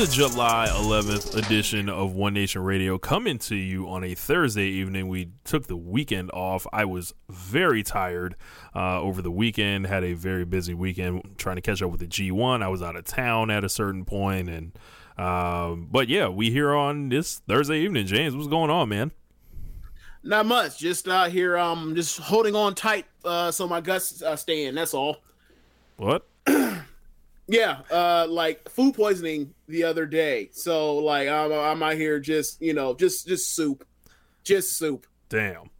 the July 11th edition of One Nation Radio coming to you on a Thursday evening. We took the weekend off. I was very tired uh, over the weekend, had a very busy weekend trying to catch up with the G1. I was out of town at a certain point, and um, but yeah, we here on this Thursday evening. James, what's going on, man? Not much. Just out here, um, just holding on tight, uh, so my guts uh, stay in. That's all. What? Yeah, uh, like food poisoning the other day. So like I'm, I'm out here just you know just just soup, just soup. Damn.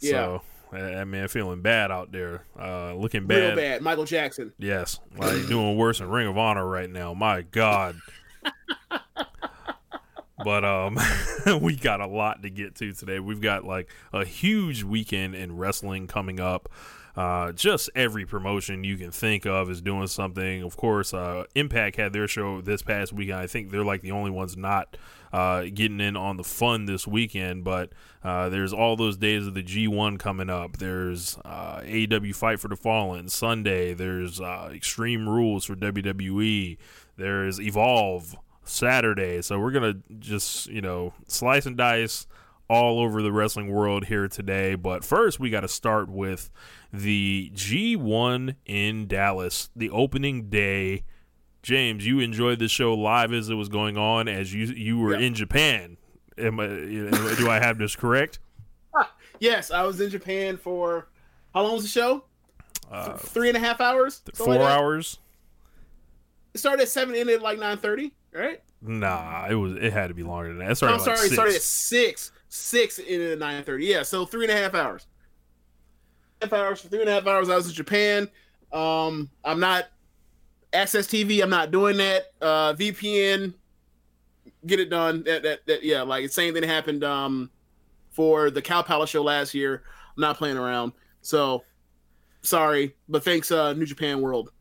Yeah. So, I mean, feeling bad out there, uh, looking bad. Real bad. Michael Jackson. Yes, like doing worse than Ring of Honor right now. My God. but um, we got a lot to get to today. We've got like a huge weekend in wrestling coming up. Uh, just every promotion you can think of is doing something. Of course, uh, Impact had their show this past weekend. I think they're like the only ones not uh, getting in on the fun this weekend. But uh, there's all those days of the G1 coming up. There's uh, AEW Fight for the Fallen Sunday. There's uh, Extreme Rules for WWE. There's Evolve Saturday. So we're gonna just you know slice and dice all over the wrestling world here today. But first, we got to start with the G1 in Dallas, the opening day. James, you enjoyed the show live as it was going on, as you you were Yeah. in Japan. Am I, do I have this correct? Yes, I was in Japan for how long was the show? Uh, Three and a half hours. Four like hours? It started at seven, ended at like nine thirty. Right? Nah, it was. It had to be longer than that. It started I'm at sorry. like It started at six. Six. Ended at nine thirty. Yeah, so three and a half hours. Half hours for three and a half hours. I was in Japan. Um, I'm not AXS TV. I'm not doing that. Uh, VPN. Get it done. That, that that yeah. Like the same thing happened. Um, for the Cow Palace show last year. I'm not playing around. So sorry, but thanks, uh, New Japan World.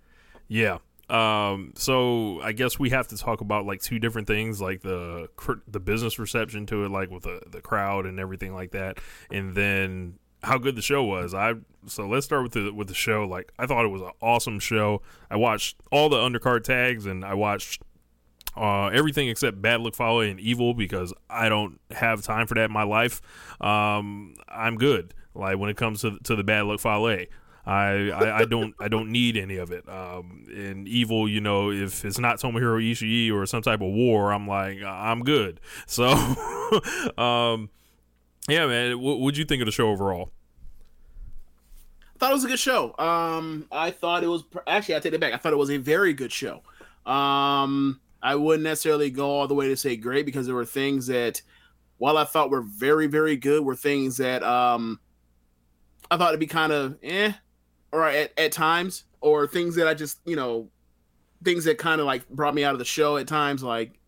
Yeah. Um. So I guess we have to talk about like two different things, like the the business reception to it, like with the the crowd and everything like that, and then how good the show was. I so let's start with the with the show. Like I thought it was an awesome show. I watched all the undercard tags and I watched uh, everything except Bad Luck Fale and Evil because I don't have time for that in my life. Um, I'm good. Like when it comes to to the Bad Luck Fale. I, I, I don't I don't need any of it. Um, in evil, you know, if it's not Tomohiro Ishii or some type of war, I'm like I'm good. So, um, yeah, man. What would you think of the show overall? I thought it was a good show. Um, I thought it was actually I take it back. I thought it was a very good show. Um, I wouldn't necessarily go all the way to say great because there were things that, while I thought were very very good, were things that um, I thought it'd be kind of eh, or at, at times, or things that I just you know, things that kind of like brought me out of the show at times, like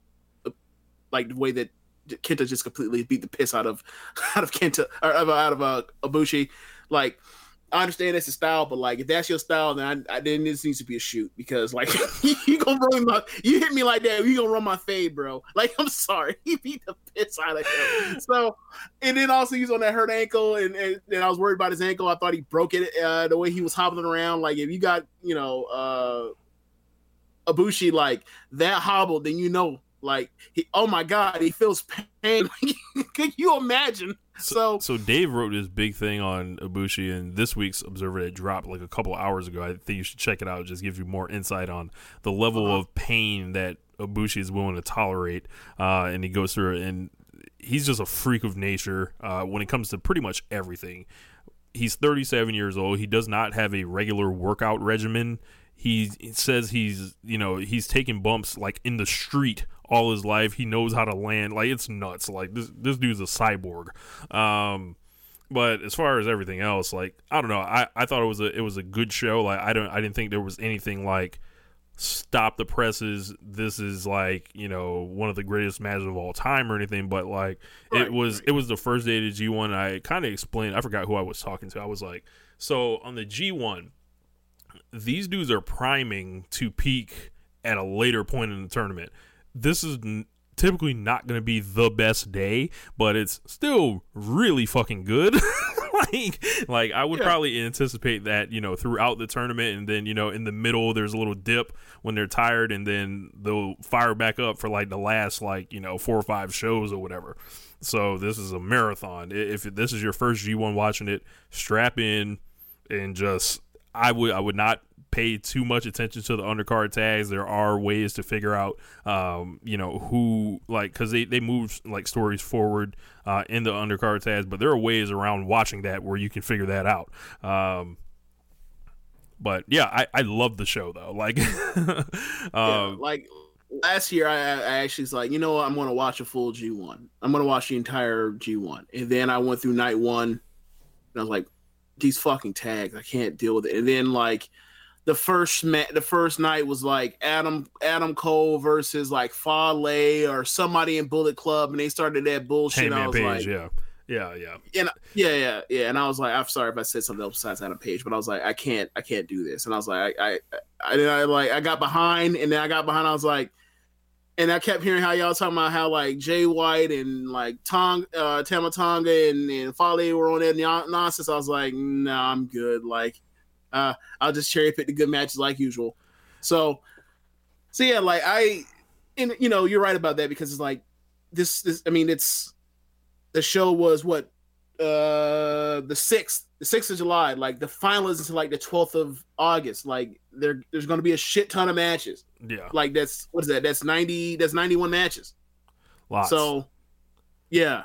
like the way that Kenta just completely beat the piss out of out of Kenta or out of uh, Ibushi, like I understand that's a style, but like if that's your style, then I, I then this needs to be a shoot because like you gonna run my you hit me like that, you gonna run my fade, bro. Like I'm sorry, he beat the piss out of him. So and then also he's on that hurt ankle, and, and and I was worried about his ankle. I thought he broke it uh, the way he was hobbling around. Like if you got you know uh Ibushi like that hobbled, then you know like he oh my god he feels pain. Can you imagine? So, So Dave wrote this big thing on Ibushi, and this week's Observer that dropped like a couple hours ago. I think you should check it out. It just gives you more insight on the level Uh-huh. of pain that Ibushi is willing to tolerate, uh, and he goes through it. And he's just a freak of nature uh, when it comes to pretty much everything. He's 37 years old. He does not have a regular workout regimen. He says he's you know he's taking bumps like in the street all his life. He knows how to land. Like it's nuts. Like this this dude's a cyborg. Um, but as far as everything else, like I don't know. I, I thought it was a it was a good show. Like I don't I didn't think there was anything like stop the presses. This is like you know one of the greatest matches of all time or anything. But like Right, it was it was the first day of the G one. I kind of explained. I forgot who I was talking to. I was like, so on the G one, these dudes are priming to peak at a later point in the tournament. This is n- typically not going to be the best day, but it's still really fucking good. like, like I would Yeah. probably anticipate that you know throughout the tournament, and then you know in the middle there's a little dip when they're tired, and then they'll fire back up for like the last like you know four or five shows or whatever. So this is a marathon. If this is your first G1 watching it, strap in and just I would I would not pay too much attention to the undercard tags. There are ways to figure out, um, you know, who like because they they move like stories forward uh, in the undercard tags, but there are ways around watching that where you can figure that out. Um, but yeah, I I love the show though. Like, Yeah, um, like last year, I, I actually was like, you know what, I'm going to watch a full G1. I'm going to watch the entire G1, and then I went through night one, and I was like, these fucking tags, I can't deal with it. And then like the first ma- the first night was like Adam Adam Cole versus like Fale or somebody in Bullet Club, and they started that bullshit. I was Page, like, yeah, yeah, yeah. and yeah, yeah, yeah. And I was like, I'm sorry if I said something else besides Adam Page, but I was like, I can't, I can't do this. And I was like, I, I, I, I like, I got behind, and then I got behind. I was like, and I kept hearing how y'all talking about how like Jay White and like Tong, uh, Tama Tonga and and Fale were on that nonsense. I was like, nah, I'm good. Like, uh, I'll just cherry pick the good matches like usual. So, so yeah, like I, and you know, you're right about that because it's like this. This, I mean, it's the show was what uh the sixth the sixth of July. Like the final is until like the twelfth of August. Like there there's gonna be a shit ton of matches. Yeah, Like that's what is that? That's ninety that's ninety one matches. lots. So yeah.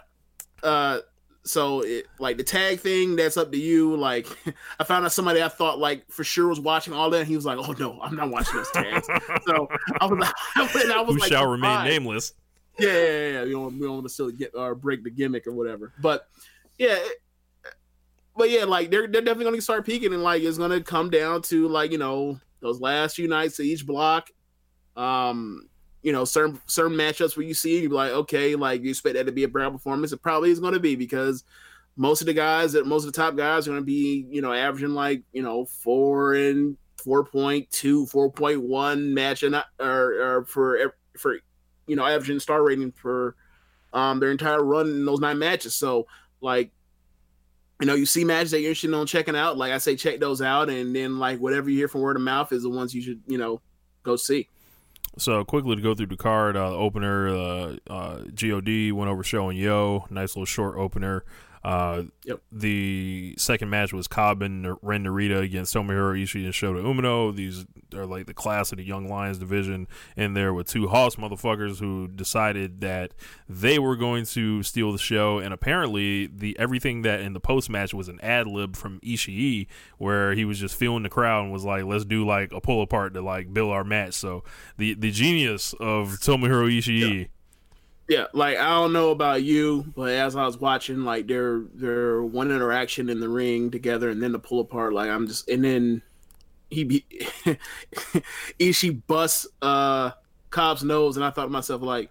Uh so it like the tag thing, that's up to you. Like I found out somebody I thought like for sure was watching all that, and he was like, "Oh no, I'm not watching those tags." so I was, I was who like, shall remain nameless? Yeah, yeah, yeah, yeah. You don't, we don't want to still get or break the gimmick or whatever. But yeah, but yeah, like they're they're definitely gonna start peaking, and like it's gonna come down to like you know those last few nights of each block. Um, you know, certain certain matchups where you see you be like, okay, like you expect that to be a brown performance. It probably is going to be because most of the guys that most of the top guys are going to be you know averaging like you know four and 4.2 4.1 match and or, or for for you know averaging star rating for um their entire run in those nine matches. So like you know you see matches that you're interested in checking out. Like i say check those out and then like whatever you hear from word of mouth is the ones you should you know go see So quickly to go through the card, uh, opener, uh, uh, God went over showing Yo, nice little short opener. Uh, Yep. The second match was Cobb and Ren Narita against Tomohiro Ishii and Shota Umino. These are like the class of the Young Lions division, and there were two Hoss motherfuckers who decided that they were going to steal the show. And apparently, the everything that in the post match was an ad lib from Ishii, where he was just feeling the crowd and was like, "Let's do like a pull apart to like build our match." So the the genius of Tomohiro Ishii. yeah like i don't know about you but as i was watching like their their one interaction in the ring together and then the pull apart like i'm just and then he be Ishii busts uh cobb's nose and i thought to myself like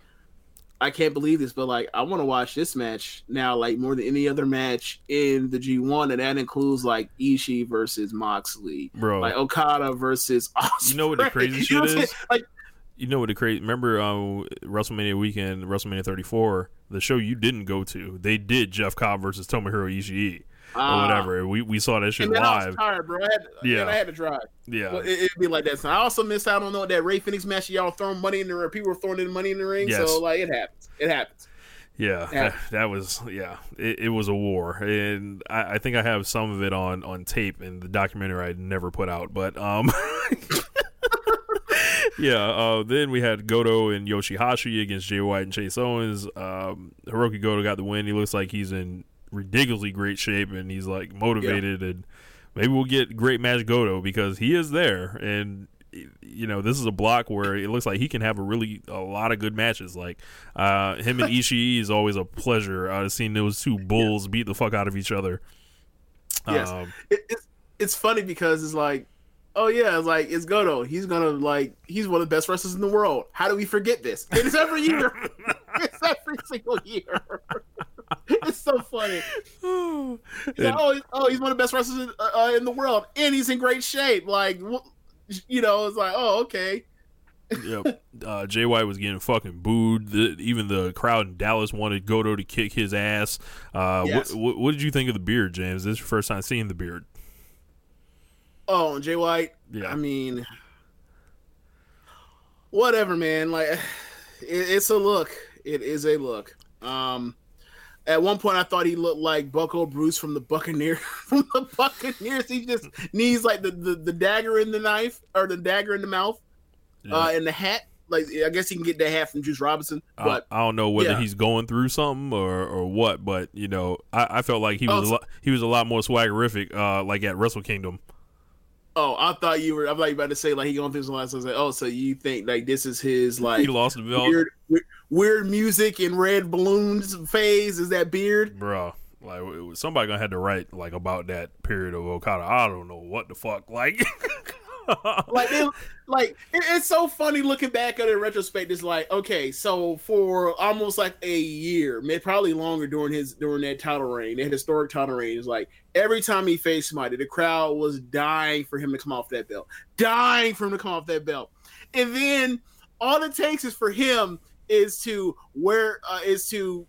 I can't believe this, but like I want to watch this match now, like more than any other match in the G1, and that includes like Ishii versus Moxley, Bro. like Okada versus. Ospreay. You know what the crazy You shit know is? Like, You know what the crazy? Remember um, WrestleMania weekend, WrestleMania 34, the show you didn't go to. They did Jeff Cobb versus Tomohiro Ishii or ah. whatever. We we saw that shit And then I was live. tired, bro. I had, Yeah. yeah, I had to drive. Yeah, Well, it, it'd be like that. So I also missed out on that Rey Fenix match. Y'all throwing money in the ring. People were throwing in money in the ring. Yes. So like it happens. It happens. yeah. Yeah. That, that was yeah. It, it was a war, and I, I think I have some of it on on tape in the documentary I never put out. But um, yeah. Uh, then we had Goto and Yoshihashi against Jay White and Chase Owens. Um, Hiroki Goto got the win. He looks like he's in ridiculously great shape, and he's like motivated and. Maybe we'll get great match Goto because he is there, and you know this is a block where it looks like he can have a really a lot of good matches. Like uh, him and Ishii is always a pleasure. I've seen those two bulls beat the fuck out of each other. Yes. Um, It, it's it's funny because it's like, oh yeah, it's like it's Goto. He's gonna like he's one of the best wrestlers in the world. How do we forget this? It's every year. it's every single year. it's so funny. He's like, oh, he's- oh, he's one of the best wrestlers in, uh, uh, in the world, and he's in great shape. Like, wh- you know, it's like, oh, okay. yep. Uh, Jay White was getting fucking booed. The, even the crowd in Dallas wanted Goto to kick his ass. Uh, Yes. what, what, what did you think of the beard, James? This is your first time seeing the beard. Oh, and Jay White. Yeah. I mean, whatever, man. Like, it, it's a look. It is a look. Um, at one point, I thought he looked like Bucko Bruce from the Buccaneer. from the Buccaneers, he just needs like the, the the dagger in the knife or the dagger in the mouth, uh, and the hat. Like, I guess he can get that hat from Juice Robinson, but I, don't know whether yeah. he's going through something or, or what, but you know, I, I felt like he Oh, was a so- lot, he was a lot more swaggerific, uh, like at Wrestle Kingdom. Oh, I thought you were. I thought you were about to say like he going through some. So I was like, oh, so you think like this is his like he lost the belt, weird, weird, weird music and red balloons phase. Is that beard? bro. Like somebody gonna have to write like about that period of Okada. I don't know what the fuck, like. Like, it, like it, it's so funny looking back at it in retrospect. It's like, okay, so for almost like a year, maybe probably longer during his during that title reign, that historic title reign, is like every time he faced somebody, the crowd was dying for him to come off that belt, dying for him to come off that belt, and then all it takes is for him is to wear uh, is to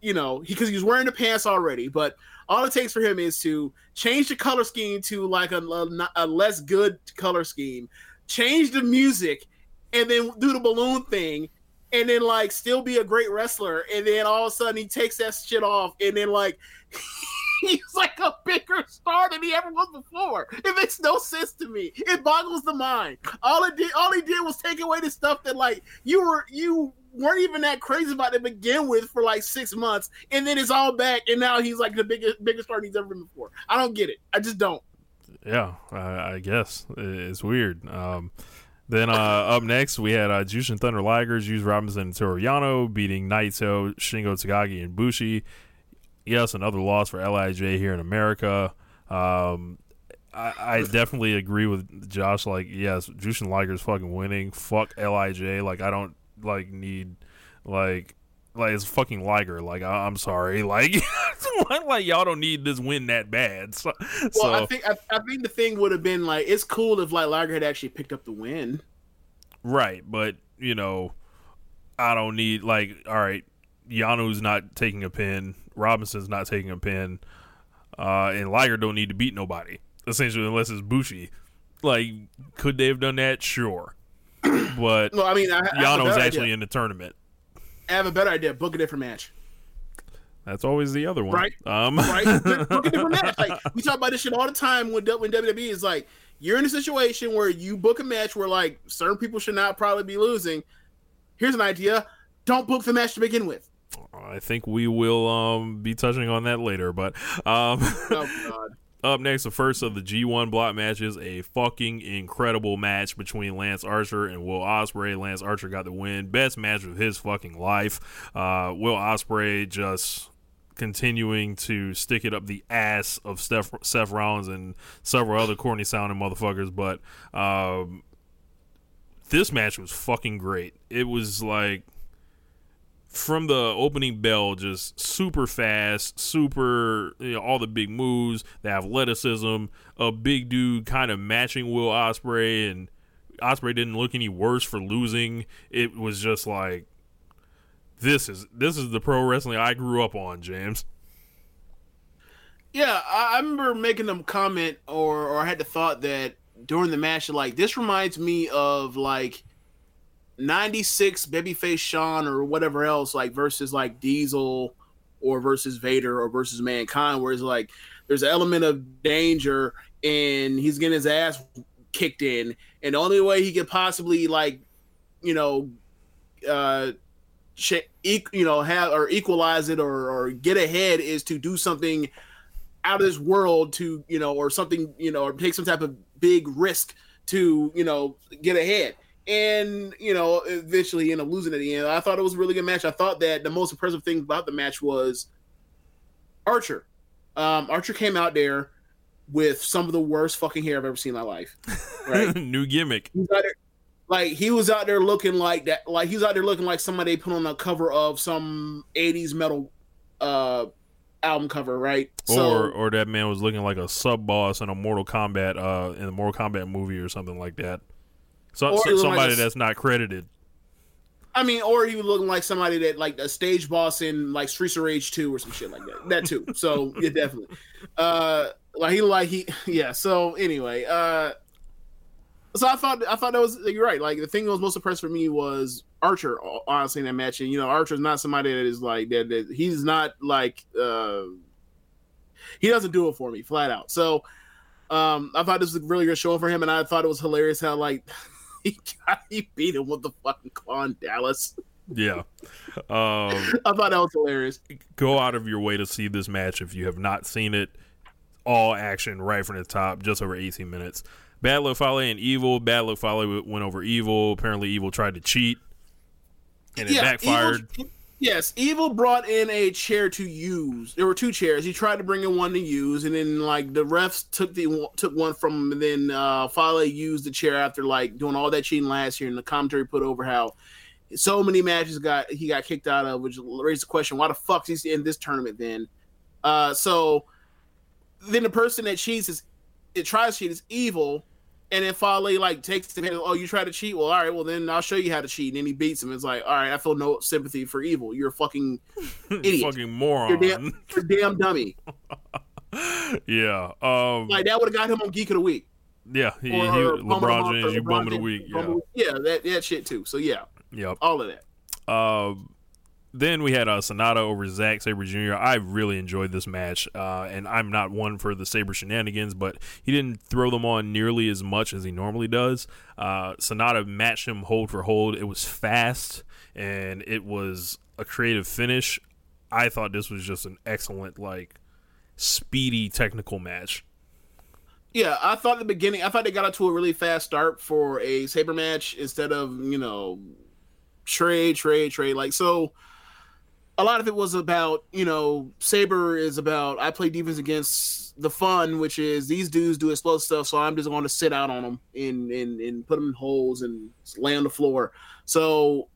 you know because he was wearing the pants already but all it takes for him is to change the color scheme to like a, a, less good color scheme change the music and then do the balloon thing and then like still be a great wrestler and then all of a sudden he takes that shit off and then like he's like a bigger star than he ever was before. It makes no sense to me. It boggles the mind. All it did all he did was take away the stuff that like you were you weren't even that crazy about to begin with for like six months and then it's all back and now he's like the biggest biggest star he's ever been before i don't get it i just don't yeah, I, I guess it's weird. Um, then uh, up next we had uh, Jushin Thunder Ligers, Juice Robinson, and Toru Yano beating Naito, Shingo Takagi, and Bushi. Yes, another loss for Lij here in America. Um, I, I definitely agree with Josh. Like, yes, Jushin Liger's fucking winning. Fuck Lij. Like, I don't like need like like it's fucking Liger. Like, I, I'm sorry. Like, like y'all don't need this win that bad. So, well so i think I, I think the thing would have been like it's cool if like Liger had actually picked up the win Right, but you know, I don't need like all right, Yano's not taking a pin, Robinson's not taking a pin, uh, and Liger don't need to beat nobody essentially unless it's Bushi. Like, could they have done that? Sure, but no i mean i, a Yano's actually idea. in the tournament. I have a better idea book a different match That's always the other one, Right. Um, right? Look at different match. Like we talk about this shit all the time when, when WWE is like, you're in a situation where you book a match where like certain people should not probably be losing. Here's an idea: don't book the match to begin with. I think we will um, be touching on that later, but um, Oh God! Up next, the first of the G1 block matches, a fucking incredible match between Lance Archer and Will Ospreay. Lance Archer got the win, best match of his fucking life. Uh, Will Ospreay just continuing to stick it up the ass of Steph, Seth Rollins and several other corny sounding motherfuckers. But um, this match was fucking great. It was like from the opening bell, just super fast, super you know, all the big moves, the athleticism, a big dude kind of matching Will Ospreay, and Ospreay didn't look any worse for losing. It was just like this is this is the pro wrestling I grew up on, James. Yeah, I, remember making them comment or or I had the thought that during the match, like this reminds me of like '96 babyface Shawn or whatever else, like versus like Diesel or versus Vader or versus Mankind, where it's like there's an element of danger and he's getting his ass kicked in, and the only way he could possibly like, you know, uh, you know, have or equalize it or or get ahead is to do something out of this world to you know or something you know or take some type of big risk to you know get ahead and you know eventually end up losing at the end. I thought it was a really good match. I thought that the most impressive thing about the match was archer. Um archer came out there with some of the worst fucking hair i've ever seen in my life right? New gimmick. Out there- like he was out there looking like that like he was out there looking like somebody put on a cover of some 80s metal uh album cover right? Or or that man was looking like a sub boss in a Mortal Kombat uh in a Mortal Kombat movie or something like that. So, so- looked like somebody that's not credited. I mean, or he was looking like somebody that like a stage boss in like Streets of Rage 2 or some shit like that. That too. So yeah, definitely. Uh like he like he yeah, so anyway, uh so I thought I thought that was you're right. Like the thing that was most impressed for me was Archer, honestly, in that match. And you know, Archer's not somebody that is like that, that he's not like uh he doesn't do it for me, flat out. So um I thought this was a really good show for him, and I thought it was hilarious how like he got he beat him with the fucking claw in Dallas. Yeah. Um, I thought that was hilarious. go out of your way to see this match if you have not seen it. All action right from the top, just over 18 minutes. Bad Luck Fale and Evil. Bad Luck Fale went over Evil. Apparently, Evil tried to cheat, and it backfired. Evil, yes, Evil brought in a chair to use. There were two chairs. He tried to bring in one to use, and then like the refs took the took one from him, and then uh Fale used the chair after like doing all that cheating last year. And the commentary put over how so many matches got he got kicked out of, which raised the question: Why the fuck is he in this tournament then? Uh, so then the person that cheats is it tries to cheat is evil. And then Fale like takes to him, oh, you try to cheat? Well, all right, well then I'll show you how to cheat. And then he beats him. It's like, all right, I feel no sympathy for evil. You're a fucking idiot. Fucking moron. You're damn, you're damn dummy. yeah. Um, Like that would have got him on Geek of the Week. yeah. He, he, Or, the LeBron James, you bum of the week. Yeah. Yeah, that that shit too. So yeah, Yep. all of that. Uh, then we had uh, Sanada over Zack Sabre Jr. I really enjoyed this match, uh, and I'm not one for the Sabre shenanigans, but he didn't throw them on nearly as much as he normally does. Uh, Sanada matched him hold for hold. It was fast, and it was a creative finish. I thought this was just an excellent, like, speedy technical match. Yeah, I thought the beginning, I thought they got out to a really fast start for a sabre match instead of you know trade, trade, trade. Like so, a lot of it was about you know sabre is about I play defense against the fun, which is these dudes do explosive stuff, so I'm just going to sit out on them and and and put them in holes and lay on the floor. So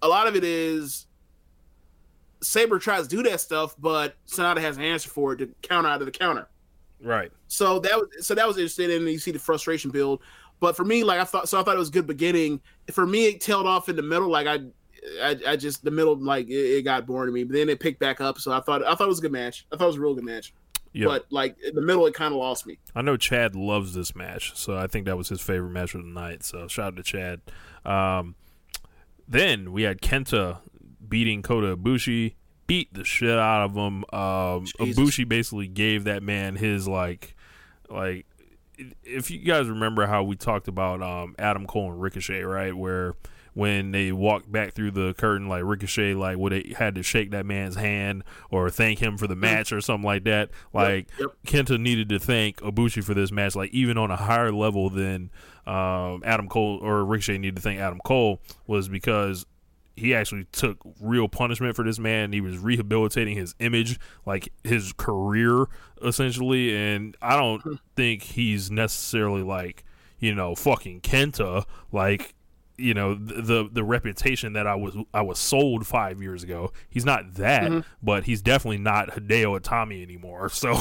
a lot of it is Sabre tries to do that stuff, but Sanada has an answer for it to counter out of the counter. Right. So that was so that was interesting, and you see the frustration build. But for me, like I thought, so I thought it was a good beginning. For me, it tailed off in the middle. Like I, I, I just the middle, like it, it got boring to me. But then it picked back up. So I thought, I thought it was a good match. I thought it was a real good match. Yeah. But like in the middle, it kind of lost me. I know Chad loves this match, so I think that was his favorite match of the night. So shout out to Chad. Um, then we had Kenta beating Kota Ibushi, beat the shit out of him. Um, Jesus. Ibushi basically gave that man his like, like. If you guys remember how we talked about um, Adam Cole and Ricochet, right, where when they walked back through the curtain, like Ricochet, like would they had to shake that man's hand or thank him for the match or something like that. Like yep. Kenta needed to thank Ibushi for this match, like even on a higher level than um, Adam Cole or Ricochet needed to thank Adam Cole was because he actually took real punishment for this man. He was rehabilitating his image, like his career, essentially. And I don't think he's necessarily like you know fucking Kenta. Like you know th- the the reputation that I was I was sold five years ago. He's not that, Mm-hmm. but he's definitely not Hideo Itami anymore. So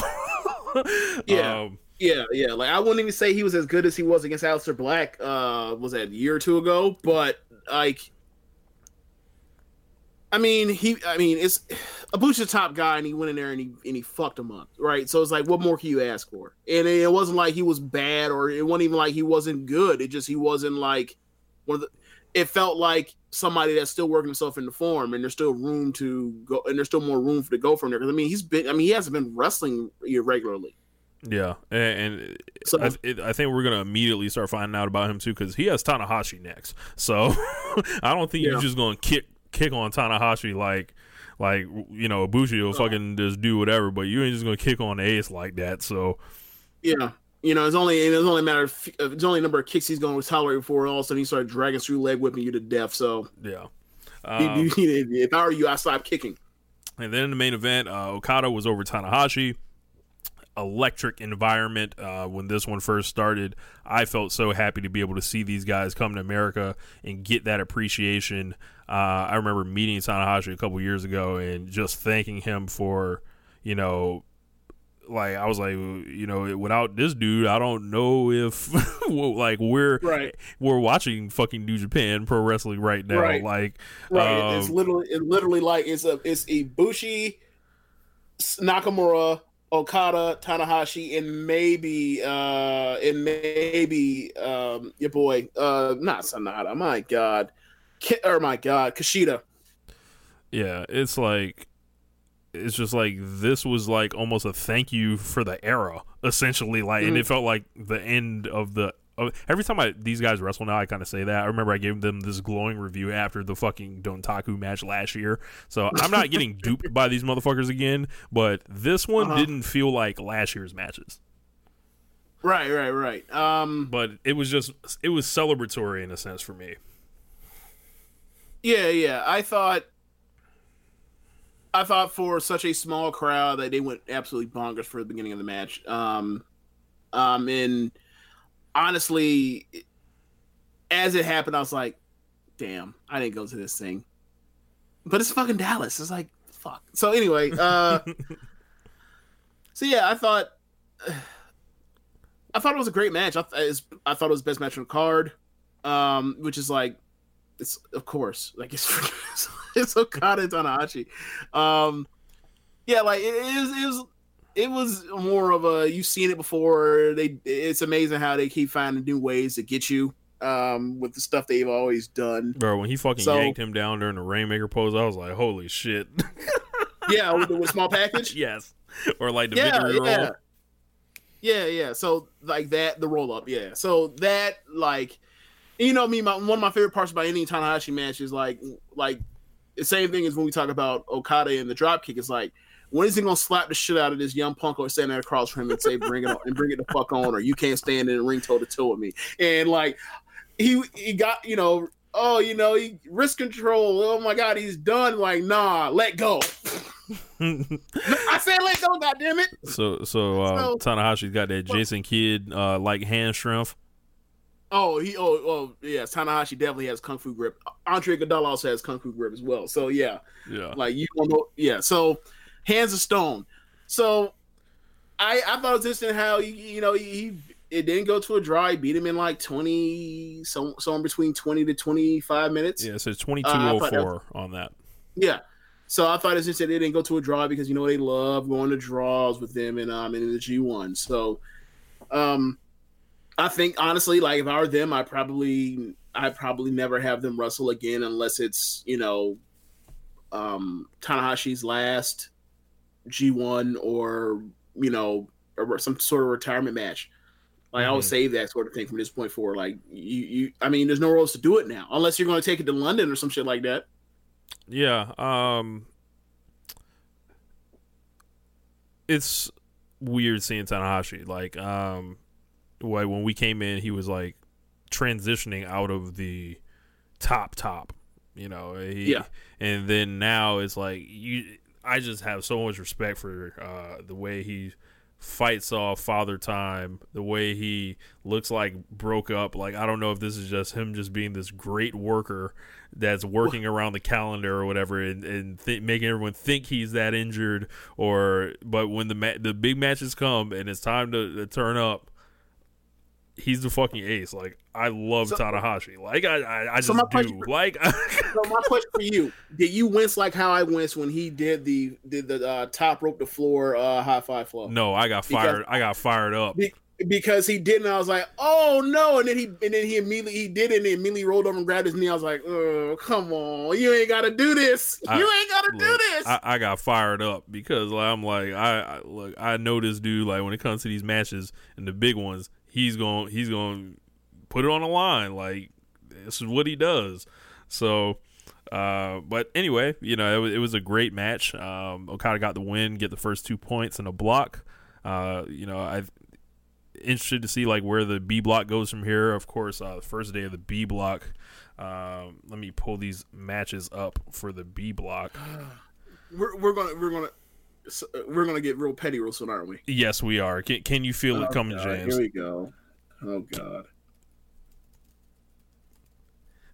Yeah. um, Yeah, yeah. Like I wouldn't even say he was as good as he was against Aleister Black. Uh, was that a year or two ago? But like, I mean, he. I mean, it's Ibushi's a top guy, and he went in there and he and he fucked him up, right? So it's like, what more can you ask for? And it wasn't like he was bad, or it wasn't even like he wasn't good. It just he wasn't like one of the. It felt like somebody that's still working himself into form, and there's still room to go, and there's still more room for to go from there. Because I mean, he's been. I mean, he hasn't been wrestling regularly. yeah, and, and So- I, it, I think we're gonna immediately start finding out about him too because he has Tanahashi next. So I don't think Yeah. you're just gonna kick kick on Tanahashi like. Like you know, Ibushi will fucking just do whatever, but you ain't just gonna kick on ace like that. So Yeah, you know, it's only it's only a matter of it's only a number of kicks he's going to tolerate before all of a sudden he started dragging through leg whipping you to death. So yeah, Um, you- if I were you, I stop kicking. And then in the main event, uh, Okada was over Tanahashi. Electric environment uh, when this one first started. I felt so happy to be able to see these guys come to America and get that appreciation. Uh, I remember meeting Tanahashi a couple years ago and just thanking him for, you know, like I was like, you know, without this dude, I don't know if like we're Right. we're watching fucking New Japan Pro Wrestling right now. Right. Like, Right, it's um, literally it's literally like it's a it's Ibushi, Nakamura, Okada, Tanahashi, and maybe uh and maybe um your boy uh not Sanada. My God, Ki- or my God, Kushida. Yeah, it's like it's just like this was like almost a thank you for the era, essentially. Like, and it felt like the end of the. Of, every time I these guys wrestle now, I kind of say that. I remember I gave them this glowing review after the fucking Dontaku match last year. So I'm not getting duped by these motherfuckers again. But this one Uh-huh. didn't feel like last year's matches. Right, right, right. Um, But it was just it was celebratory in a sense for me. Yeah, yeah. I thought I thought for such a small crowd that they went absolutely bonkers for the beginning of the match. Um um and honestly as it happened I was like, damn, I didn't go to this thing. But it's fucking Dallas. It's like fuck. So anyway, uh So yeah, I thought I thought it was a great match. I, th- I thought it was the best match on the card. Um, which is like it's of course like it's it's Okada and Tanahashi. Um, yeah, like it is it was it was more of a you've seen it before. They it's amazing how they keep finding new ways to get you um with the stuff they've always done. Bro, when he fucking So- yanked him down during the Rainmaker pose, I was like, holy shit. Yeah, with the with small package. yes. Or like the yeah, victory yeah. roll. Yeah, yeah. So like that, the roll up, yeah. So that like, you know, me, my one of my favorite parts about any Tanahashi match is like, like the same thing as when we talk about Okada and the drop kick. It's like, when is he gonna slap the shit out of this young punk or standing across from him and say, "Bring it on and bring it the fuck on," or "You can't stand in the ring toe to toe with me." And like, he he got you know, oh, you know, he wrist control. Oh my god, he's done. Like, nah, let go. I said, let go. God damn it. So so uh, So- Tanahashi's got that Jason Kidd uh, like hand strength. Oh, he oh oh yes, Tanahashi definitely has kung fu grip. Andre Godal also has kung fu grip as well. So yeah, Yeah. like you don't know, yeah. So hands of stone. So I I thought it was interesting how he, you know he it didn't go to a draw. He beat him in like twenty, so somewhere between twenty to twenty five minutes. Yeah, so twenty two Uh, oh four on that. Yeah. So I thought it's just that it didn't go to a draw because you know they love going to draws with them and um and in the G one. So um I think honestly, like if I were them, I probably I probably never have them wrestle again unless it's, you know, um Tanahashi's last G one or, you know, or some sort of retirement match. Like I would Mhm. save that sort of thing from this point forward. Like you, you I mean, there's nowhere else to do it now, unless you're going to take it to London or some shit like that. Yeah. Um it's weird seeing Tanahashi. Like, um like when we came in he was like transitioning out of the top top. You know, he, Yeah. and then now it's like you I just have so much respect for uh the way he fights off Father Time, the way he looks like broke up. Like I don't know if this is just him just being this great worker that's working around the calendar or whatever, and, and th- making everyone think he's that injured. Or but when the ma- the big matches come and it's time to, to turn up, he's the fucking ace. Like I love So- Tanahashi. Like I I, I just my do. question- Like So my question for you: Did you wince like how I winced when he did the did the uh, top rope to floor uh, high five flow? no, I got Because- fired. I got fired up. Be- because he didn't. I was like, oh no! And then he and then he immediately he did it and he immediately rolled over and grabbed his knee. I was like, oh come on, you ain't got to do this. I- you ain't got to do this. I, I got fired up because like, I'm like I, I look I know this dude like when it comes to these matches and the big ones he's going he's going to put it on the line like this is what he does. So uh but anyway you know it was, it was a great match. Um Okada got the win get the first two points in a block. Uh you know I interested to see like where the B block goes from here. Of course uh the first day of the B block um, let me pull these matches up for the B block. we're, we're gonna we're gonna so, uh, we're gonna get real petty real soon, aren't we? Yes, we are. Can, can you feel it coming, Oh, God, James? Here we go. Oh god.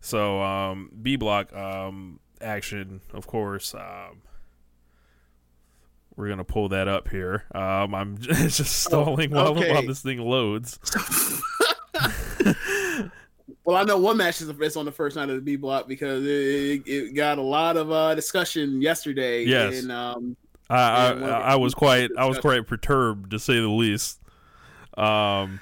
So, um, B block um, action, of course. Um, we're gonna pull that up here. Um, I'm just stalling while, okay. while this thing loads. Well, I know one match is it's on the first night of the B block because it, it got a lot of uh, discussion yesterday. Yes. And um, I, I, Yeah, we'll get I was quite I was quite perturbed to say the least. Um,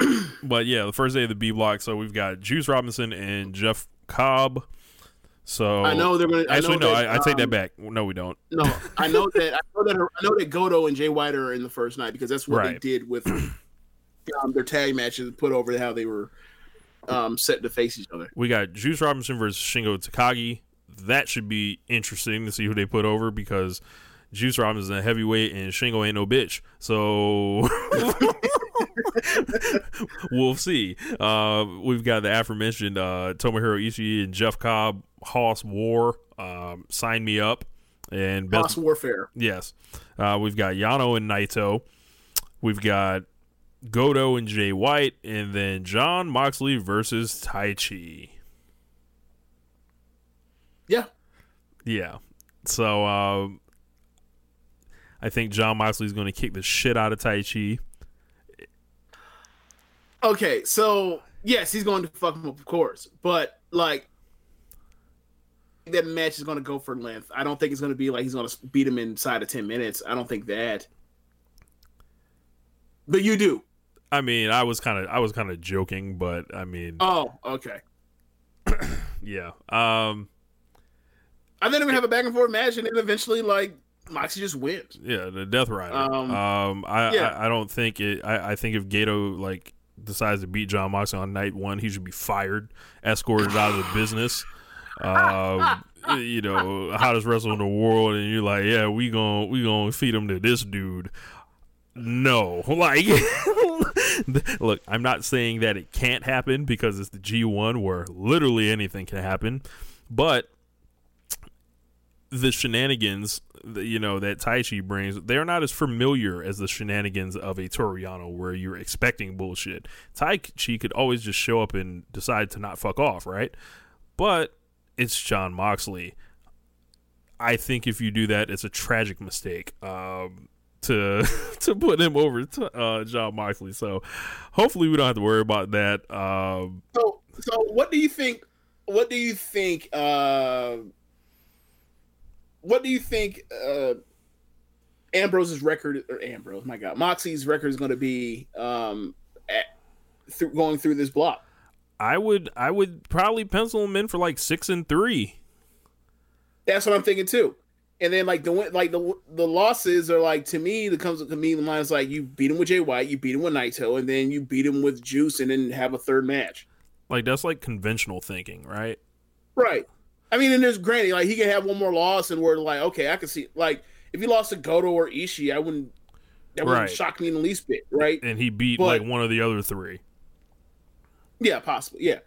but yeah, the first day of the B block. So we've got Juice Robinson and Jeff Cobb. So I know they're gonna. I Actually, know no, that, I, I take um, that back. No, we don't. No, I know that. I know that. I know that Goto and Jay White are in the first night because that's what they did with um, their tag matches. Put over how they were um, set to face each other. We got Juice Robinson versus Shingo Takagi. That should be interesting to see who they put over because Juice Robinson is a heavyweight and Shingo ain't no bitch. So we'll see. Uh, we've got the aforementioned uh, Tomohiro Ishii and Jeff Cobb Hoss War. Um, sign me up. And best, Boss Warfare. Yes. Uh, we've got Yano and Naito. We've got Goto and Jay White. And then John Moxley versus Taichi. Yeah. Yeah. So um, I think John Moxley's going to kick the shit out of Taichi. Okay, so yes, he's going to fuck him up, of course, but like that match is going to go for length. I don't think it's going to be like he's going to beat him inside of ten minutes. I don't think that. But you do. I mean, I was kind of I was kind of joking, but I mean, Oh, okay. yeah. Um, I they're gonna have a back and forth match, and then eventually, like Moxie just wins. yeah, the Death Rider. Um, Um, I, yeah. I I don't think it. I, I think if Gedo like decides to beat John Moxley on night one, he should be fired, escorted out of the business. Um, you know, hottest wrestler in the world, and you're like, yeah, we gon' we gonna feed him to this dude. No, like, look, I'm not saying that it can't happen because it's the G1 where literally anything can happen, but the shenanigans you know that Taichi brings, they're not as familiar as the shenanigans of a Toru Yano where you're expecting bullshit. Taichi could always just show up and decide to not fuck off, right? But it's John Moxley. I think if you do that, it's a tragic mistake. Um, to to put him over to, uh, John Moxley, so hopefully we don't have to worry about that. Um, So, so what do you think? What do you think? Uh, what do you think? Uh, Ambrose's record, or Ambrose, my God, Moxie's record is going to be um, at, through, going through this block. I would I would probably pencil him in for like six and three. That's what I'm thinking too. And then like the like the the losses are like to me the comes to me the line is like you beat him with Jay White, you beat him with Naito, and then you beat him with Juice, and then have a third match. Like that's like conventional thinking, right? Right. I mean, and there's granted like he can have one more loss, and we're like, okay, I can see like if he lost to Goto or Ishii, I wouldn't that wouldn't Right. shock me in the least bit, right? And he beat But- like one of the other three. Yeah, possibly. Yeah.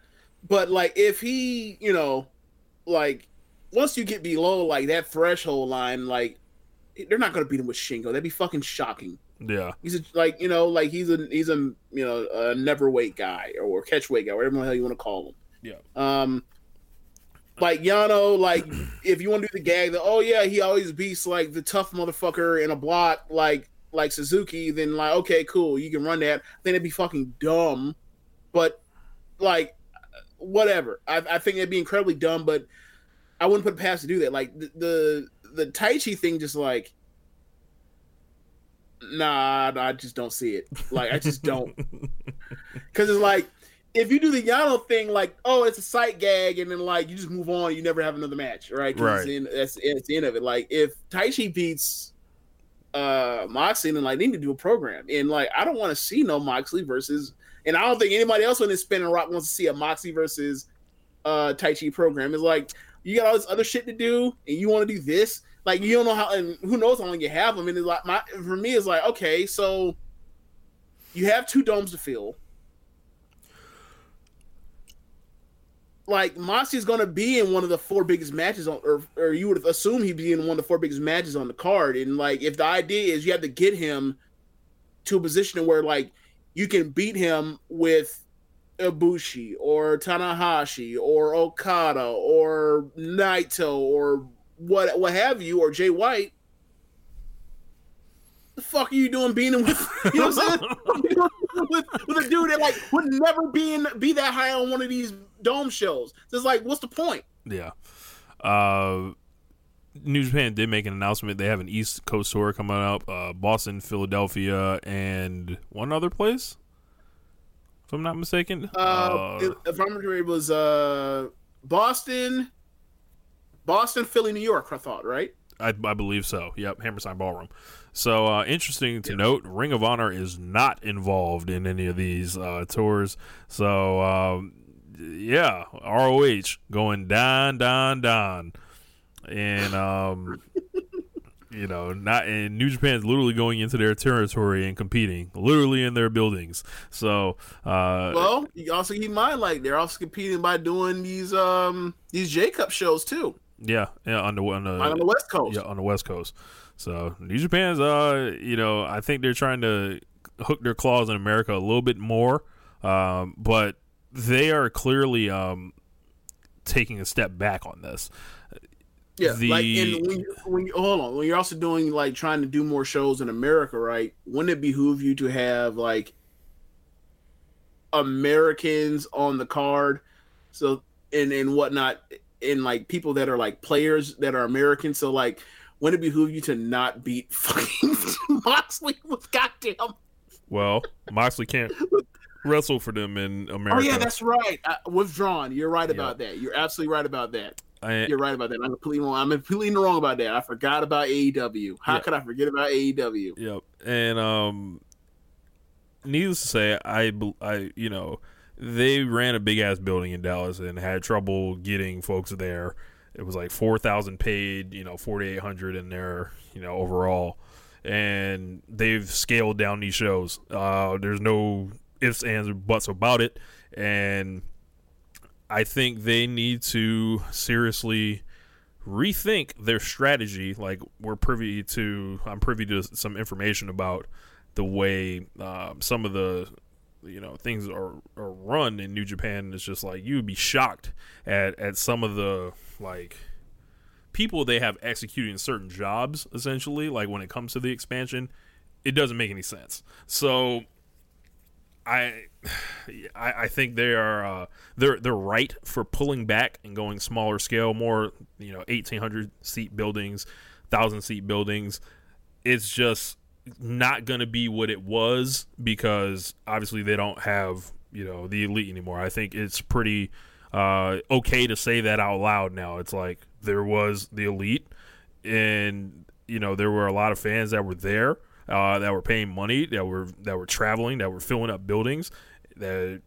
But like if he, you know, like once you get below like that threshold line, like they're not gonna beat him with Shingo. That'd be fucking shocking. Yeah. He's a, like you know like he's a he's a you know a never weight guy or catch weight guy whatever the hell you want to call him. Yeah. Um, like Yano, like if you want to do the gag that oh yeah he always beats like the tough motherfucker in a block like like Suzuki, then like okay cool you can run that. I think it'd be fucking dumb, but like whatever. I, I think it'd be incredibly dumb, but I wouldn't put it past to do that. Like the the, the Taichi thing, just like nah, I just don't see it. Like I just don't, because it's like if you do the Yano thing, like oh, it's a sight gag, and then like you just move on, you never have another match, right? Right. It's, in, that's, it's the end of it. Like if Taichi beats uh Moxley, then like they need to do a program, and like I don't want to see no Moxley versus, and I don't think anybody else on this spinning rock wants to see a Moxley versus uh Taichi program. It's like you got all this other shit to do, and you want to do this. Like you don't know how, and who knows how long you have them. And it's like my for me, it's like okay, so you have two domes to fill. Like Moxley's going to be in one of the four biggest matches on, or or you would assume he'd be in one of the four biggest matches on the card. And like, if the idea is you have to get him to a position where like you can beat him with Ibushi or Tanahashi or Okada or Naito or what what have you or Jay White. The fuck are you doing being in with you know what I'm saying? with, with a dude that like would never be in be that high on one of these dome shows. So it's like, what's the point? Yeah. Uh, New Japan did make an announcement. They have an East Coast tour coming up. Uh, Boston, Philadelphia, and one other place. If I'm not mistaken. Uh, if- if I remember, it was uh Boston, Boston, Philly, New York. I thought right. I, I believe so. Yep, Hammerstein Ballroom. So uh, interesting to note, Ring of Honor is not involved in any of these uh, tours. So um, yeah, ROH going down, down, down, and um, you know, not and New Japan's literally going into their territory and competing, literally in their buildings. So uh, Well, you also keep in mind like they're also competing by doing these um these J Cup shows too yeah, yeah, on the on the on the West Coast. Yeah, on the West Coast. So New Japan's, uh, you know, I think they're trying to hook their claws in America a little bit more, um, but they are clearly um, taking a step back on this. Yeah, The- like and when you, when you hold on, when you're also doing like trying to do more shows in America, right? Wouldn't it behoove you to have like Americans on the card, so and and whatnot, and like people that are like players that are American. So like, wouldn't it behoove you to not beat fucking Moxley with goddamn? Well, Moxley can't wrestle for them in America. Oh yeah, that's right. I, withdrawn. You're right about that. You're absolutely right about that. I- You're right about that. I'm completely wrong. I'm completely wrong about that. I forgot about AEW. How Yeah. could I forget about AEW? Yep. And um needless to say, I I you know, they ran a big ass building in Dallas and had trouble getting folks there. It was like 4,000 paid, you know, 4800 in there, you know, overall. And they've scaled down these shows. Uh there's no ifs ands or buts about it and I think they need to seriously rethink their strategy. Like we're privy to, I'm privy to some information about the way um, some of the you know things are, are run in New Japan. It's just like you would be shocked at at some of the like people they have executing certain jobs. Essentially, like when it comes to the expansion, it doesn't make any sense. So I, I, think they are uh, they're they're right for pulling back and going smaller scale, more you know, eighteen hundred seat buildings, thousand seat buildings. It's just not going to be what it was because obviously they don't have you know the elite anymore. I think it's pretty uh, okay to say that out loud now. It's like there was the elite, and you know there were a lot of fans that were there uh, that were paying money, that were that were traveling, that were filling up buildings that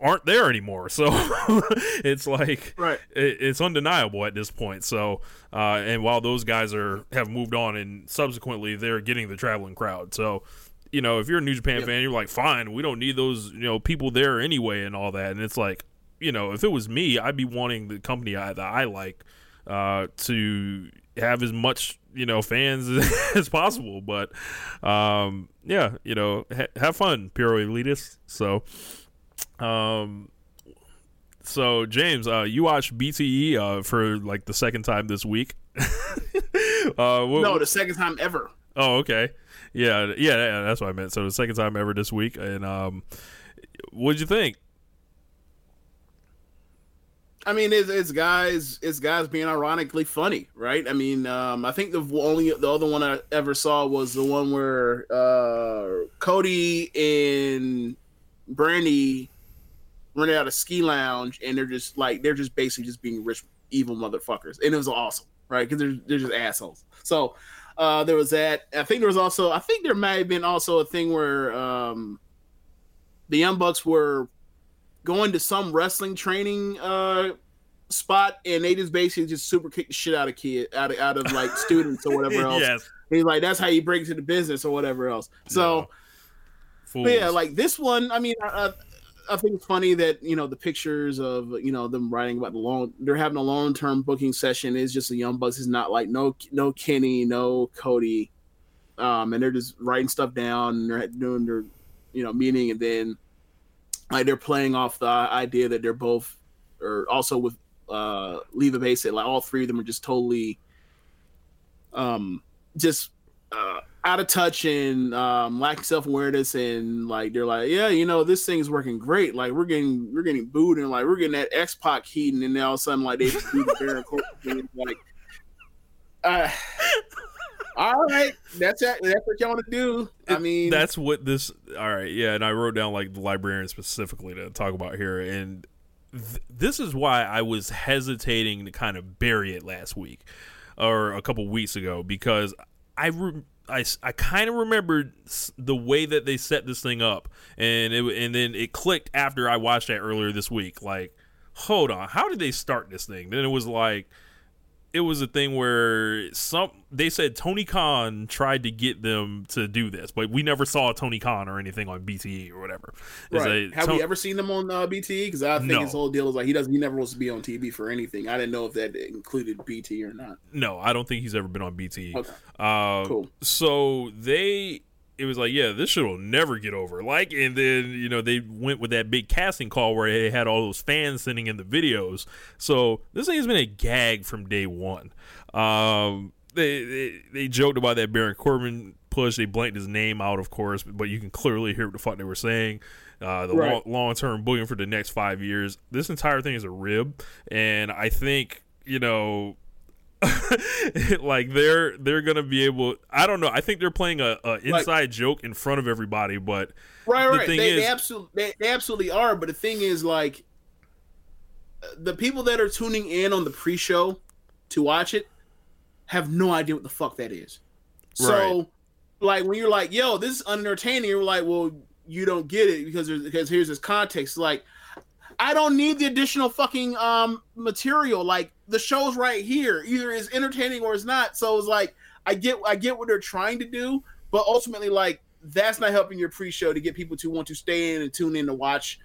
aren't there anymore. So it's like Right. it, it's undeniable at this point. So uh, and while those guys are have moved on and subsequently they're getting the traveling crowd. So you know if you're a New Japan fan, you're like, fine, we don't need those you know people there anyway and all that. And it's like you know if it was me, I'd be wanting the company I, that I like uh, to have as much you know fans as possible. But um, yeah, you know, ha- have fun, Puro Elitist. So, um, so James, uh, you watched BTE uh, for like the second time this week. uh, what, No, the second time ever. Oh, okay. Yeah, yeah, yeah, that's what I meant. So the second time ever this week, and um, what'd you think? I mean, it's, it's guys, it's guys being ironically funny, right? I mean, um, I think the only the other one I ever saw was the one where uh, Cody and Brandi running out of ski lounge, and they're just like they're just basically just being rich, evil motherfuckers, and it was awesome, right? Because they're they're just assholes. So uh, there was that. I think there was also, I think there might have been also a thing where um, the Young Bucks were going to some wrestling training uh spot and they just basically just super kick the shit out of kid out of out of like students or whatever else. yes, He's like that's how you break into the business or whatever else. So but yeah, like this one, I mean, I, I- I think it's funny that you know the pictures of you know them writing about the long. They're having a long term booking session. Is just the Young Bucks. is not like no no Kenny, no Cody, um, and they're just writing stuff down. And they're doing their you know meeting, and then like they're playing off the idea that they're both, or also with uh Leva Bates, like all three of them are just totally, um, just uh, out of touch and um, lacking self awareness, and like they're like, yeah, you know, this thing's working great. Like we're getting we're getting booed, and like we're getting that X Pac heat, and then all of a sudden like they just do the like, uh, all right, that's. That's what y'all want to do. I mean, that's what this. All right, yeah, and I wrote down like the librarian specifically to talk about here, and th- this is why I was hesitating to kind of bury it last week or a couple weeks ago because I. Re- I, I kind of remembered the way that they set this thing up, and it and then it clicked after I watched that earlier this week. Like, hold on, how did they start this thing? Then it was like, it was a thing where some they said Tony Khan tried to get them to do this, but we never saw Tony Khan or anything on BTE or whatever. It's right. a- Have Ton- we ever seen them on uh, BT? Because I think No. his whole deal is like he doesn't. He never wants to be on TV for anything. I didn't know if that included BT or not. No, I don't think he's ever been on BTE. Okay. Uh, Cool. So they, it was like, yeah, this shit will never get over. Like, and then you know they went with that big casting call where they had all those fans sending in the videos. So this thing has been a gag from day one. Um, they they, they joked about that Baron Corbin push. They blanked his name out, of course, but you can clearly hear what the fuck they were saying. Uh, the Right. long term booking for the next five years. This entire thing is a rib, and I think you know like they're they're gonna be able i don't know i think they're playing a, a inside joke in front of everybody but Right, The right. thing They, is- they absolutely, they, they absolutely are. But the thing is, like, the people that are tuning in on the pre-show to watch it have no idea what the fuck that is. So, Right. like, when you're like, "Yo, this is unentertaining," you're like, "Well, you don't get it because there's because here's this context." Like, I don't need the additional fucking um material. Like, the show's right here. Either it's entertaining or it's not. So it's like, I get I get what they're trying to do, but ultimately, like, that's not helping your pre-show to get people to want to stay in and tune in to watch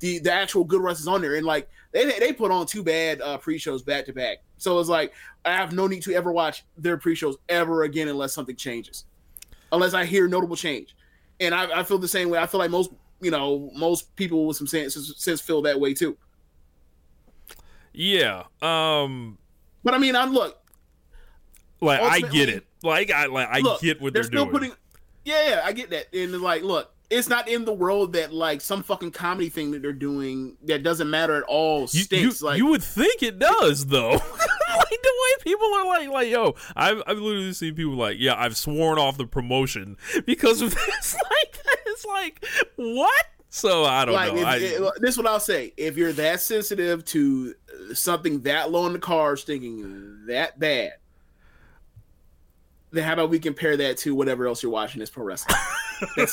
the the actual good wrestlers on there. And like they they put on two bad uh, pre-shows back to back, so it's like I have no need to ever watch their pre-shows ever again unless something changes, unless I hear notable change. And I, I feel the same way. I feel like most you know most people with some sense sense feel that way too. Yeah um But I mean, I'm look, like i get it. Like i like i look, get what they're, still doing. putting. Yeah, yeah, I get that. And like, look, it's not in the world that like some fucking comedy thing that they're doing that doesn't matter at all you, you, like you would think it does though. Like the way people are like like yo I've, I've literally seen people like yeah i've sworn off the promotion because of this. Like it's like what so i don't like know if, I, it- this is what I'll say. If you're that sensitive to something that low in the cards, thinking that bad, then how about we compare that to whatever else you're watching as pro wrestling?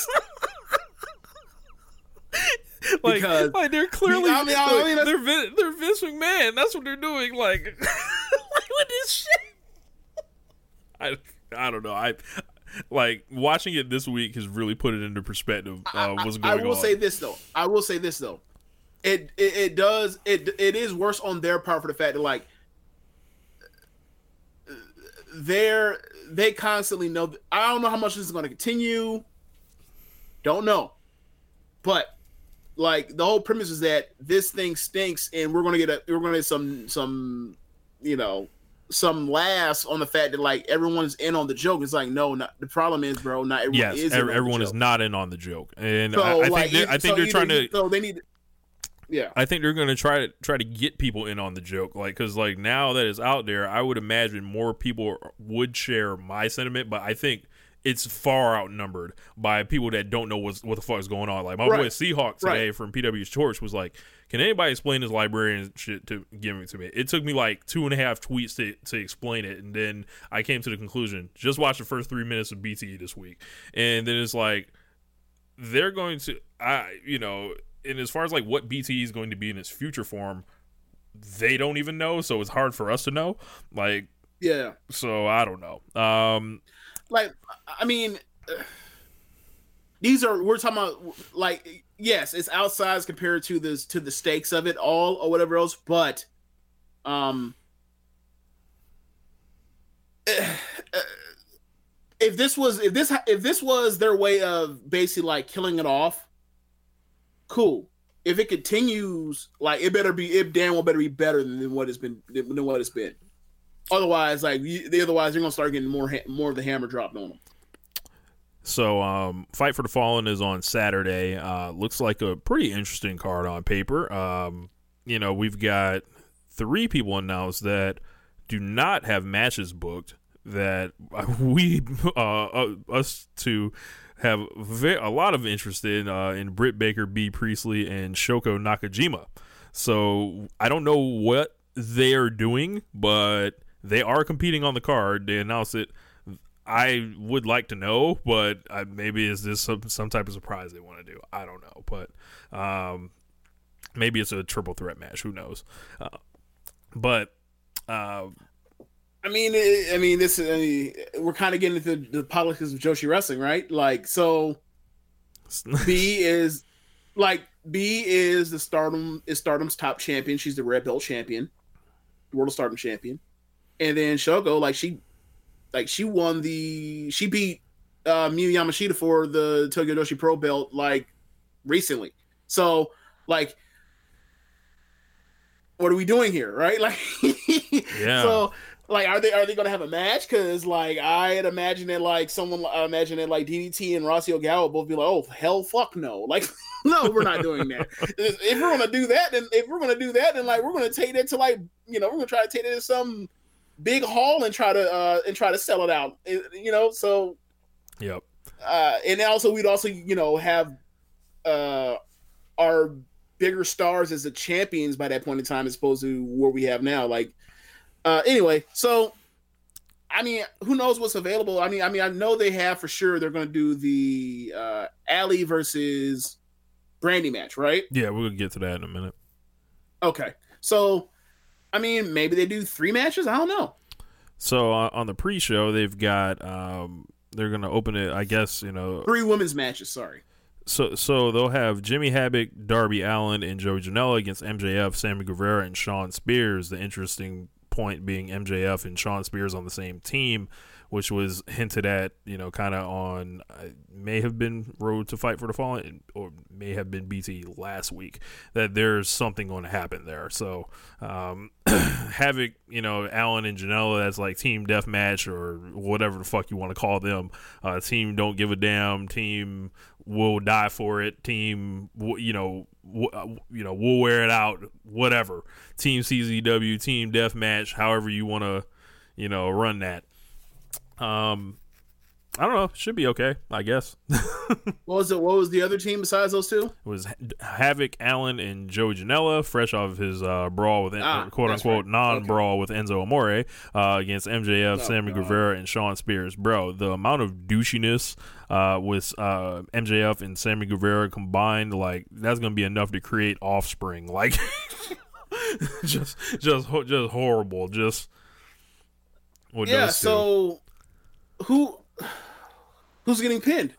Like, because- like they're clearly I mean, I mean, they're Vin, they're Vince McMahon. That's what they're doing. Like, like with this shit. I I don't know. I like watching it this week has really put it into perspective. Uh, what's going on? I will on? say this though. I will say this though. It, it it does it it is worse on their part for the fact that like they're they constantly know. I don't know how much this is going to continue. Don't know, but like the whole premise is that this thing stinks, and we're going to get a we're going to get some some you know some laughs on the fact that like everyone's in on the joke. It's like no, not the problem is, bro. Not everyone yes, is. ev- in on the everyone is not in on the joke, and So, I, I like, think they're, I think so they're either trying to. So they need. Yeah. I think they're going to try to try to get people in on the joke, like because like now that it's out there, I would imagine more people would share my sentiment, but I think it's far outnumbered by people that don't know what's, what the fuck is going on. Like my boy Seahawk today Right. from PW's Torch was like, "Can anybody explain this librarian shit to give it to me?" It took me like two and a half tweets to to explain it, and then I came to the conclusion: just watch the first three minutes of BTE this week, and then it's like they're going to I you know and as far as like what BTE is going to be in its future form they don't even know so it's hard for us to know like Yeah. so I don't know um like I mean, these are we're talking about like yes, it's outsized compared to this to the stakes of it all or whatever else, but um, if this was if this if this was their way of basically like killing it off, cool. If it continues, like it better be it damn well better be better than what it's been than what it's been. Otherwise, like you, otherwise, you're gonna start getting more ha- more of the hammer dropped on them. So, um, Fight for the Fallen is on Saturday. Uh, looks like a pretty interesting card on paper. Um, you know, we've got three people announced that do not have matches booked. That we, uh, uh, us two, have a lot of interest in uh, in Britt Baker, Bea Priestley, and Shoko Nakajima. So I don't know what they are doing, but they are competing on the card. They announced it I would like to know, but uh, maybe is this some some type of surprise they want to do? I don't know, but um, maybe it's a triple threat match. Who knows? Uh, but uh, I mean, it, I mean, this. I mean, we're kind of getting into the politics of Joshi wrestling, right? Like, so Bea is like Bea is the Stardom is Stardom's top champion. She's the red belt champion, World of Stardom champion, and then Shoko, like she, like she won the she beat uh, Miyu Yamashita for the Tokyo Joshi Pro belt like recently. So like, what are we doing here, right? Like, Yeah. So like, are they are they gonna have a match? Because like I had imagined it like someone I imagine it like DDT and Rossy Ogawa both be like, oh hell, fuck no, like no, we're not doing that. if if we're gonna do that, then if we're gonna do that, then like we're gonna take that to like you know we're gonna try to take it to some big hall and try to uh and try to sell it out, It- you know. So yep. uh and also we'd also you know have uh our bigger stars as the champions by that point in time as opposed to what we have now like uh anyway so i mean who knows what's available i mean i mean i know they have for sure they're going to do the uh allie versus brandi match right Yeah, we'll get to that in a minute. okay so i mean maybe they do three matches i don't know So uh, on the pre-show, they've got um, they're gonna open it. I guess you know. three women's matches sorry So so they'll have Jimmy Havoc, Darby Allin, and Joey Janela against MJF, Sammy Guevara, and Shawn Spears. The interesting point being MJF and Shawn Spears on the same team, which was hinted at, you know, kind of on uh, may have been Road to Fight for the Fallen or may have been BT last week. That there's something going to happen there. So um, Havoc, you know, Allin and Janela, that's like team deathmatch or whatever the fuck you want to call them. Uh, team don't give a damn. Team will die for it. Team, you know, uh, you know, we'll wear it out. Whatever. Team CZW, team deathmatch, however you want to, you know, run that. Um, I don't know. Should be okay, I guess. what was it what was the other team besides those two It was Havoc, Allin, and Joe Janela, fresh off of his uh, brawl with Ah, quote unquote right. non brawl with Enzo Amore uh, against MJF, Sammy God. Guevara, and Shawn Spears. Bro, the amount of douchiness uh, with uh, MJF and Sammy Guevara combined, like that's gonna be enough to create offspring. Like, just, just, just horrible. Just. Yeah so who who's getting pinned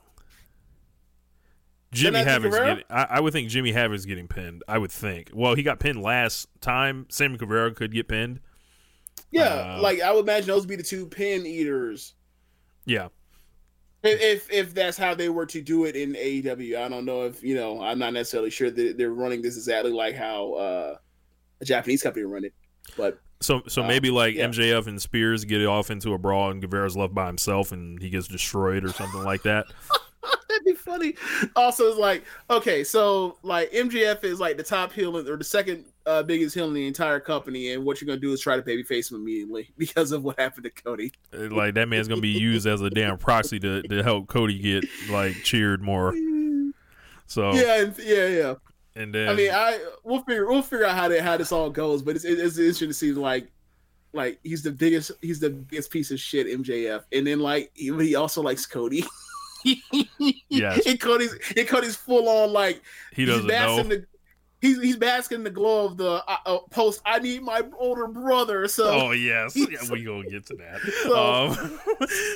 Jimmy Then I getting. I, I would think Jimmy Havoc's getting pinned. I would think. Well, he got pinned last time. Sammy Guevara could get pinned. Yeah, Uh, like I would imagine those would be the two pin eaters. yeah. If, if if that's how they were to do it in AEW, I don't know if you know. I'm not necessarily sure that they're running this exactly like how uh, a Japanese company run it, but So so Uh, maybe like yeah. MJF and Spears get off into a brawl and Guevara's left by himself and he gets destroyed or something like that. that'd be funny. Also, it's like okay, so like MJF is like the top heel or the second uh, biggest heel in the entire company, and what you're gonna do is try to babyface him immediately because of what happened to Cody. Uh, like that man's gonna be used as a damn proxy to, to help Cody get like cheered more. So Yeah, yeah, yeah. And then I mean, I we'll figure we'll figure out how that how this all goes, but it's it's interesting to see like like he's the biggest he's the biggest piece of shit MJF, and then like he, he also likes Cody. Yes. and Cody's and Cody's full on like he he's doesn't know. basking the he's he's basking in the glow of the uh, uh, post. I need my older brother. So Oh yes, yeah, we gonna get to that. So-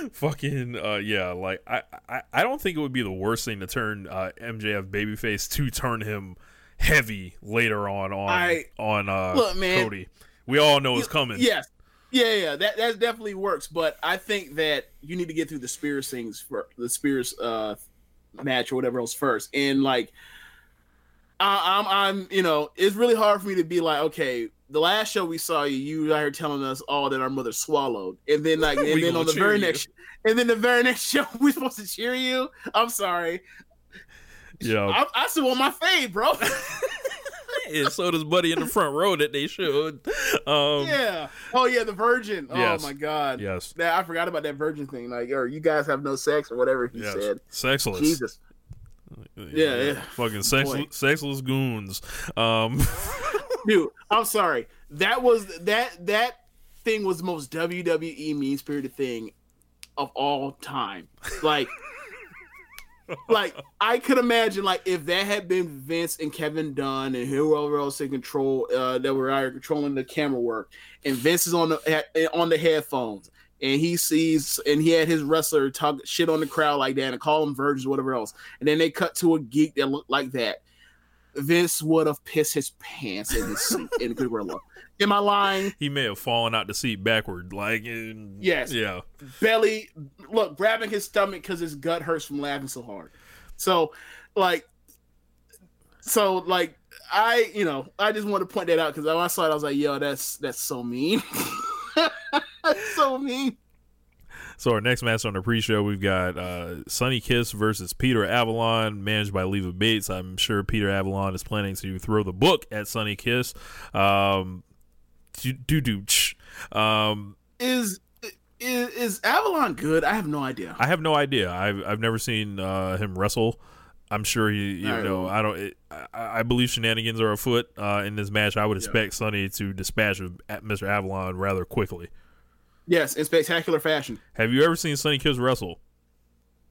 um, fucking uh, yeah, like I, I I don't think it would be the worst thing to turn uh, MJF babyface to turn him heavy later on on I- on uh, Look, man. Cody. We all know it's coming. Yes. Yeah, yeah, that that definitely works. But I think that you need to get through the Spears things for the Spears uh match or whatever else first. And like I, I'm I'm you know, it's really hard for me to be like, okay, the last show we saw you, you out here telling us all that our mother swallowed. And then like and then on the very you. next and then the very next show we're supposed to cheer you. I'm sorry. Yeah. I, I still want my fade, bro. and so does Buddy in the front row that they should. Um, yeah. Oh yeah, the virgin. Yes. Oh my god. Yes. That I forgot about that virgin thing. Like, or you guys have no sex or whatever he Yes. said. Sexless. Jesus. Yeah, yeah. Fucking sex, sexless goons. Um, Dude, I'm sorry. That was that that thing was the most WWE mean spirited thing of all time. Like like I could imagine like if that had been Vince and Kevin Dunn and whoever else in control uh that were out controlling the camera work and Vince is on the on the headphones and he sees and he had his wrestler talk shit on the crowd like that and call them virgins or whatever else and then they cut to a geek that looked like that Vince would have pissed his pants in his seat in Gorilla. Am I lying? he may have fallen out the seat backward. Like, in, Yes. Yeah. Belly, look, grabbing his stomach because his gut hurts from laughing so hard. So, like, so like, I, you know, I just want to point that out because when I saw it, I was like, yo, that's that's so mean. that's so mean. So our next match on the pre-show, we've got uh, Sunny Kiss versus Peter Avalon, managed by Leva Bates. I'm sure Peter Avalon is planning to throw the book at Sunny Kiss. Um, do do. Um, Is is, is Avalon good? I have no idea. I have no idea. I've I've never seen uh, him wrestle. I'm sure he, you right, know, I don't. It, I, I believe shenanigans are afoot uh, in this match. I would expect Sunny to dispatch Mr. Avalon rather quickly. Yes, in spectacular fashion. Have you ever seen Sunny Kiss wrestle?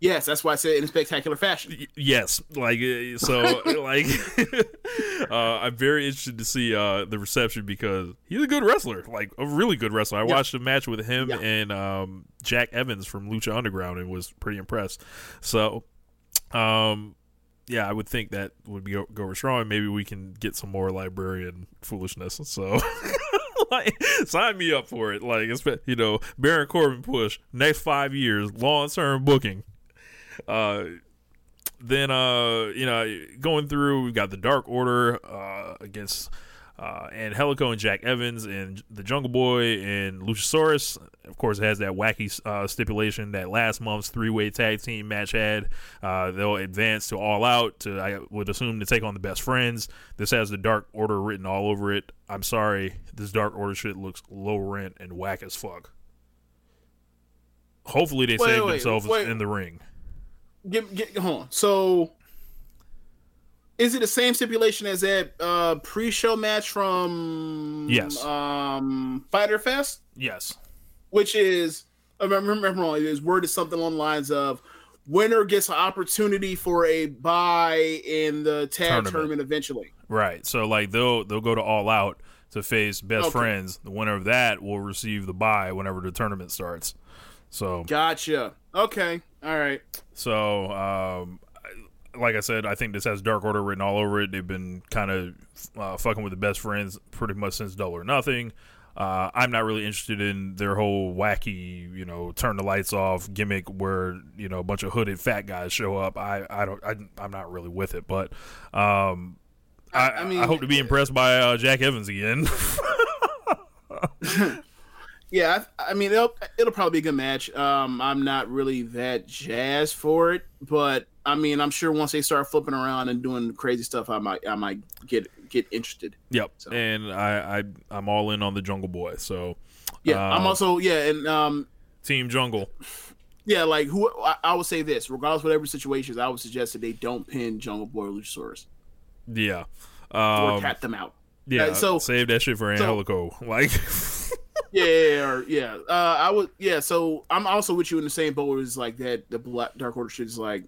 Yes, that's why I said in spectacular fashion. Y- yes like uh, so like uh i'm very interested to see uh the reception because he's a good wrestler like a really good wrestler i Yeah. watched a match with him Yeah. and um jack evans from lucha underground and was pretty impressed so um yeah i would think that would be go over strong maybe we can get some more librarian foolishness so like sign me up for it like it's, you know baron corbin push next five years long-term booking uh then uh you know going through we've got the dark order uh against uh Angelico and Jack Evans and the Jungle Boy and Luchasaurus. Of course it has that wacky uh stipulation that last month's three-way tag team match had uh they'll advance to all out to I would assume to take on the best friends. This has the dark order written all over it. I'm sorry this dark order shit looks low rent and whack as fuck. Hopefully they Wait, save wait, themselves wait. in the ring Get, get, hold on. So, is it the same stipulation as that uh, pre-show match from Yes. um, Fyter Fest, yes which is I remember, remember wrong, it is worded something along the lines of winner gets an opportunity for a bye in the tag Tournament. tournament, eventually. Right. So like they'll they'll go to all out to face best Okay. friends. The winner of that will receive the bye whenever the tournament starts. So Gotcha. Okay. All right. so um like I said, I think this has Dark Order written all over it. They've been kind of uh, fucking with the best friends pretty much since Double or Nothing. Uh, I'm not really interested in their whole wacky, you know, turn the lights off gimmick where you know a bunch of hooded fat guys show up. I, I don't, I, I'm not really with it. But um, I, I, mean- hope to be impressed by uh, Jack Evans again. Yeah, I, I mean it'll it'll probably be a good match. Um, I'm not really that jazzed for it, but I mean I'm sure once they start flipping around and doing crazy stuff, I might I might get get interested. yep, So- and I, I, I'm all in on the Jungle Boy. So Yeah, I'm Uh, also yeah, and um, Team Jungle. yeah, like who I, I would say this, regardless of whatever situations, I would suggest that they don't pin Jungle Boy or Luchasaurus Yeah. or Um, cat them out. yeah. Uh, so- save that shit for so- Angelico. Like, yeah, yeah, yeah. Uh, I would, yeah. So I'm also with you in the same boat. It's like that. The Black Dark Order shit is like,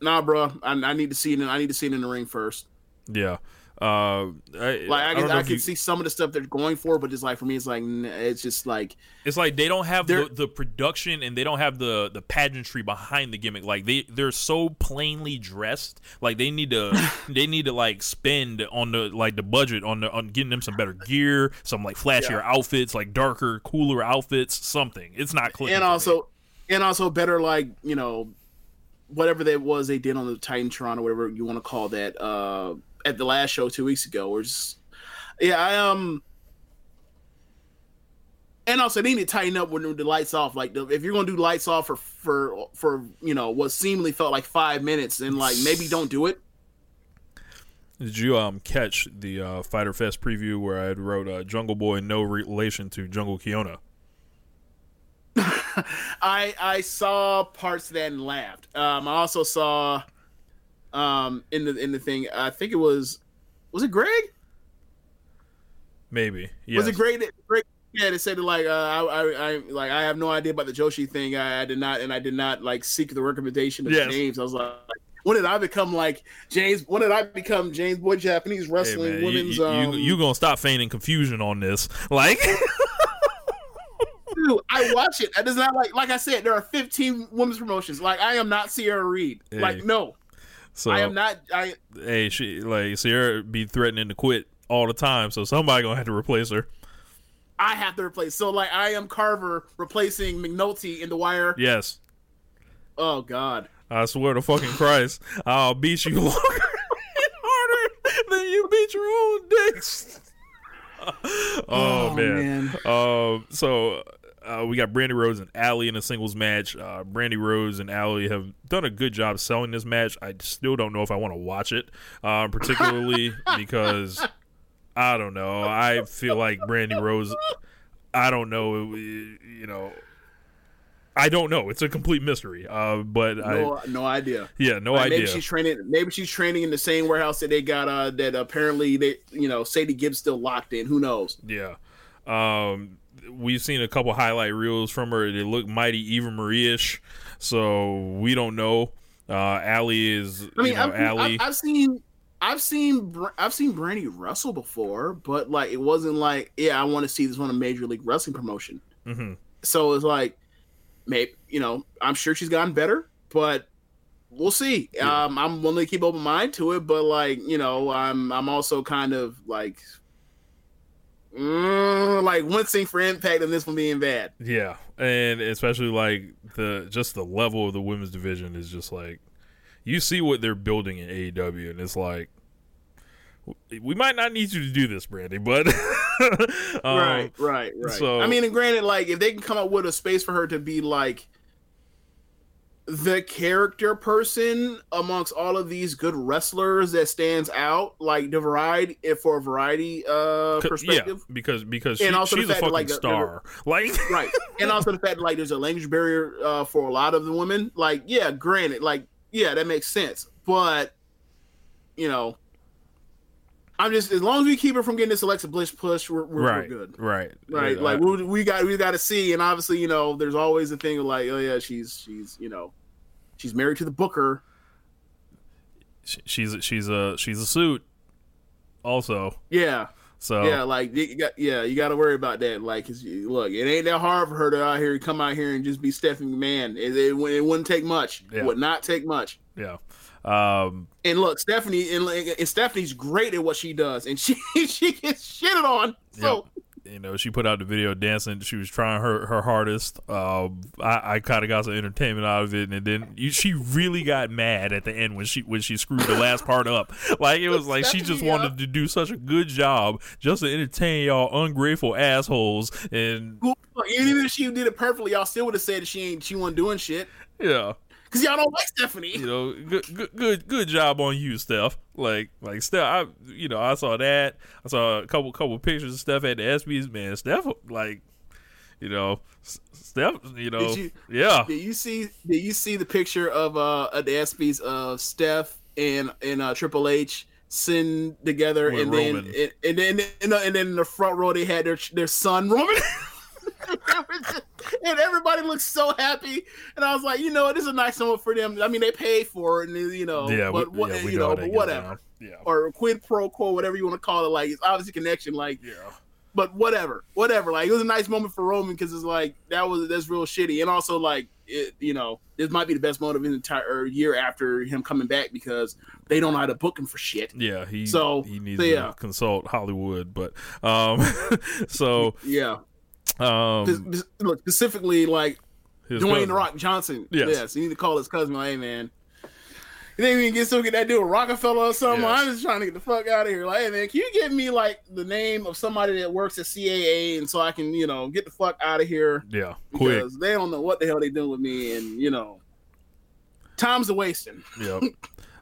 nah, bro. I, I need to see it. In, I need to see it in the ring first. yeah. Uh, I, Like I, don't can, I can you- see some of the stuff they're going for, but it's like for me, it's like it's just like It's like they don't have the, the production and they don't have the the pageantry behind the gimmick. Like they they're so plainly dressed. Like they need to they need to like spend on the like the budget on the on getting them some better gear, some like flashier outfits, like darker, cooler outfits, something. It's not clear. and for me. also and also better like you know whatever that was they did on the Titantron or whatever you want to call that uh at the last show two weeks ago or just yeah I um and also they need to tighten up when the lights off like the, if you're gonna do lights off for for for you know what seemingly felt like five minutes then like maybe don't do it Did you um catch the uh, Fyter Fest preview where I had wrote uh, Jungle Boy no relation to Jungle Kyona? I I saw parts of that and laughed. Um, I also saw, um, in the in the thing. I think it was, was it Greg? Maybe. Yes. Was it Greg? That, Greg yeah, they said that, like uh, I, I I like I have no idea about the Joshi thing. I, I did not, and I did not like seek the recommendation of Yes. James. I was like. When did I become like James? When did I become James Boy Japanese Hey, wrestling man, you, women's? you, um, you, you gonna stop feigning confusion on this? Like, Dude, I watch it. It is not like like I said. There are 15 women's promotions. Like I am not Sierra Reed. Hey. Like no, so I am not. I hey, she like Sierra be threatening to quit all the time, so somebody gonna have to replace her. I have to replace. So like I am Carver replacing McNulty in the wire. Yes, Oh God. I swear to fucking Christ, I'll beat you longer and harder than you beat your own dicks. oh, man. Um, so uh, we got Brandi Rhodes and Allie in a singles match. Uh, Brandi Rhodes and Allie have done a good job selling this match. I still don't know if I want to watch it, uh, particularly because I don't know. I feel like Brandi Rhodes. I don't know. You know. I don't know. It's a complete mystery. Uh, but No, I no idea. yeah, no Like, idea. Maybe she's training. Maybe she's training in the same warehouse that they got. Uh, that apparently they, you know, Sadie Gibbs still locked in. Who knows? Yeah. Um, we've seen a couple highlight reels from her. They look mighty Eva Marie-ish, so we don't know. Uh, Allie is, I mean, you know, I've, Allie. I've, I've seen, I've seen, I've seen Brandi wrestle before, but like it wasn't like, yeah, I want to see this on a major league wrestling promotion. Mhm. So it's like, maybe you know, I'm sure she's gotten better, but we'll see. Um, I'm willing to keep open mind to it, but like you know, I'm I'm also kind of like. Mm, like wincing for impact and this one being bad. yeah, and especially like the just the level of the women's division is just like you see what they're building in AEW, and it's like we might not need you to do this, Brandi, but um, right, right, right. so- I mean, and granted, like if they can come up with a space for her to be like the character person amongst all of these good wrestlers that stands out, like the variety if for a variety uh perspective. yeah, because because she, And also the she's a fact that, fucking like, the- star, like right. And also the fact that like there's a language barrier uh, for a lot of the women. Like, yeah, granted, like, yeah, that makes sense. But you know, I'm just as long as we keep her from getting this Alexa Bliss push, we're, we're, right, we're good. right, Right, Yeah, like I- we, we got we got to see, and obviously, you know, there's always a thing of like, oh yeah, she's she's you know, she's married to the Booker. she- she's she's a she's a suit also Yeah, so yeah, like you got yeah, you got to worry about that. Like, look, it ain't that hard for her to out here come out here and just be Stephanie McMahon. It, it, it wouldn't take much. Yeah. It would not take much. yeah um And look, Stephanie and, and Stephanie's great at what she does, and she she gets shitted on. So you know, she put out the video dancing. She was trying her her hardest. Um, I, I kind of got some entertainment out of it, and then you, she really got mad at the end when she when she screwed the last part up. Like it was like she just wanted to do such a good job just to entertain y'all ungrateful assholes. And Who- And even if she did it perfectly, y'all still would have said she ain't she wasn't doing shit yeah, because y'all don't like Stephanie. you know, good good good good job on you, Steph. Like like Steph, I you know I saw that. I saw a couple couple pictures of Steph at the ESPYS. Man, Steph like. You know, Steph. You know, Did you- yeah. Did you see? Did you see the picture of uh at the ESPYS of Steph and and uh, Triple H Sin together, With and then and, and then and, and then in the front row they had their their son Roman. and everybody looks so happy, and I was like, you know, what, this is a nice moment for them. I mean, they paid for it, and you know, yeah, but what, yeah, you know but whatever. Yeah, or quid pro quo, whatever you want to call it. Like, it's obviously connection. Like, yeah, but whatever, whatever. Like it was a nice moment for Roman because it's like that was that's real shitty, and also like it, you know, this might be the best moment of his entire year after him coming back because they don't know how to book him for shit. yeah. He So- he needs so, yeah. to consult Hollywood, but um, so Yeah, um, look specifically like Dwayne cousin. the Rock Johnson. Yes. Yes, you need to call his cousin. Like, hey man. You think we can get still get that dude Rockefeller or something? Yes. I'm just trying to get the fuck out of here. Like, hey man, can you give me like the name of somebody that works at CAA and so I can, you know, get the fuck out of here? Yeah, quick. because they don't know what the hell they doing with me, and you know, time's a wasting. Yep.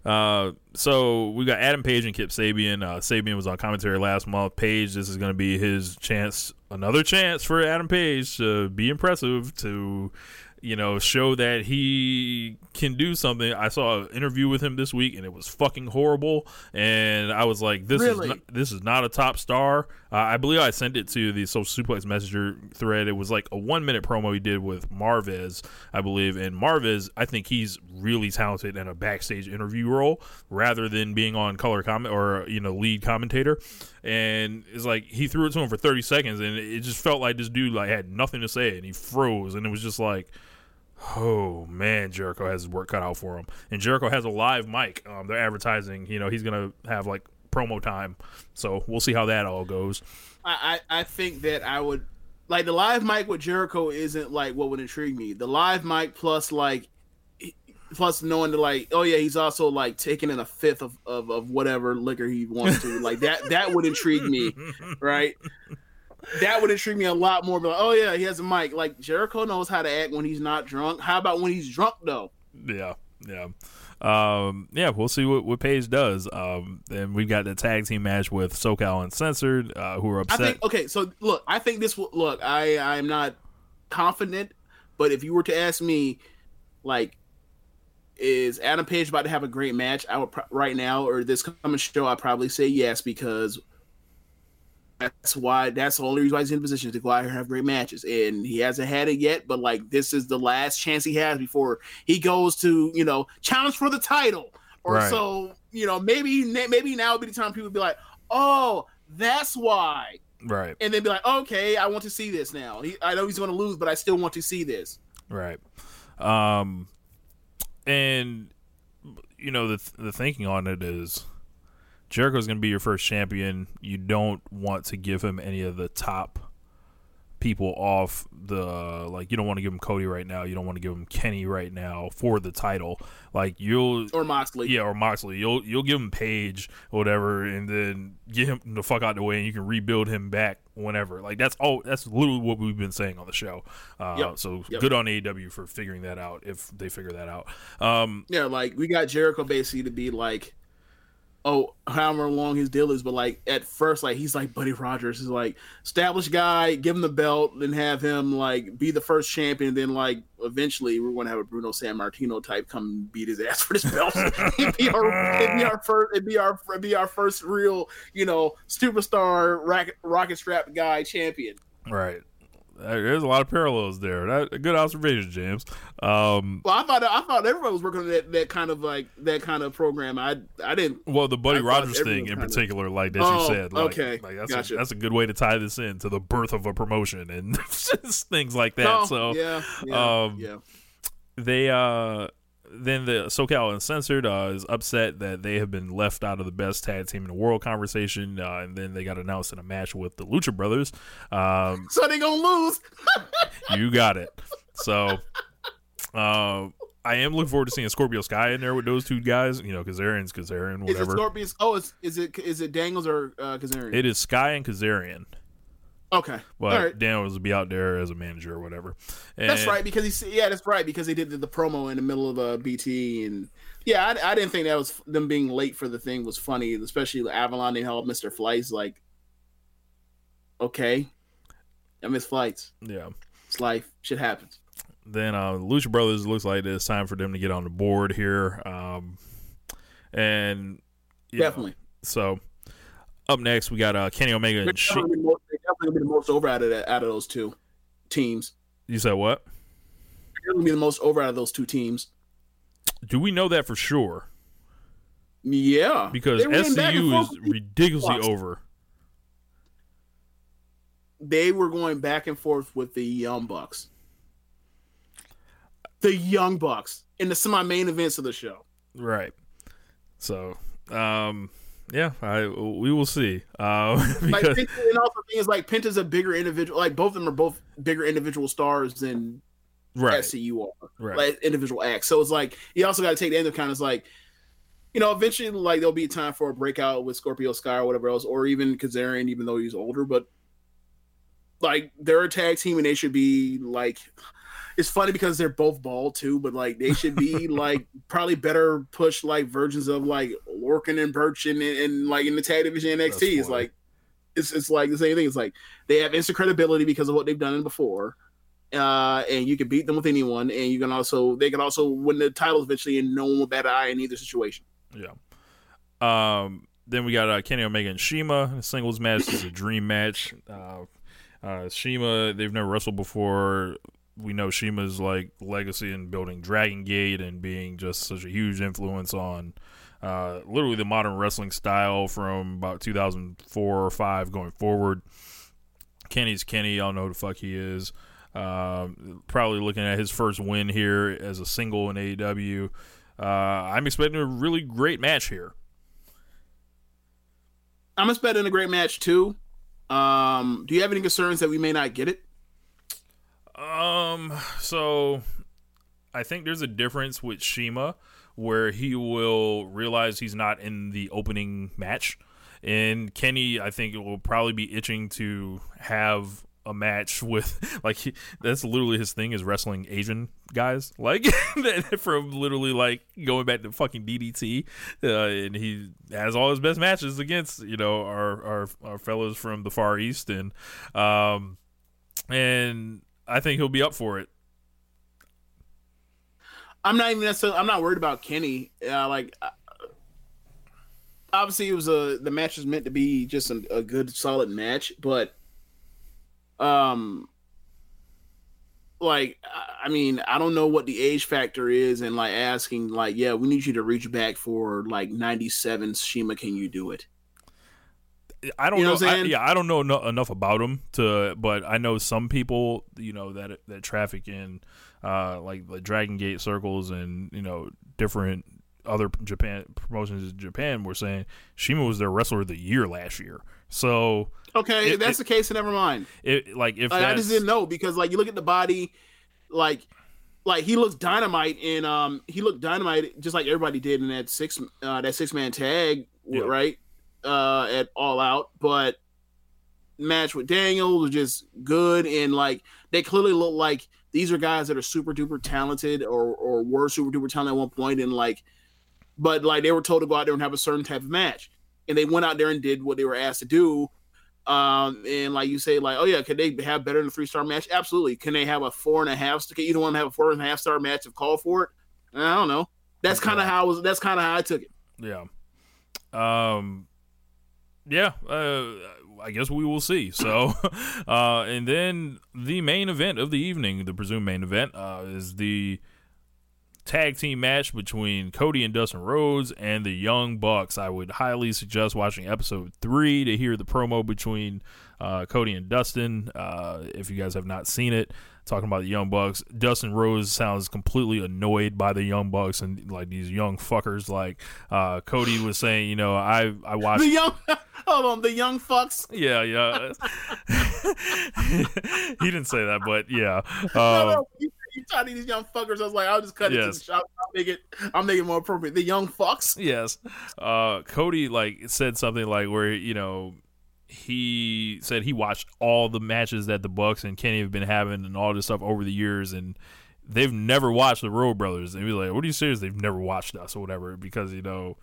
Uh, so we got Adam Page and Kip Sabian. Uh, Sabian was on commentary last month. Page, this is going to be his chance, another chance for Adam Page to be impressive, to you know show that he can do something. I saw an interview with him this week, and it was fucking horrible. And I was like, this Really? is not, this is not a top star. Uh, I believe I sent it to the Social Suplex Messenger thread. It was like a one minute promo he did with Marvez, I believe. And Marvez, I think he's really talented in a backstage interview role rather than being on color comment or you know lead commentator. And it's like he threw it to him for thirty seconds, and it just felt like this dude like had nothing to say, and he froze, and it was just like. Oh man, Jericho has his work cut out for him, and Jericho has a live mic. Um, they're advertising. You know, he's gonna have like promo time, so we'll see how that all goes. I, I I think that I would like the live mic with Jericho isn't like what would intrigue me. The live mic plus like plus knowing that like oh yeah he's also like taking in a fifth of, of, of whatever liquor he wants to. Like that that would intrigue me right? That would intrigue me a lot more. But like, oh yeah he has a mic. Like jericho knows how to act when he's not drunk. How about when he's drunk though? Yeah, yeah, um, yeah. We'll see what what Page does. Um, and we've got the tag team match with SoCal Uncensored, uh, who are I upset. think okay, so look, I think this will look. I I'm not confident, but if you were to ask me, like, is Adam Page about to have a great match? I would pro- right now or this coming show, I'd probably say yes because that's why that's the only reason why he's in position to go out here and have great matches, and he hasn't had it yet. But like, this is the last chance he has before he goes to you know challenge for the title, or Right. so you know maybe maybe now would be the time people would be like, oh, that's why right, and then be like, okay, I want to see this now. He, I know he's going to lose, but I still want to see this. right. Um, and you know the the thinking on it is Jericho's going to be your first champion. You don't want to give him any of the top people off the like. You don't want to give him Cody right now. You don't want to give him Kenny right now for the title. Like you'll Or Moxley. yeah, or Moxley. You'll you'll give him Page or whatever, and then get him the fuck out of the way, and you can rebuild him back whenever. Like that's all. That's literally what we've been saying on the show. Uh, Yep. So Yep. good on AEW for figuring that out if they figure that out. Um, Yeah, like we got Jericho basically to be like, oh, however long his deal is, but like at first, like he's like Buddy Rogers is like established guy, give him the belt, then have him like be the first champion. Then like eventually we're gonna have a Bruno Sammartino type come beat his ass for this belt. it'd, be our, it'd be our first, it'd be our, it'd be our first real, you know, superstar rocket, rocket strap guy champion. right. There's a lot of parallels there. That, a good observation, James. Um, Well, I thought I thought everybody was working on that, that kind of like that kind of program. I I didn't. well, the Buddy I Rogers thing in particular, like that Oh, you said, like, okay. like that's Gotcha. a, that's a good way to tie this in to the birth of a promotion and things like that. No, so yeah, yeah, um, yeah. they uh then the SoCal Uncensored uh, is upset that they have been left out of the best tag team in the world conversation, uh, and then they got announced in a match with the Lucha Brothers. Um, So they gonna lose. you got it. So, uh, I am looking forward to seeing Scorpio Sky in there with those two guys. You know, Kazarian's Kazarian, Is it whatever. Scorpius? Oh, is, is it is it Daniels or uh, Kazarian? It is Sky and Kazarian, okay, but all right. Daniels will be out there as a manager or whatever. And, That's right because he's yeah, that's right because they did the, the promo in the middle of a BT and yeah, I, I didn't think that was them being late for the thing was funny, especially Avalon they held Mister Flights like, okay, I miss flights. Yeah. It's life. Shit happens. Then uh, Lucha Brothers looks like it's time for them to get on the board here. Um, and know, Definitely. so up next we got uh, Kenny Omega and She- definitely, the most, they're definitely gonna be the most over out of that, out of those two teams. You said what? They're gonna be the most over out of those two teams. Do we know that for sure? Yeah, Because They ran back and SCU is ridiculously Bucks. over. they were going back and forth with the Young Bucks. The Young Bucks in the semi main events of the show. Right. So, um, yeah, I we will see. Uh, Like Penta, and also things like Penta's a bigger individual. Like both of them are both bigger individual stars than right, SCU are. right, Like individual acts. So it's like you also got to take the end of kind of like, you know, eventually like there'll be time for a breakout with Scorpio Sky or whatever else, or even Kazarian, even though he's older. But like they're a tag team and they should be like. It's funny because they're both bald too, but like they should be like probably better push like versions of like Lorcan and Burch and, and like in the tag division NXT. It's like it's it's like the same thing. It's like they have instant credibility because of what they've done in before uh, and you can beat them with anyone, and you can also they can also win the titles eventually, and no one will bat an eye in either situation. yeah. Um, then we got uh, Kenny Omega and CIMA. The singles match is a dream match. Uh, uh, CIMA, they've never wrestled before. We know CIMA's like legacy in building Dragon Gate and being just such a huge influence on uh, literally the modern wrestling style from about 2004 or five going forward. Kenny's Kenny, y'all know who the fuck he is. Um, probably looking at his first win here as a single in AEW. Uh, I'm expecting a really great match here. I'm expecting a great match too. Um, do you have any concerns that we may not get it? Um, so I think there's a difference with CIMA where he will realize he's not in the opening match. And Kenny, I think, will probably be itching to have a match with like he, that's literally his thing is wrestling Asian guys. Like from literally like going back to fucking DDT uh, and he has all his best matches against you know our our, our fellows from the far east. And um and I think he'll be up for it I'm not even necessarily. I'm not worried about Kenny. Uh, like, uh, obviously, it was a the match was meant to be just a, a good, solid match, but, um, like, I- mean, I don't know what the age factor is, and like asking, like, yeah, we need you to reach back for like '97 CIMA. Can you do it? I don't You know know. I, yeah, I don't know no, enough about him to, but I know some people, you know, that that traffic in uh, like the Dragon Gate circles and you know different other Japan promotions in Japan were saying CIMA was their wrestler of the year last year. So Okay, if that's it- the case, never mind. it like if Like, I just didn't know because like you look at the body, like like he looks dynamite and um he looked dynamite just like everybody did in that six uh that six man tag Yeah. right uh at all out but match with Daniel was just good and like they clearly look like these are guys that are super duper talented or or were super duper talented at one point and like but like they were told to go out there and have a certain type of match and they went out there and did what they were asked to do um, and like you say, like, oh yeah, could they have better than a three star match? Absolutely. Can they have a four and a half? Can either one have a four and a half star match if called for it? I don't know. That's kind of how I was. That's kind of how I took it. Yeah. Um. Yeah. Uh. I guess we will see. So, uh, and then the main event of the evening, the presumed main event, uh, is the tag team match between Cody and Dustin Rhodes and the Young Bucks. I would highly suggest watching episode three to hear the promo between uh, Cody and Dustin. Uh, if you guys have not seen it, talking about the Young Bucks. Dustin Rhodes sounds completely annoyed by the Young Bucks and like these young fuckers. Like uh, Cody was saying, you know, I I watched. The young, hold on, the young fucks. yeah, yeah. he didn't say that, but yeah. Um, no, you, these young fuckers. I was like, I'll just cut it to Yes. the shop. I'll make it. I'll make it more appropriate. The young fucks. yes uh cody like said something like where you know he said he watched all the matches that the bucks and kenny have been having and all this stuff over the years and they've never watched the Rhodes brothers and he was like what are you serious they've never watched us or whatever because you know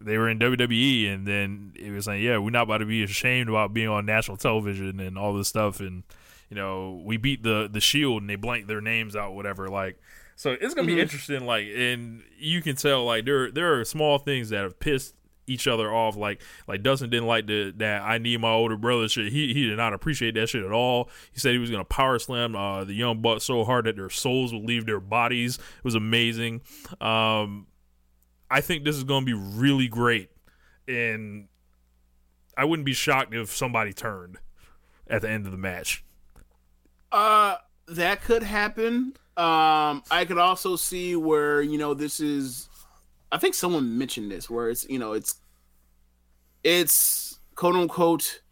they were in WWE, and then it was like, yeah, we're not about to be ashamed about being on national television and all this stuff, and you know, we beat the the Shield, and they blanked their names out, whatever. Like, so it's gonna be mm-hmm. interesting. Like, and you can tell, like, there there are small things that have pissed each other off. Like, like Dustin didn't like the that I need my older brother shit. He he did not appreciate that shit at all. He said he was gonna power slam uh, the young bucks so hard that their souls would leave their bodies. It was amazing. Um, I think this is to be really great, and I wouldn't be shocked if somebody turned at the end of the match. Uh, that could happen. Um, I could also see where you know this is. I think someone mentioned this where it's you know it's it's quote unquote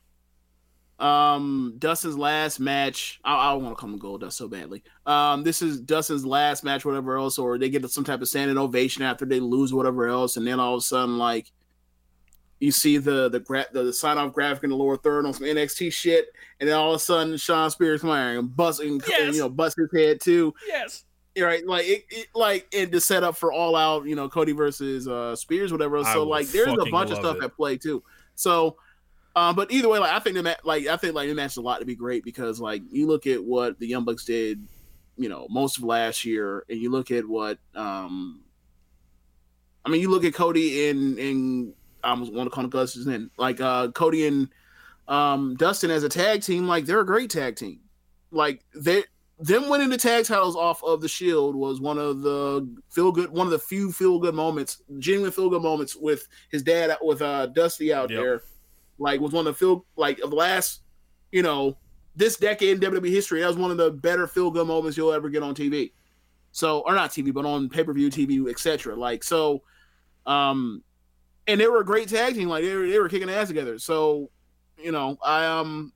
um Dustin's last match. I, I don't want to come to Goldust so badly. Um, this is Dustin's last match, whatever else, or they get some type of standing ovation after they lose, whatever else, and then all of a sudden, like you see the the gra- the, the sign off graphic in the lower third on some NXT shit, and then all of a sudden Shawn Spears and bust and, and, you know bust his head too. Yes. Right, like it, it like and to set up for all out, you know, Cody versus uh Spears, whatever. So like, there's a bunch of stuff it. at play too. So, um, but either way, like I think the ma- like I think like the match is a lot to be great because like you look at what the Young Bucks did, you know, most of last year, and you look at what um, I mean, you look at Cody and and I almost want to call him Dustin, in like uh Cody and um Dustin as a tag team, like they're a great tag team. Like they them winning the tag titles off of the Shield was one of the feel good, one of the few feel good moments, genuine feel good moments with his dad with uh Dusty out Yep. there. Like was one of the feel like of the last, you know, this decade in WWE history. That was one of the better feel good moments you'll ever get on TV. So or not TV, but on pay per view, TV, etc. Like so, um, and they were a great tag team. Like they were, they were kicking ass together. So, you know, I um,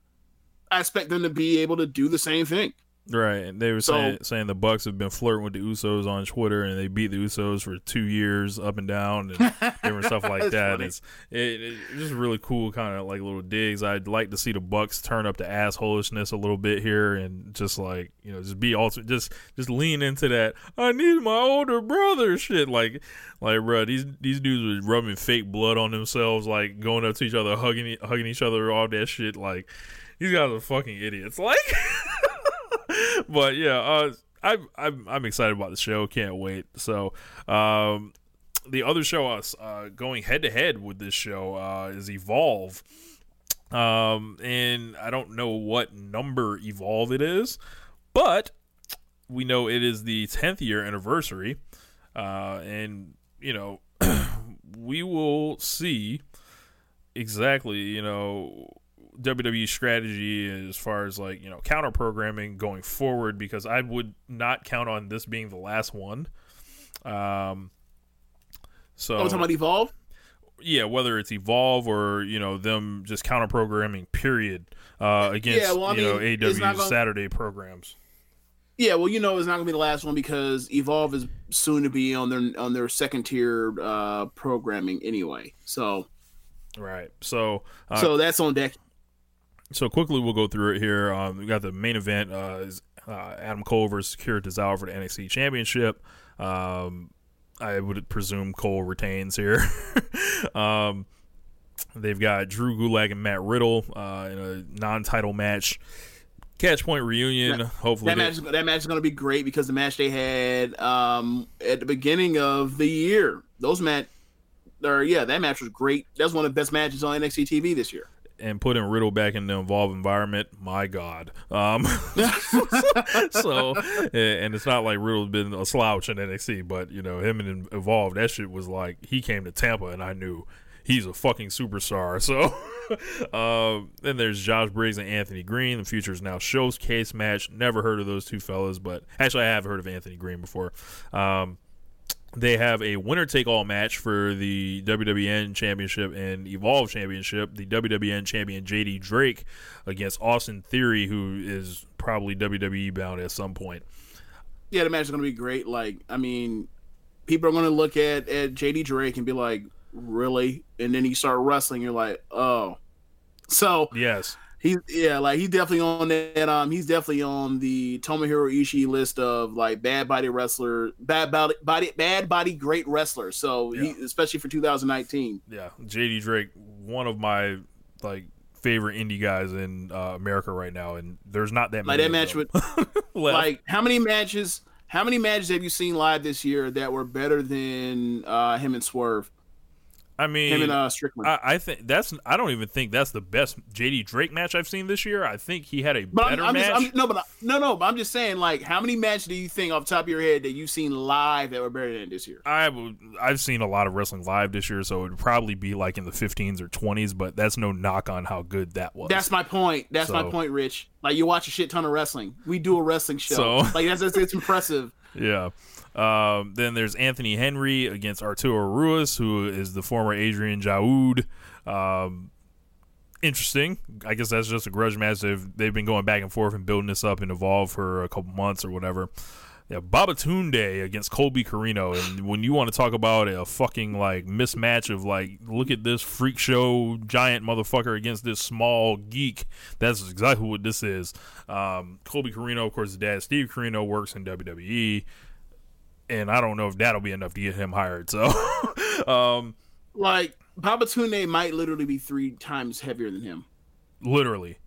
I expect them to be able to do the same thing. Right. And they were So- saying saying the Bucks have been flirting with the Usos on Twitter and they beat the Usos for two years up and down and different stuff like that. funny. It's it, just really cool kind of like little digs. I'd like to see the Bucks turn up the assholishness a little bit here and just like, you know, just be also just just lean into that I need my older brother shit like like bro, these these dudes were rubbing fake blood on themselves like going up to each other hugging hugging each other all that shit like these guys are fucking idiots like but yeah, uh, I'm I'm I'm excited about the show. Can't wait. So, um, the other show us uh, going head to head with this show uh, is Evolve. Um, and I don't know what number Evolve it is, but we know it is the 10th year anniversary. Uh, and you know, we will see exactly, you know, WWE strategy as far as like, you know, counter programming going forward because I would not count on this being the last one. Um so Oh, talking about Evolve. yeah, whether it's Evolve or, you know, them just counter programming period uh against Yeah, well, I you know mean, not gonna- Saturday programs. Yeah, well, you know, it's not gonna be the last one because Evolve is soon to be on their on their second tier uh, programming anyway. So, Right. So uh, so that's on deck. So quickly, we'll go through it here. Um, we got the main event uh, is uh, Adam Cole versus Kira Tozawa for the NXT Championship. Um, I would presume Cole retains here. um, they've got Drew Gulak and Matt Riddle uh, in a non-title match. Catch point reunion. That- hopefully, That match, is- that match is going to be great because the match they had um, at the beginning of the year, those match, or yeah, that match was great. That's one of the best matches on NXT TV this year. And putting Riddle back in the Evolve environment, my God. Um, so, and it's not like Riddle's been a slouch in NXT, but you know him and Evolve, that shit was like he came to Tampa, and I knew he's a fucking superstar. So, um, then there's Josh Briggs and Anthony Green. The future is now showcase match. Never heard of those two fellas, but actually, I have heard of Anthony Green before. Um, they have a winner take all match for the WWN Championship and Evolve Championship. The WWN champion JD Drake against Austin Theory, who is probably WWE bound at some point. Yeah, the match is gonna be great. Like, I mean, people are gonna look at at JD Drake and be like, "Really?" And then you start wrestling, you're like, "Oh." So Yes. He's yeah, like he's definitely on that. Um, he's definitely on the Tomohiro Ishii list of like bad body wrestler, bad body, body bad body great wrestler. So he, especially for 2019. Yeah. JD Drake, one of my like favorite indie guys in uh, America right now, and there's not that Like many that match with like how many matches? How many matches have you seen live this year that were better than uh, him and Swerve? I mean, Him and uh, Strickland. I, I think that's. I don't even think that's the best JD Drake match I've seen this year. I think he had a But I'm, better I'm match. just, I'm, no, but I, no, no. But I'm just saying, like, how many matches do you think off the top of your head that you've seen live that were better than this year? I would- I've seen a lot of wrestling live this year, so it would probably be like in the 15s or 20s. But that's no knock on how good that was. That's my point. That's my point, Rich. Like you watch a shit ton of wrestling. We do a wrestling show. So- like that's, that's it's impressive. Yeah. Um, then there's Anthony Henry against Arturo Ruiz, who is the former Adrian Jaoud. Um, interesting. I guess that's just a grudge match. They've, they've been going back and forth and building this up and evolve for a couple months or whatever. Yeah, Babatunde against Colby Corino, and when you want to talk about a fucking like mismatch of like, look at this freak show giant motherfucker against this small geek, that's exactly what this is. Um, Colby Corino, of course, his dad Steve Corino works in WWE and I don't know if that'll be enough to get him hired. So, um, Like Babatunde might literally be three times heavier than him. literally,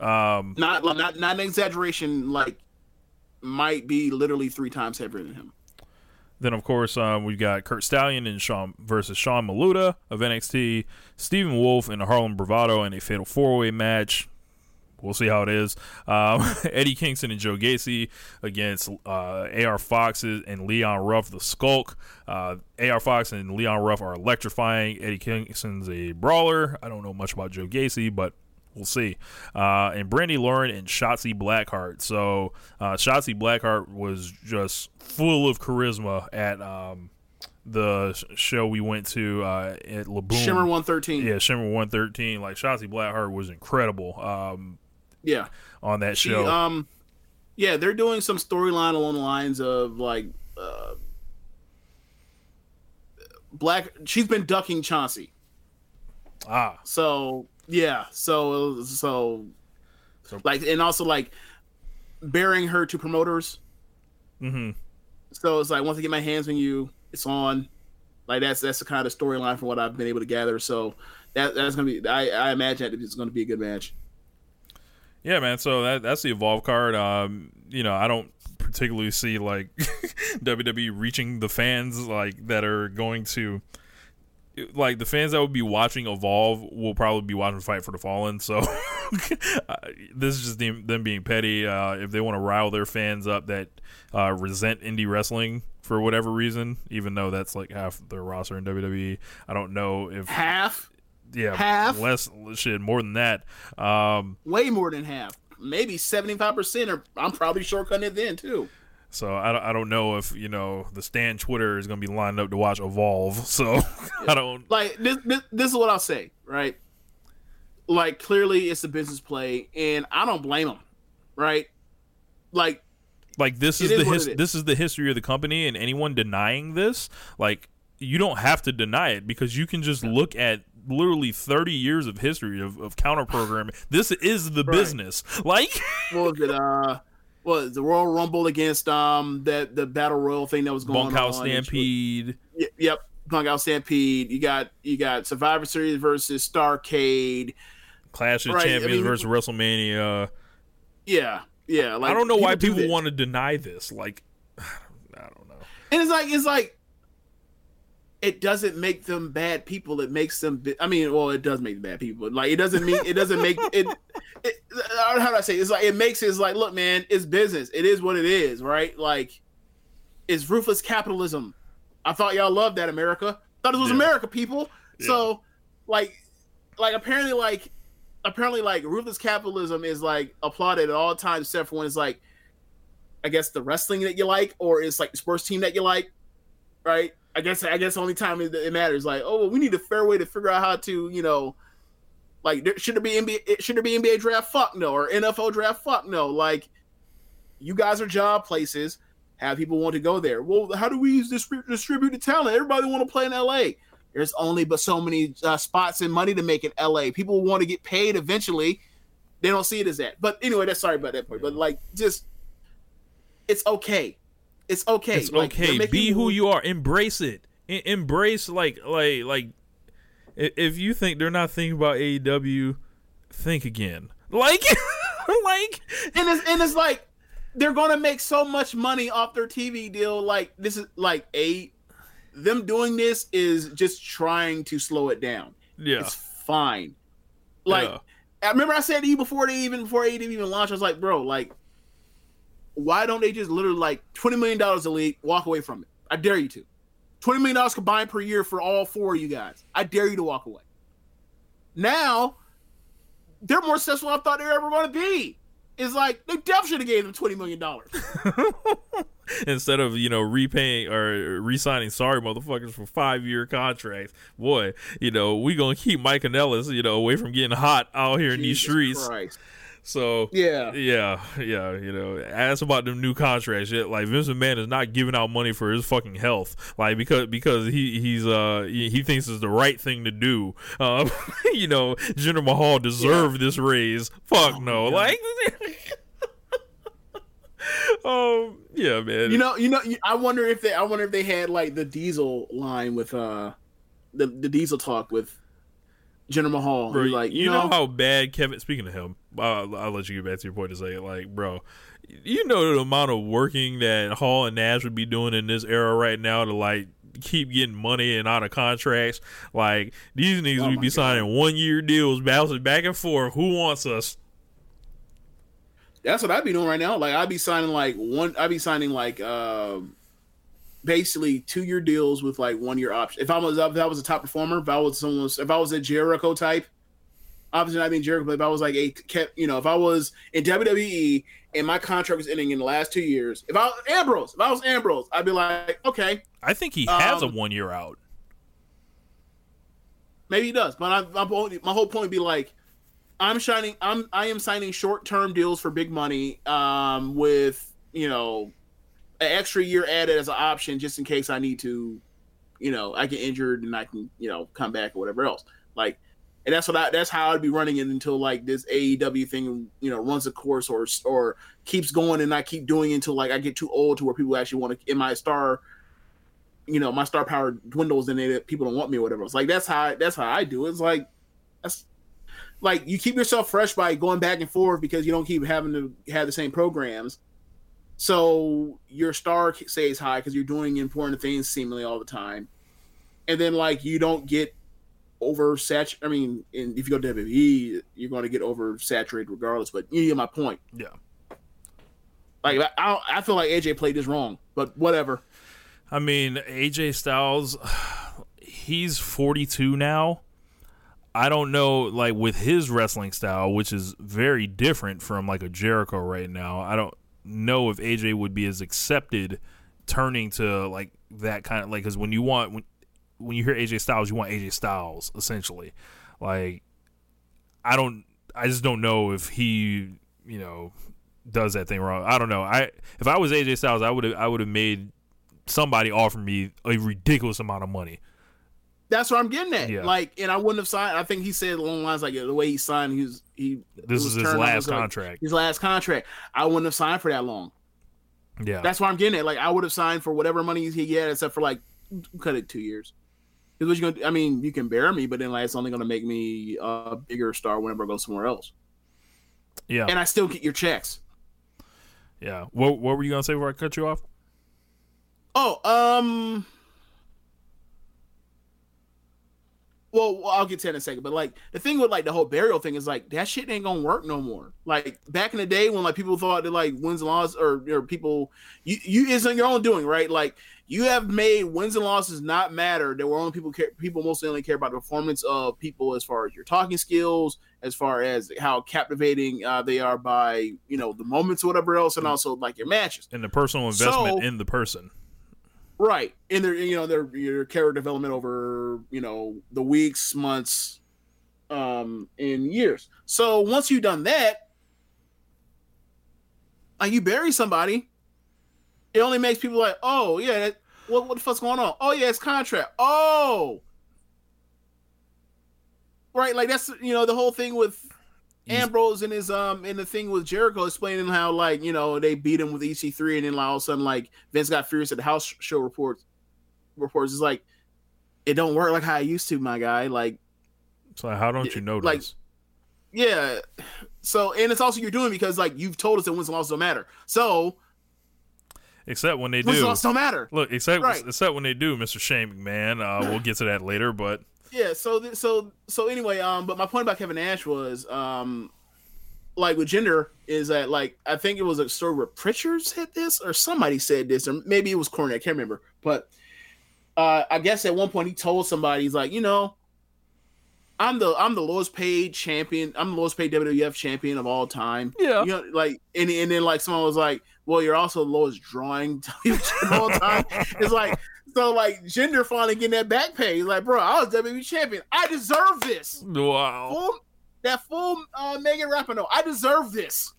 um, Not not not an exaggeration. Like might be literally three times heavier than him. then of course um, we've got Curt Stallion and Sean versus Sean Maluta of NXT, Stephen Wolf and the Harlem Bravado in a fatal four way match. We'll see how it is. Um, Eddie Kingston and Joe Gacy against uh, AR Fox and Leon Ruff, the Skulk. Uh, AR Fox and Leon Ruff are electrifying. Eddie Kingston's a brawler. I don't know much about Joe Gacy, but we'll see. Uh, and Brandi Lauren and Shotzi Blackheart. So uh, Shotzi Blackheart was just full of charisma at um, the show we went to uh, at La Boom. Shimmer one thirteen. Yeah, Shimmer 113. Like Shotzi Blackheart was incredible um, Yeah. on that She, show. um, yeah, they're doing some storyline along the lines of like, uh, Black. She's been ducking Chauncey. ah, So yeah, so so, So- like, and also like bearing her to promoters. Mm-hmm. So it's like once I get my hands on you, it's on. Like that's that's the kind of storyline from what I've been able to gather. So that that's gonna be. I, I imagine that it's gonna be a good match. Yeah, man. So that that's the Evolve card. Um, you know, I don't particularly see like WWE reaching the fans like that are going to like the fans that would be watching Evolve will probably be watching Fight for the Fallen. So this is just them, them being petty. Uh, if they want to rile their fans up that uh, resent indie wrestling for whatever reason, even though that's like half their roster in WWE, I don't know if Half, yeah half? less shit more than that. Um, way more than half, maybe seventy five percent. Or I'm probably shortcutting it then too. So I don't, I don't know if you know the Stan Twitter is going to be lined up to watch Evolve. So I don't. Like this, this, this is what I'll say, right? Like clearly, it's a business play, and I don't blame them, right? Like Like this is is the his, is. this is the history of the company, and anyone denying this, like you don't have to deny it because you can just look at literally 30 years of history of, of counter programming. This is the Right. business. Like what was it? Uh, what was the Royal Rumble against um that the Battle Royal thing that was going on? Bunkhouse on? Stampede. Y- Yep, Bunkhouse Stampede. You got you got Survivor Series versus Starcade. Clash of Right, I Champions mean- versus WrestleMania. Yeah, yeah. Like I don't know why people this. want to deny this. Like, I don't know. And it's like it's like it doesn't make them bad people. It makes them. bi- I mean, well, it does make them bad people. Like it doesn't mean it doesn't make it. it how do I say? It? It's like it makes it. It's like, look, man, it's business. It is what it is, right? Like it's ruthless capitalism. I thought y'all loved that America. Thought it was Yeah. America, people. So, like, like apparently, like, apparently, like, ruthless capitalism is like applauded at all times, except for when it's like, I guess the wrestling that you like, or it's like the sports team that you like, right? I guess I guess the only time it, it matters, like, oh, well, we need a fair way to figure out how to, you know, like, there, should there be NBA? Should there be NBA draft? Fuck no, or NFL draft? Fuck no. Like, you guys are job places. Have people want to go there? Well, how do we distribute, distribute the talent? Everybody want to play in LA. There's only but so many uh, spots and money to make in LA. People want to get paid eventually. They don't see it as that. But anyway, that's sorry about that point. But like, just it's okay. It's okay. It's Like, okay. Be who you are. Embrace it. E- embrace like like like. If you think they're not thinking about AEW, think again. Like, like and it's and it's like they're gonna make so much money off their TV deal. Like this is like a them doing this is just trying to slow it down. yeah, It's fine. Like Yeah. I remember I said to you before they even before AEW even launched, I was like, bro, like why don't they just literally like twenty million dollars a league, walk away from it? I dare you to. Twenty million dollars combined per year for all four of you guys. I dare you to walk away. Now they're more successful than I thought they were ever going to be. It's like they definitely should have gave them twenty million dollars. instead of you know repaying or re-signing sorry motherfuckers for five year contracts boy you know we gonna keep mike and ellis you know away from getting hot out here in these streets so Yeah. yeah yeah you know ask about them new contracts Shit, like vince mcmahon is not giving out money for his fucking health like because because he he's uh he, he thinks it's the right thing to do um you know jinder mahal deserved this raise fuck Oh no like um yeah man You know, you know. I wonder if they. I wonder if they had like the Diesel line with uh, the the Diesel talk with Jinder Mahal. bro. Like, you, know, how bad Kevin. Speaking of him, I'll, I'll let you get back to your point to say it. Like, bro, you know the amount of working that Hall and Nash would be doing in this era right now to like keep getting money and out of contracts. Like these niggas Oh would be signing one year deals, bouncing back and forth. Who wants us? That's what I'd be doing right now. Like I'd be signing like one. I'd be signing like uh, basically two year deals with like one year option. If I was if I was a top performer, if I was someone, if I was a Jericho type, obviously not being Jericho, but if I was like a kept, you know, if I was in WWE and my contract was ending in the last two years, if I was Ambrose, if I was Ambrose, I'd be like, okay, I think he has Um, a one year out. Maybe he does, but I, I'm only, my whole point would be like, I'm shining. I'm I am signing short term deals for big money, um, with you know, an extra year added as an option just in case I need to, you know, I get injured and I can you know come back or whatever else. Like, and that's what I that's how I'd be running it until like this AEW thing you know runs a course or or keeps going and I keep doing it until like I get too old to where people actually want to in my star. You know, my star power dwindles and they, people don't want me or whatever. It's like that's how that's how I do. it. It's like that's like you keep yourself fresh by going back and forth because you don't keep having to have the same programs. So your star stays high because you're doing important things seemingly all the time, and then like you don't get oversaturated. I mean, and if you go to WWE, you're going to get oversaturated regardless. But you get my point. Yeah. Like I, I, I feel like AJ played this wrong, but whatever. I mean, AJ Styles, he's 42 now. I don't know, like with his wrestling style, which is very different from like a Jericho right now. I don't know if AJ would be as accepted turning to like that kind of like because when you want when when you hear AJ Styles, you want AJ Styles essentially. Like, I don't, I just don't know if he, you know, does that thing wrong. I don't know. I if I was AJ Styles, I would I would have made somebody offer me a ridiculous amount of money. That's what I'm getting at. Yeah. Like, and I wouldn't have signed. I think he said along the lines like the way he signed, he was he. This was is his turned on, it last was like, contract. His last contract. I wouldn't have signed for that long. Yeah, That's why I'm getting it. Like, I would have signed for whatever money he had, except for like cut it two years. Because what you gonna? I mean, you can bear me, but then like it's only gonna make me a bigger star whenever I go somewhere else, yeah, and I still get your checks. yeah. What what were you gonna say before I cut you off? Oh, um. Well, I'll get to that in a second. But like the thing with like the whole burial thing is like that shit ain't gonna work no more. Like back in the day when like people thought that like wins and losses or, or people you you is on your own doing right. Like you have made wins and losses not matter. There were only people care. People mostly only care about the performance of people as far as your talking skills, as far as how captivating uh, they are by you know the moments or whatever else, and also like your matches. And the personal investment So- in the person. Right. And their you know their your character development over, you know, the weeks, months, um, and years. So once you've done that, and you bury somebody, it only makes people like, oh yeah, that, what what the fuck's going on? Oh yeah, it's contract. Oh, right. Like that's you know the whole thing with Ambrose and his um and the thing with Jericho explaining how like you know they beat him with EC3 and then like, all of a sudden like Vince got furious at the house show reports reports is like it don't work like how I used to my guy like So how don't you notice? like- yeah so and it's also you're doing because like you've told us that wins and losses don't matter so except when they wins and do. losses don't matter Look, except Right. except when they do, Mr. Shane McMahon. Uh, we'll get to that later, but yeah so th- so so anyway um but my point about kevin nash was um like with Jinder is that like i think it was a story where pritchard said this or somebody said this or maybe it was corny i can't remember but uh i guess at one point he told somebody he's like you know i'm the i'm the lowest paid champion i'm the lowest paid wwf champion of all time Yeah. you know like and, and then like someone was like well you're also the lowest drawing of all time it's like so like Jinder finally getting that back pay. He's like, bro, I was WWE champion. I deserve this. wow. Full, that full uh, Megan Rapinoe. I deserve this.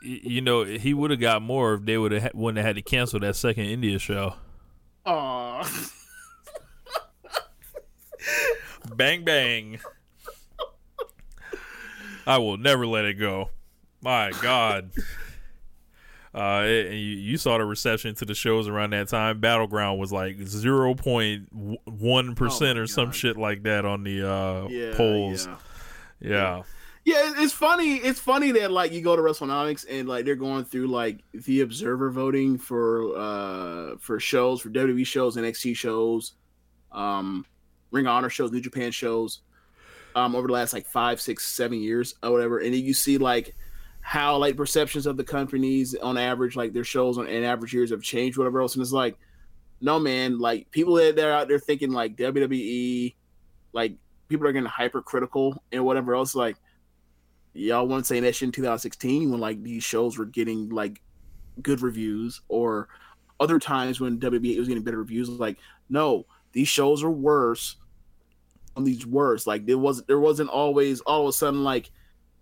You know, he would have got more if they would have wouldn't have had to cancel that second India show. Aw. Bang bang. I will never let it go. My God. Uh, it- and you, you saw the reception to the shows around that time. Battleground was like zero point one percent Oh my or some shit like that on the uh, yeah, polls. Yeah. Yeah. Yeah, it's funny. It's funny that like you go to WrestleNomics and like they're going through like the observer voting for uh for shows for WWE shows, NXT shows, um, Ring of Honor shows, New Japan shows, um, over the last like five, six, seven years or whatever, and then you see like how like perceptions of the companies on average, like their shows on in average years have changed, whatever else, and it's like, no man, like people that they're out there thinking like WWE, like people are getting hypercritical and whatever else, like y'all weren't saying that shit in 2016 when like these shows were getting like good reviews or other times when WWE was getting better reviews. Like no these shows are worse. On these worse. Like there was there wasn't always all of a sudden like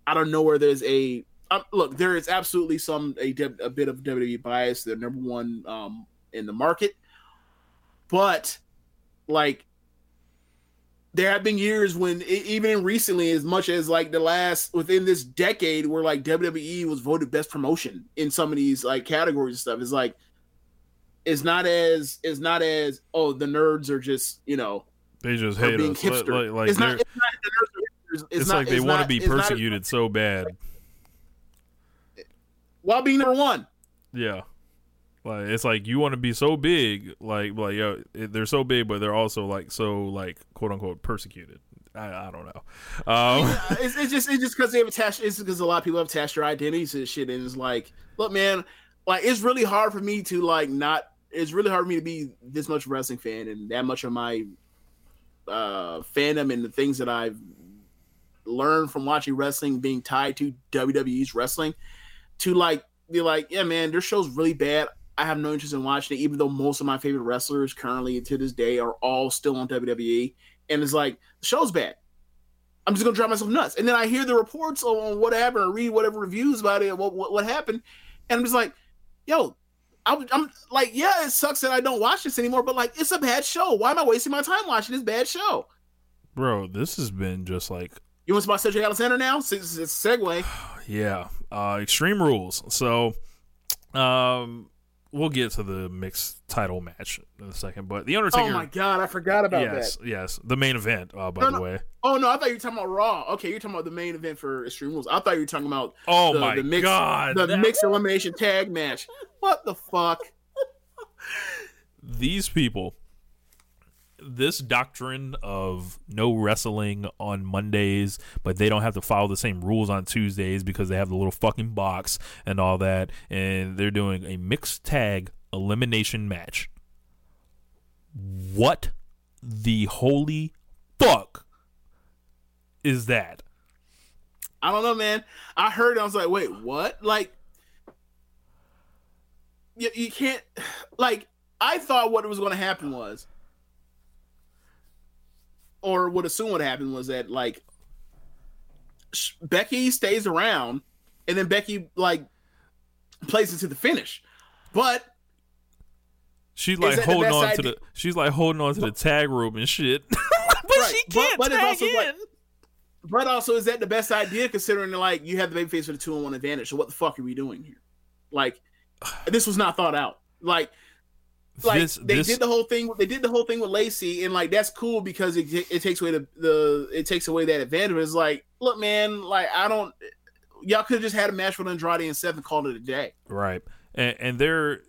I don't know where there's a um, look there is absolutely some a, a bit of WWE bias they're number one um in the market but like there have been years when even recently as much as like the last within this decade where like WWE was voted best promotion in some of these like categories and stuff it's like it's not as it's not as oh the nerds are just you know They just hate being us. Like, hipster like, like it's not it's not the nerds are hipsters. it's, not- like they it's want to be it's not- persecuted so bad. While being number one Yeah. Like it's like you want to be so big, like like yo, it- they're so big, but they're also like so like quote unquote persecuted. I, I don't know. Um, it's, it's just it's just because they have attached. It's because a lot of people have attached their identities and shit, and it's like, look, man, like it's really hard for me to like not. It's really hard for me to be this much wrestling fan and that much of my uh fandom and the things that I've learned from watching wrestling being tied to WWE's wrestling to like be like, yeah, man, their show's really bad. I have no interest in watching it, even though most of my favorite wrestlers currently to this day are all still on WWE. And it's like the show's bad. I'm just gonna drive myself nuts. And then I hear the reports on what happened, or read whatever reviews about it, what what, what happened, and I'm just like, yo, I'm, I'm like, yeah, it sucks that I don't watch this anymore, but like, it's a bad show. Why am I wasting my time watching this bad show? bro, this has been just like You want to talk about Cedric Alexander now? It's, it's a segue. yeah, uh, extreme rules. So, um, we'll get to the mixed title match in a second, but the Undertaker. Oh my god, I forgot about yes, that. yes, the main event. Uh, by No, the no. way. Oh no, I thought you were talking about Raw. Okay, you're talking about the main event for Extreme Rules. I thought you were talking about Oh the, my the mixed, god, the that- mixed elimination tag match. What the fuck? these people this doctrine of no wrestling on Mondays, but they don't have to follow the same rules on Tuesdays because they have the little fucking box and all that, and they're doing a mixed tag elimination match. What the holy fuck is that? I don't know, man. I heard. I was like, wait, what? Like, you, you can't. Like, I thought what was going to happen was, or would assume what happened was that like sh- Becky stays around, and then Becky like plays it to the finish, but She's like holding on to the she's like holding on to the tag rope and shit. but Right, she can't but it's tag also in. like- But also, is that the best idea considering like you have the babyface with a two on one advantage? So what the fuck are we doing here? Like, this was not thought out. Like, like This- they this- did the whole thing. They did the whole thing with Lacey, and like that's cool because it, it takes away the, the it takes away that advantage. It's like, look, man, like I don't. Y'all could have just had a match with Andrade and Seth and called it a day. Right. And, and they're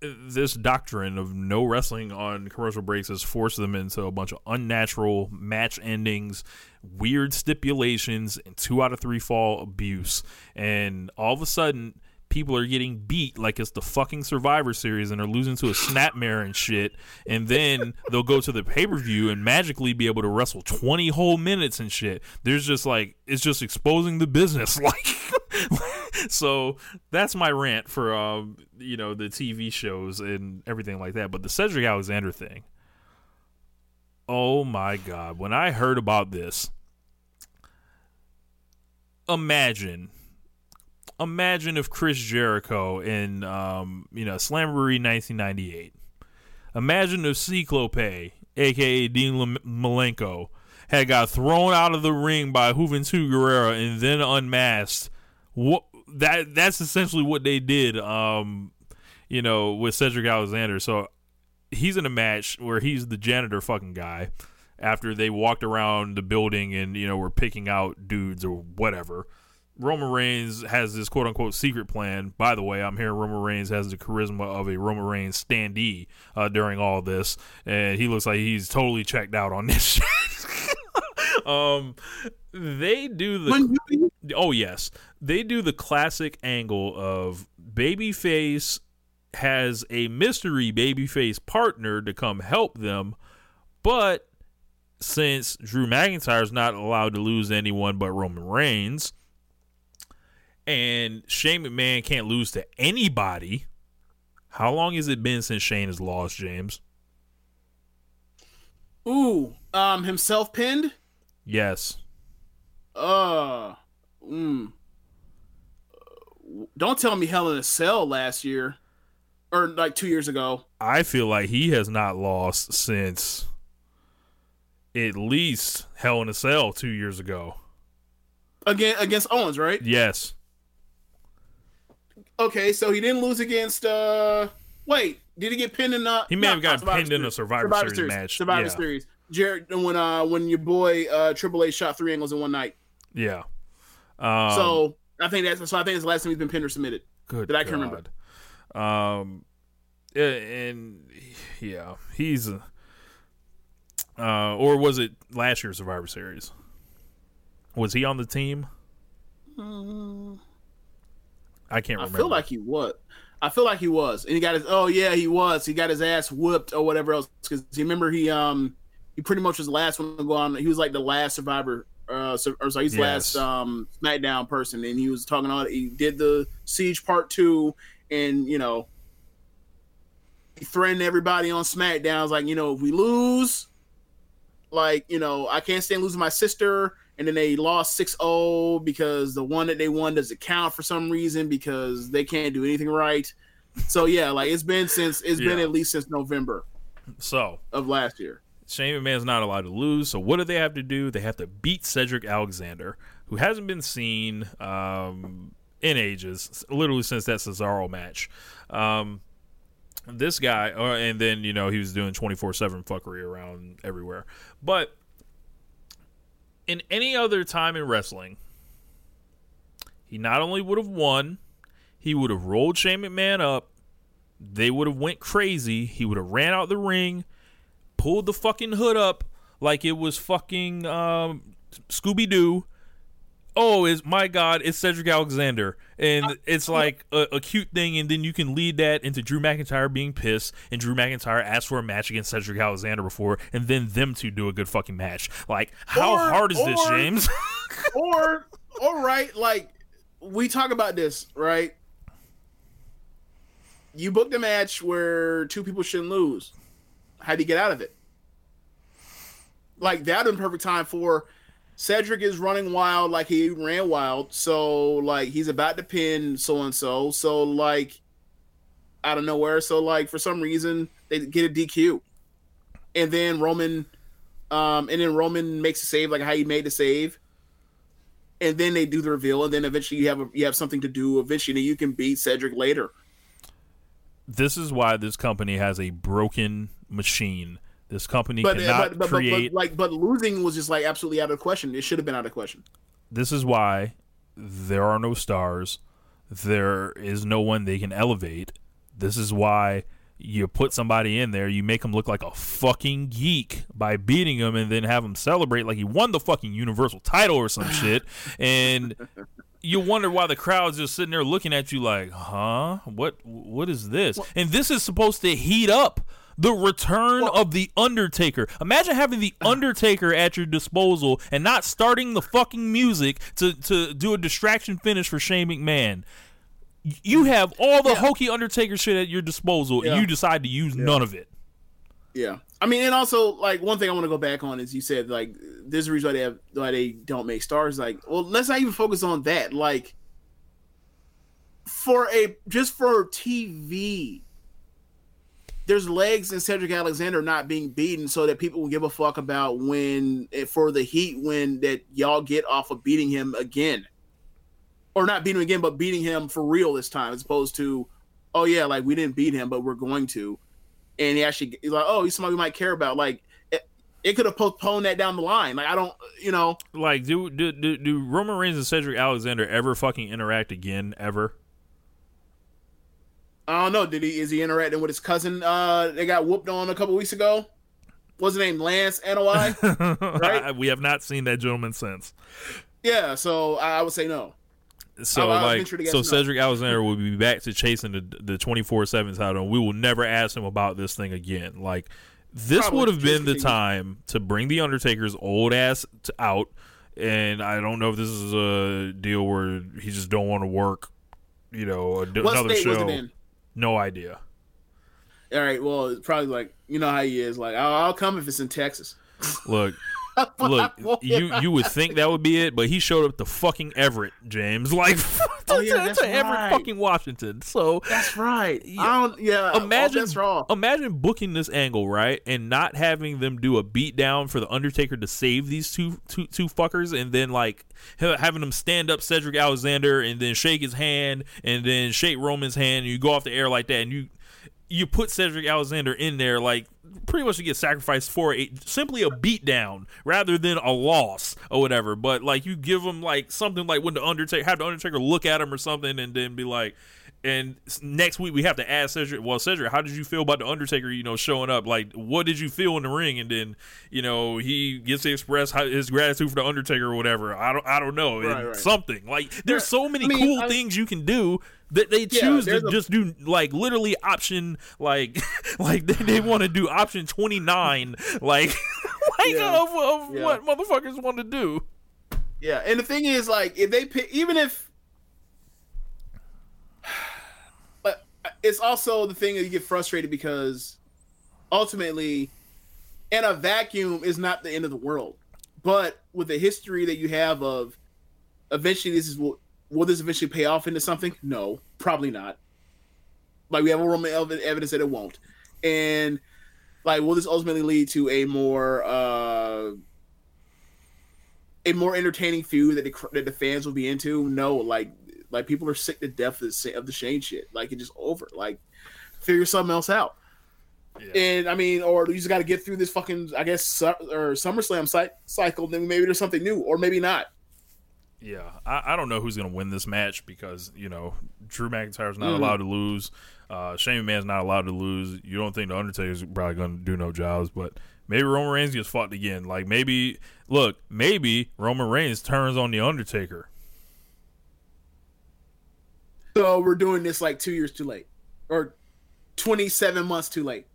this doctrine of no wrestling on commercial breaks has forced them into a bunch of unnatural match endings, weird stipulations, and two out of three fall abuse. And all of a sudden, people are getting beat like it's the fucking Survivor Series and are losing to a snapmare and shit. And then they'll go to the pay per view and magically be able to wrestle 20 whole minutes and shit. There's just like, it's just exposing the business. Like, so that's my rant for, um, you know, the TV shows and everything like that. But the Cedric Alexander thing, oh my God. When I heard about this, imagine imagine if Chris Jericho in um, you know Slamboree 1998. Imagine if Cyclope, aka Dean Malenko, had got thrown out of the ring by Juventud Guerrera and then unmasked. What that that's essentially what they did. Um, you know, with Cedric Alexander. So he's in a match where he's the janitor fucking guy. After they walked around the building and you know were picking out dudes or whatever. Roman Reigns has this quote unquote secret plan. By the way, I'm hearing Roman Reigns has the charisma of a Roman Reigns standee uh, during all this, and he looks like he's totally checked out on this shit. um, they do the oh yes, they do the classic angle of babyface has a mystery babyface partner to come help them, but since Drew McIntyre's not allowed to lose anyone but Roman Reigns, and Shane McMahon can't lose to anybody. How long has it been since Shane has lost, James? ooh, um, himself pinned. Yes. Uh, mm. Don't tell me Hell in a Cell last year, or like two years ago. I feel like he has not lost since at least Hell in a Cell two years ago. Again against Owens, right? Yes. Okay, so he didn't lose against. uh Wait, did he get pinned in? Uh, He may not- have gotten not pinned in a Survivor Series match, Survivor yeah. Series. Jared, when uh when your boy uh Triple H shot three angles in one night. Yeah. Um, so I think that's so. I think it's the last time he's been pinned or submitted. good that I can remember. Um, and yeah, he's. Uh, uh, or was it last year's Survivor Series? Was he on the team? I can't remember. I feel like he was. I feel like he was, and he got his. Oh yeah, he was. He got his ass whooped or whatever else. Because you remember he um he pretty much was the last one to go on. He was like the last survivor. Uh, so, or sorry, he's the Yes. last um SmackDown person, and he was talking on. He did the Siege Part Two, and you know he threatened everybody on SmackDown. I was like, you know, if we lose, like you know, I can't stand losing my sister. And then they lost 6-0 because the one that they won doesn't count for some reason because they can't do anything right. So yeah, like it's been since it's been at least since November so. of last year. Shane McMahon's not allowed to lose. So what do they have to do? They have to beat Cedric Alexander, who hasn't been seen um, in ages, literally since that Cesaro match. Um, this guy, uh, and then you know he was doing twenty four seven fuckery around everywhere. But in any other time in wrestling, he not only would have won, he would have rolled Shane McMahon up. They would have went crazy. He would have ran out the ring pulled the fucking hood up like it was fucking um, Scooby Doo. Oh, is my God! It's Cedric Alexander, and it's like a, a cute thing, and then you can lead that into Drew McIntyre being pissed, and Drew McIntyre asked for a match against Cedric Alexander before, and then them two do a good fucking match. Like, how Or- hard is this, James? or all right, like we talk about this, right? You booked a match where two people shouldn't lose. How do you get out of it? Like that in perfect time for Cedric is running wild like he ran wild. So like he's about to pin so and so. So like out of nowhere. So like for some reason they get a DQ. And then Roman um and then Roman makes a save like how he made the save and then they do the reveal, and then eventually you have a, you have something to do. Eventually, you can beat Cedric later. this is why this company has a broken machine. This company But, cannot but, but, create. but like but losing was just like absolutely out of question. It should have been out of question. this is why there are no stars. There is no one they can elevate. This is why you put somebody in there, you make them look like a fucking geek by beating him, and then have him celebrate like he won the fucking Universal title or some shit. And you wonder why the crowd's just sitting there looking at you like, huh? What? What is this? And this is supposed to heat up the return of the Undertaker. Imagine having the Undertaker at your disposal and not starting the fucking music to to do a distraction finish for Shane McMahon. You mm. have all the hokey Undertaker shit at your disposal, Yeah. and you decide to use none of it. Yeah, I mean, and also like one thing I want to go back on is you said like there's a reason why they have why they don't make stars. Like, well, let's not even focus on that. Like, for a just for TV, there's legs in Cedric Alexander not being beaten, so that people will give a fuck about when eh, for the heat when that y'all get off of beating him again, or not beating him again, but beating him for real this time, as opposed to, oh yeah, like we didn't beat him, but we're going to and he actually he's like, oh, he's somebody we might care about. Like it, it could have postponed that down the line. Like I don't, you know, Like, do do do, do Roman Reigns and Cedric Alexander ever fucking interact again? Ever? I don't know. Did he is he interacting with his cousin? Uh, they got whooped on a couple weeks ago. What's his name? Lance Anoa'i. Right? we have not seen that gentleman since. yeah, so I would say no. So I- I like, venture to guess so no. Cedric Alexander will be back to chasing the the twenty four seven title. and We will never ask him about this thing again. Like, this would have been the time to bring the Undertaker's old ass out. And I don't know if this is a deal where he just don't want to work. You know, another was show. No idea. All right. Well, it's probably like you know how he is. Like I'll, I'll come if it's in Texas. Look, look, you you would think that would be it, but he showed up to fucking Everett, James, like oh, to, Oh, yeah, to- that's to Everett, fucking Washington. So That's right. I don't. Yeah. Oh, imagine, oh, that's wrong. imagine booking this angle right, and not having them do a beat down for the Undertaker to save these two two two fuckers, and then like having them stand up Cedric Alexander, and then shake his hand, and then shake Roman's hand, and you go off the air like that, and you you put Cedric Alexander in there like pretty much to get sacrificed for a simply a beatdown rather than a loss or whatever. But like you give him like something like when the Undertaker have the Undertaker look at him or something and then be like and next week we have to ask Cedric. Well, Cedric, how did you feel about the Undertaker? You know, showing up. Like, what did you feel in the ring? And then, you know, he gets to express his gratitude for the Undertaker or whatever. I don't, I don't know. Right, right. Something like there's so many I mean, cool I- things you can do that they Yeah, choose to just do like literally option like like they, they want to do option 29 like like Yeah. of, of Yeah. what motherfuckers want to do Yeah, and the thing is, like, if they pick, even if, but uh, it's also the thing that you get frustrated because ultimately, in a vacuum, is not the end of the world. But with the history that you have of, eventually, this is will will this eventually pay off into something? No, probably not. Like we have a Roman evidence that it won't, and like will this ultimately lead to a more uh a more entertaining feud that the that the fans will be into. No, like like people are sick to death of the, of the Shane shit. Like it's just over. Like figure something else out. And I mean, or you just got to get through this fucking I guess or SummerSlam cy- cycle. Then maybe there's something new, or maybe not. Yeah, I, I don't know who's going to win this match because you know Drew McIntyre's not Mhm. allowed to lose. Uh, Shane McMahon's not allowed to lose. You don't think the Undertaker's probably going to do no jobs, but maybe Roman Reigns gets fought again. Like maybe, look, maybe Roman Reigns turns on the Undertaker. So we're doing this like two years too late, or twenty-seven months too late,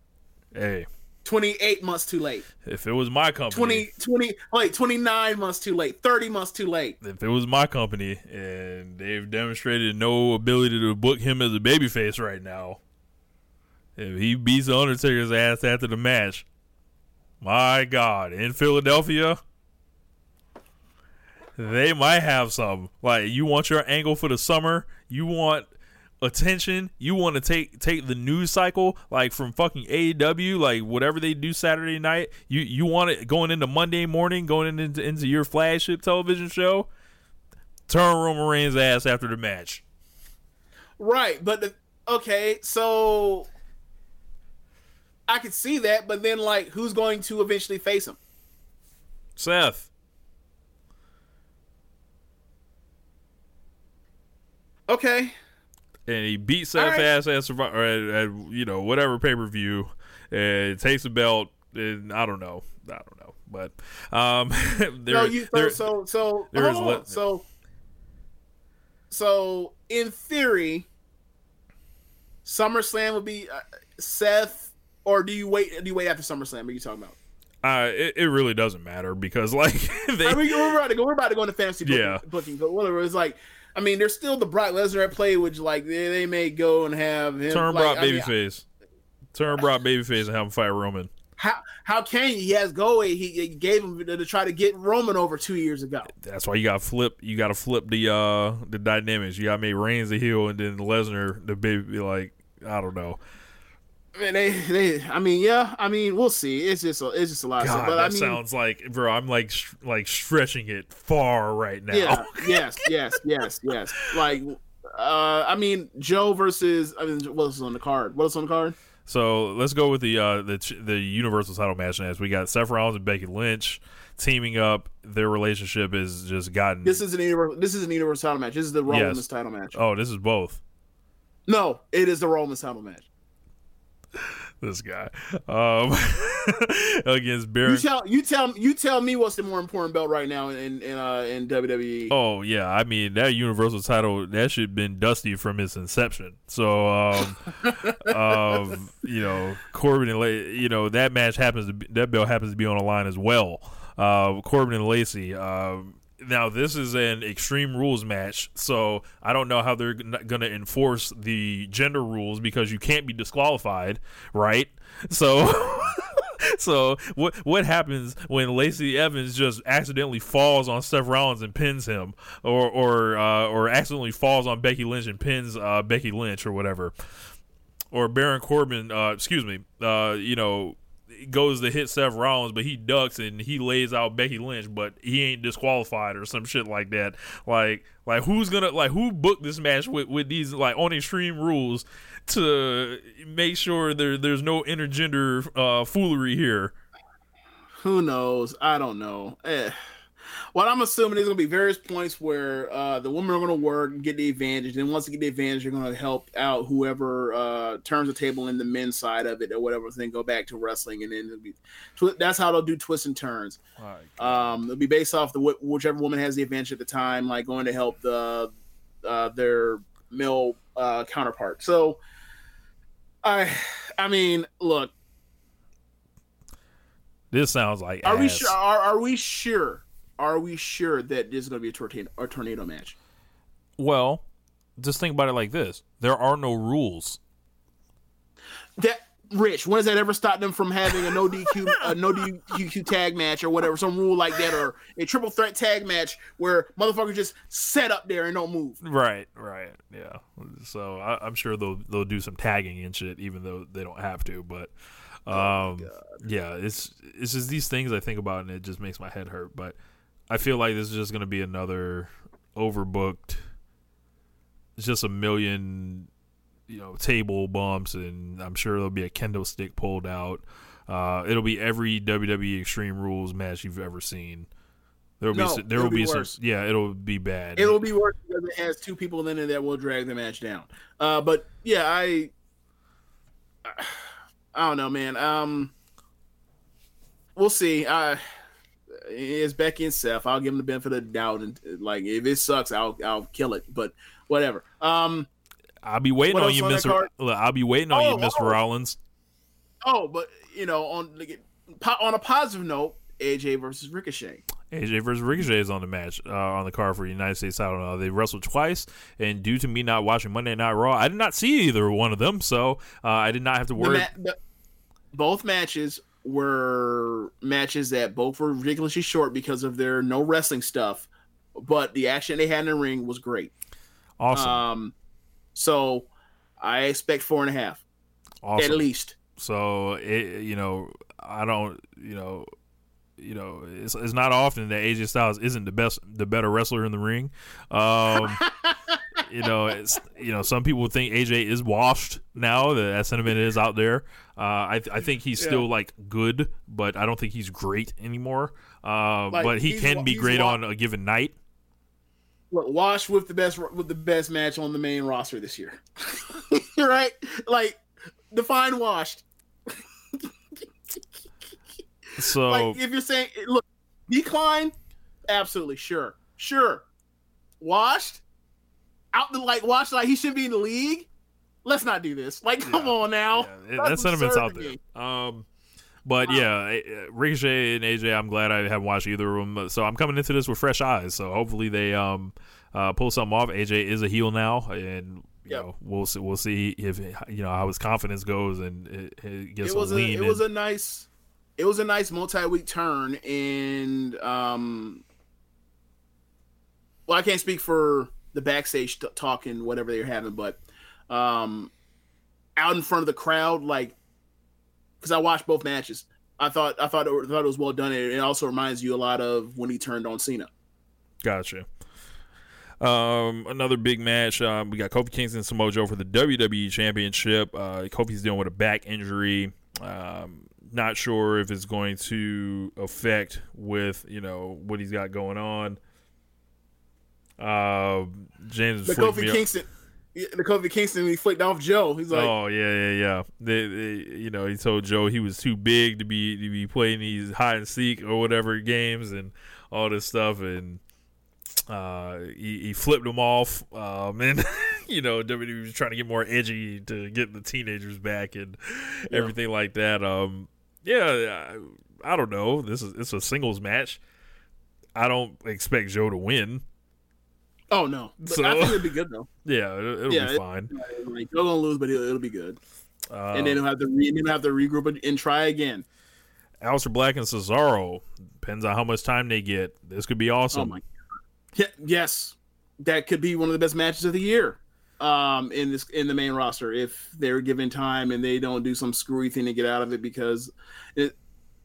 Hey, twenty-eight months too late, if it was my company, 20, 20 wait, twenty-nine months too late, thirty months too late. if it was my company and they've demonstrated no ability to book him as a babyface right now, if he beats the Undertaker's ass after the match, my God, in Philadelphia, they might have some. Like you want your angle for the summer, you want attention, you want to take take the news cycle like from fucking AEW, like whatever they do Saturday night. You you want it going into Monday morning, going into into your flagship television show. Turn Roman Reigns' ass after the match. Right, but the, okay, so I could see that, but then like, who's going to eventually face him? Seth. Okay, and he beats Seth right. ass at, Survi- or at, at you know whatever pay per view, and takes the belt. And I don't know, I don't know, but um, there, no, you so there- so so there hold is on. le- so so in theory, SummerSlam would be uh, Seth, or do you wait? Do you wait after SummerSlam? What are you talking about? uh, it, it really doesn't matter because like they, I mean, we're about to go. We're about to go into fantasy booking, Yeah. booking but whatever. It's like, I mean, there's still the Brock Lesnar at play, which like they, they may go and have him turn like, Brock babyface, turn Brock babyface and have him fight Roman. How how can you? He has go. He, he gave him to, to try to get Roman over two years ago. That's why you got to flip. You got to flip the uh the dynamics. You got to make Reigns the heel and then Lesnar the baby. Like I don't know. I mean, they, they, I mean, yeah. I mean, we'll see. It's just, a, it's just a lot. of God, stuff. But that I mean, sounds like bro. I'm like sh- like stretching it far right now. yeah, yes, yes, yes, yes. Like, uh, I mean, Joe versus. I mean, what else is on the card? What else on the card? So let's go with the uh, the the Universal Title match next. We got Seth Rollins and Becky Lynch teaming up. Their relationship is just gotten. This is an universal. This is an universal title match. This is the Roman's Yes. title match. oh, this is both. No, it is the Roman's title match. This guy um, against Baron. You tell, you tell, you tell me what's the more important belt right now in in uh, in WWE. Oh yeah, I mean that Universal title that should have been dusty from its inception. So, um, um, you know, Corbin and La- you know that match happens to be, that belt happens to be on the line as well. Uh, Corbin and Lacey. Um, now this is an Extreme Rules match, so I don't know how they're going to enforce the gender rules because you can't be disqualified, right? So. So what what happens when Lacey Evans just accidentally falls on Seth Rollins and pins him, or or uh, or accidentally falls on Becky Lynch and pins uh, Becky Lynch or whatever, or Baron Corbin, uh, excuse me, uh, you know, goes to hit Seth Rollins, but he ducks and he lays out Becky Lynch, but he ain't disqualified or some shit like that. Like like who's gonna like who booked this match with with these like on extreme rules to make sure there there's no intergender uh, foolery here. Who knows? I don't know. Eh. What I'm assuming is gonna be various points where uh, the women are gonna work and get the advantage. And once they get the advantage, they're gonna help out whoever uh, turns the table in the men's side of it or whatever. Then go back to wrestling, and then it'll be twi- that's how they'll do twists and turns. Um, it'll be based off the wh- whichever woman has the advantage at the time, like going to help the uh, their male uh, counterpart. So, I, I mean, look, This sounds like are we sure? Are, are we sure? Are we sure that this is going to be a tornado, a tornado match? Well, just think about it like this: there are no rules. That Rich, when has that ever stopped them from having a no DQ, a no DQ tag match or whatever, some rule like that, or a triple threat tag match where motherfuckers just set up there and don't move? Right, right, yeah. So I, I'm sure they'll they'll do some tagging and shit, even though they don't have to. But um, yeah, it's it's just these things I think about, and it just makes my head hurt. But I feel like this is just going to be another overbooked. It's just a million, you know, table bumps, and I'm sure there'll be a kendo stick pulled out. Uh, it'll be every WWE Extreme Rules match you've ever seen. There will No, be there it'll will be, be some yeah, it'll be bad. It will be worse because it has two people in it that will drag the match down. Uh, but yeah, I, I don't know, man. Um, we'll see. Uh, it's Becky and Seth. I'll give them the benefit of the doubt, and like if it sucks, I'll I'll kill it. But whatever. Um, I'll be waiting on you, Mister. I'll be waiting on Oh, you, Mister oh. Rollins. oh, but you know, on like, on a positive note, AJ versus Ricochet. AJ versus Ricochet is on the match uh, on the card for the United States title. Uh, they wrestled twice, and due to me not watching Monday Night Raw, I did not see either one of them, so uh, I did not have to worry. ma- both matches were matches that both were ridiculously short because of their no wrestling stuff, but the action they had in the ring was great. awesome, Um, so I expect four and a half awesome. at least. So it, you know, I don't, you know, you know, it's, it's not often that AJ Styles isn't the best, the better wrestler in the ring. Um, you know, it's you know, some people think AJ is washed now. That, sentiment is out there. Uh, I I think he's still like good, but I don't think he's great anymore. Uh, Like, but he can be great on a given night. Look, Wash with the best with the best match on the main roster this year, right? Like define washed. So Like if you're saying look decline, absolutely sure, sure. Washed out the like washed like he should be in the league. Let's not do this. Like, come on now. Yeah, That's that sentiment's out there. Um, but yeah, uh, Ricochet and AJ, I'm glad I haven't watched either of them. So I'm coming into this with fresh eyes. So hopefully they um uh, pull something off. AJ is a heel now, and you Yep. know we'll see, we'll see if you know how his confidence goes and it, it gets It was a a lean. it was a nice it was a nice multi-week turn and um well I can't speak for the backstage t- talk and whatever they're having but um out in front of the crowd like because I watched both matches I thought I thought it, thought it was well done and it also reminds you a lot of when he turned on Cena Gotcha. Um, another big match. Um, we got Kofi Kingston and Samoa Joe for the WWE Championship. Uh, Kofi's dealing with a back injury. Um, not sure if it's going to affect with you know what he's got going on. Uh, James the Kofi Kingston the Kofi Kingston he flicked off Joe he's like oh yeah, yeah, yeah. They, they, you know, he told Joe he was too big to be to be playing these hide and seek or whatever games and all this stuff, and uh, he, he flipped them off. Um, and you know, WWE was trying to get more edgy to get the teenagers back and everything like that. Um, yeah, I, I don't know. This is it's a singles match. I don't expect Joe to win. Oh no but So- I think it'd be good though Yeah, it'll, it'll Yeah, be it- fine. like, Joe gonna lose but it'll, it'll be good Um, and then he'll have to re- he'll have to regroup and- try again. Aleister Black and Cesaro. Depends on how much time they get. This could be awesome. Oh my! Yeah, yes, that could be one of the best matches of the year. Um, in this in the main roster, if they're given time and they don't do some screwy thing to get out of it, because it,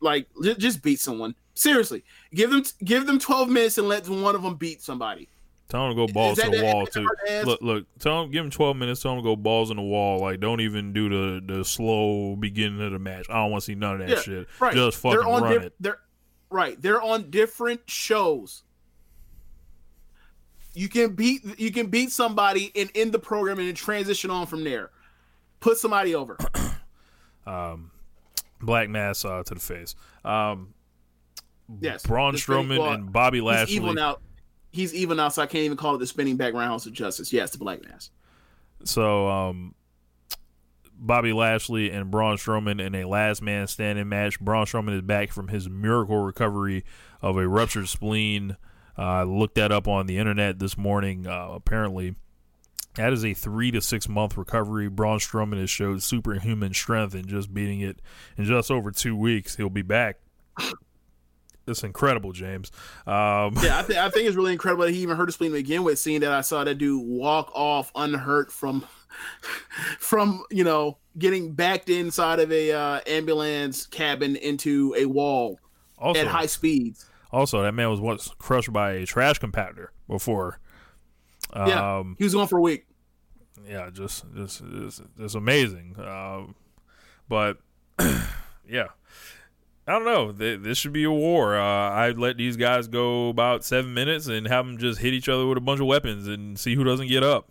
like, ju- just beat someone. Seriously, give them give them twelve minutes and let one of them beat somebody. Tell him to go balls to the wall too. hard to ask? Look, look. Tell him, give him twelve minutes. Tell him to go balls in the wall. Like, don't even do the the slow beginning of the match. I don't want to see none of that Yeah, shit. right. Just fucking they're on run diff- it. They're right. They're on different shows. You can beat you can beat somebody and end the program and then transition on from there. Put somebody over. Um, black mass uh, to the face. Um, Yes. Braun Strowman and Bobby He's Lashley. evil now. He's even now, so I can't even call it the spinning back roundhouse of justice. Yes, the black mass. So, um, Bobby Lashley and Braun Strowman in a last man standing match. Braun Strowman is back from his miracle recovery of a ruptured spleen. Uh, I looked that up on the internet this morning. Uh, apparently, that is a three to six month recovery. Braun Strowman has showed superhuman strength in just beating it in just over two weeks. He'll be back. It's incredible, James. Um, Yeah, I think I think it's really incredible that he even hurt his spleen to begin with. Seeing that I saw that dude walk off unhurt from from you know getting backed inside of a uh, ambulance cabin into a wall also, at high speeds. also, that man was once crushed by a trash compactor before. Yeah, Um, he was going for a week. yeah, just just just, just amazing. Um, but yeah, I don't know. This should be a war. Uh, I'd let these guys go about seven minutes and have them just hit each other with a bunch of weapons and see who doesn't get up.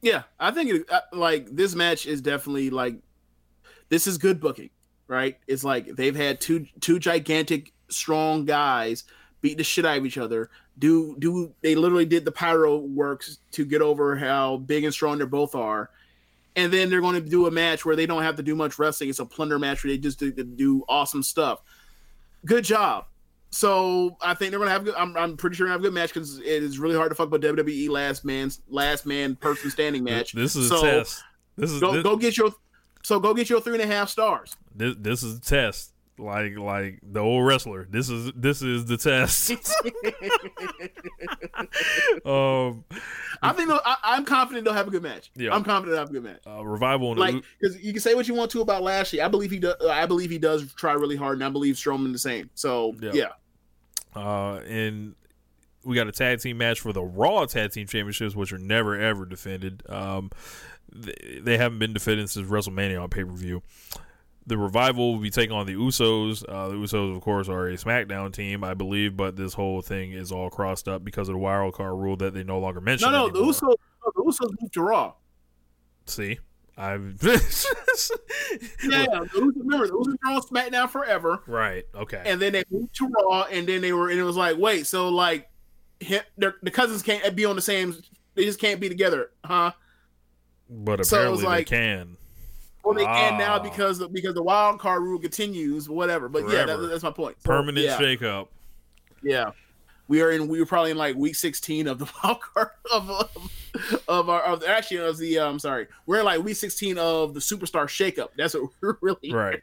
Yeah, I think it, uh, like this match is definitely like this is good booking, right? It's like they've had two two gigantic strong guys beat the shit out of each other. Do do they literally did the pyro works to get over how big and strong they both are. And then they're going to do a match where they don't have to do much wrestling. It's a plunder match where they just do, do awesome stuff. Good job. So I think they're gonna have. Good, I'm, I'm pretty sure they're gonna have a good match because it is really hard to fuck with WWE last man last man person standing match. This is so a test. This is Go this, go get your so go get your three and a half stars. this, this is a test. Like like the old wrestler. This is this is the test. um, I think I, I'm confident they'll have a good match. Yeah. I'm confident they'll have a good match. uh, revival and Like because you can say what you want to about Lashley. I believe he does. I believe he does try really hard, and I believe Strowman the same. So Yeah. yeah, Uh, and we got a tag team match for the Raw Tag Team Championships, which are never ever defended. Um, they, they haven't been defended since WrestleMania on pay per view. The Revival will be taking on the Usos. Uh, the Usos, of course, are a SmackDown team, I believe, but this whole thing is all crossed up because of the wild card rule that they no longer mention. no, no, the. Usos, no, the Usos moved to Raw. See, I've Yeah, yeah. The Usos, remember, the Usos were on SmackDown forever, right. Okay, and then they moved to Raw, and then they were, and it was like, wait, so like, him, the cousins can't be on the same. They just can't be together, huh? but so apparently like- they can. Well, they can now Ah. because because the wild card rule continues, whatever. But yeah, that, that's my point. So, Permanent yeah. shakeup. Yeah, we are in. We were probably in like week sixteen of the wild card of of, of our of actually of the. Um, sorry, we're in like week sixteen of the superstar shakeup. That's what we're really. Right.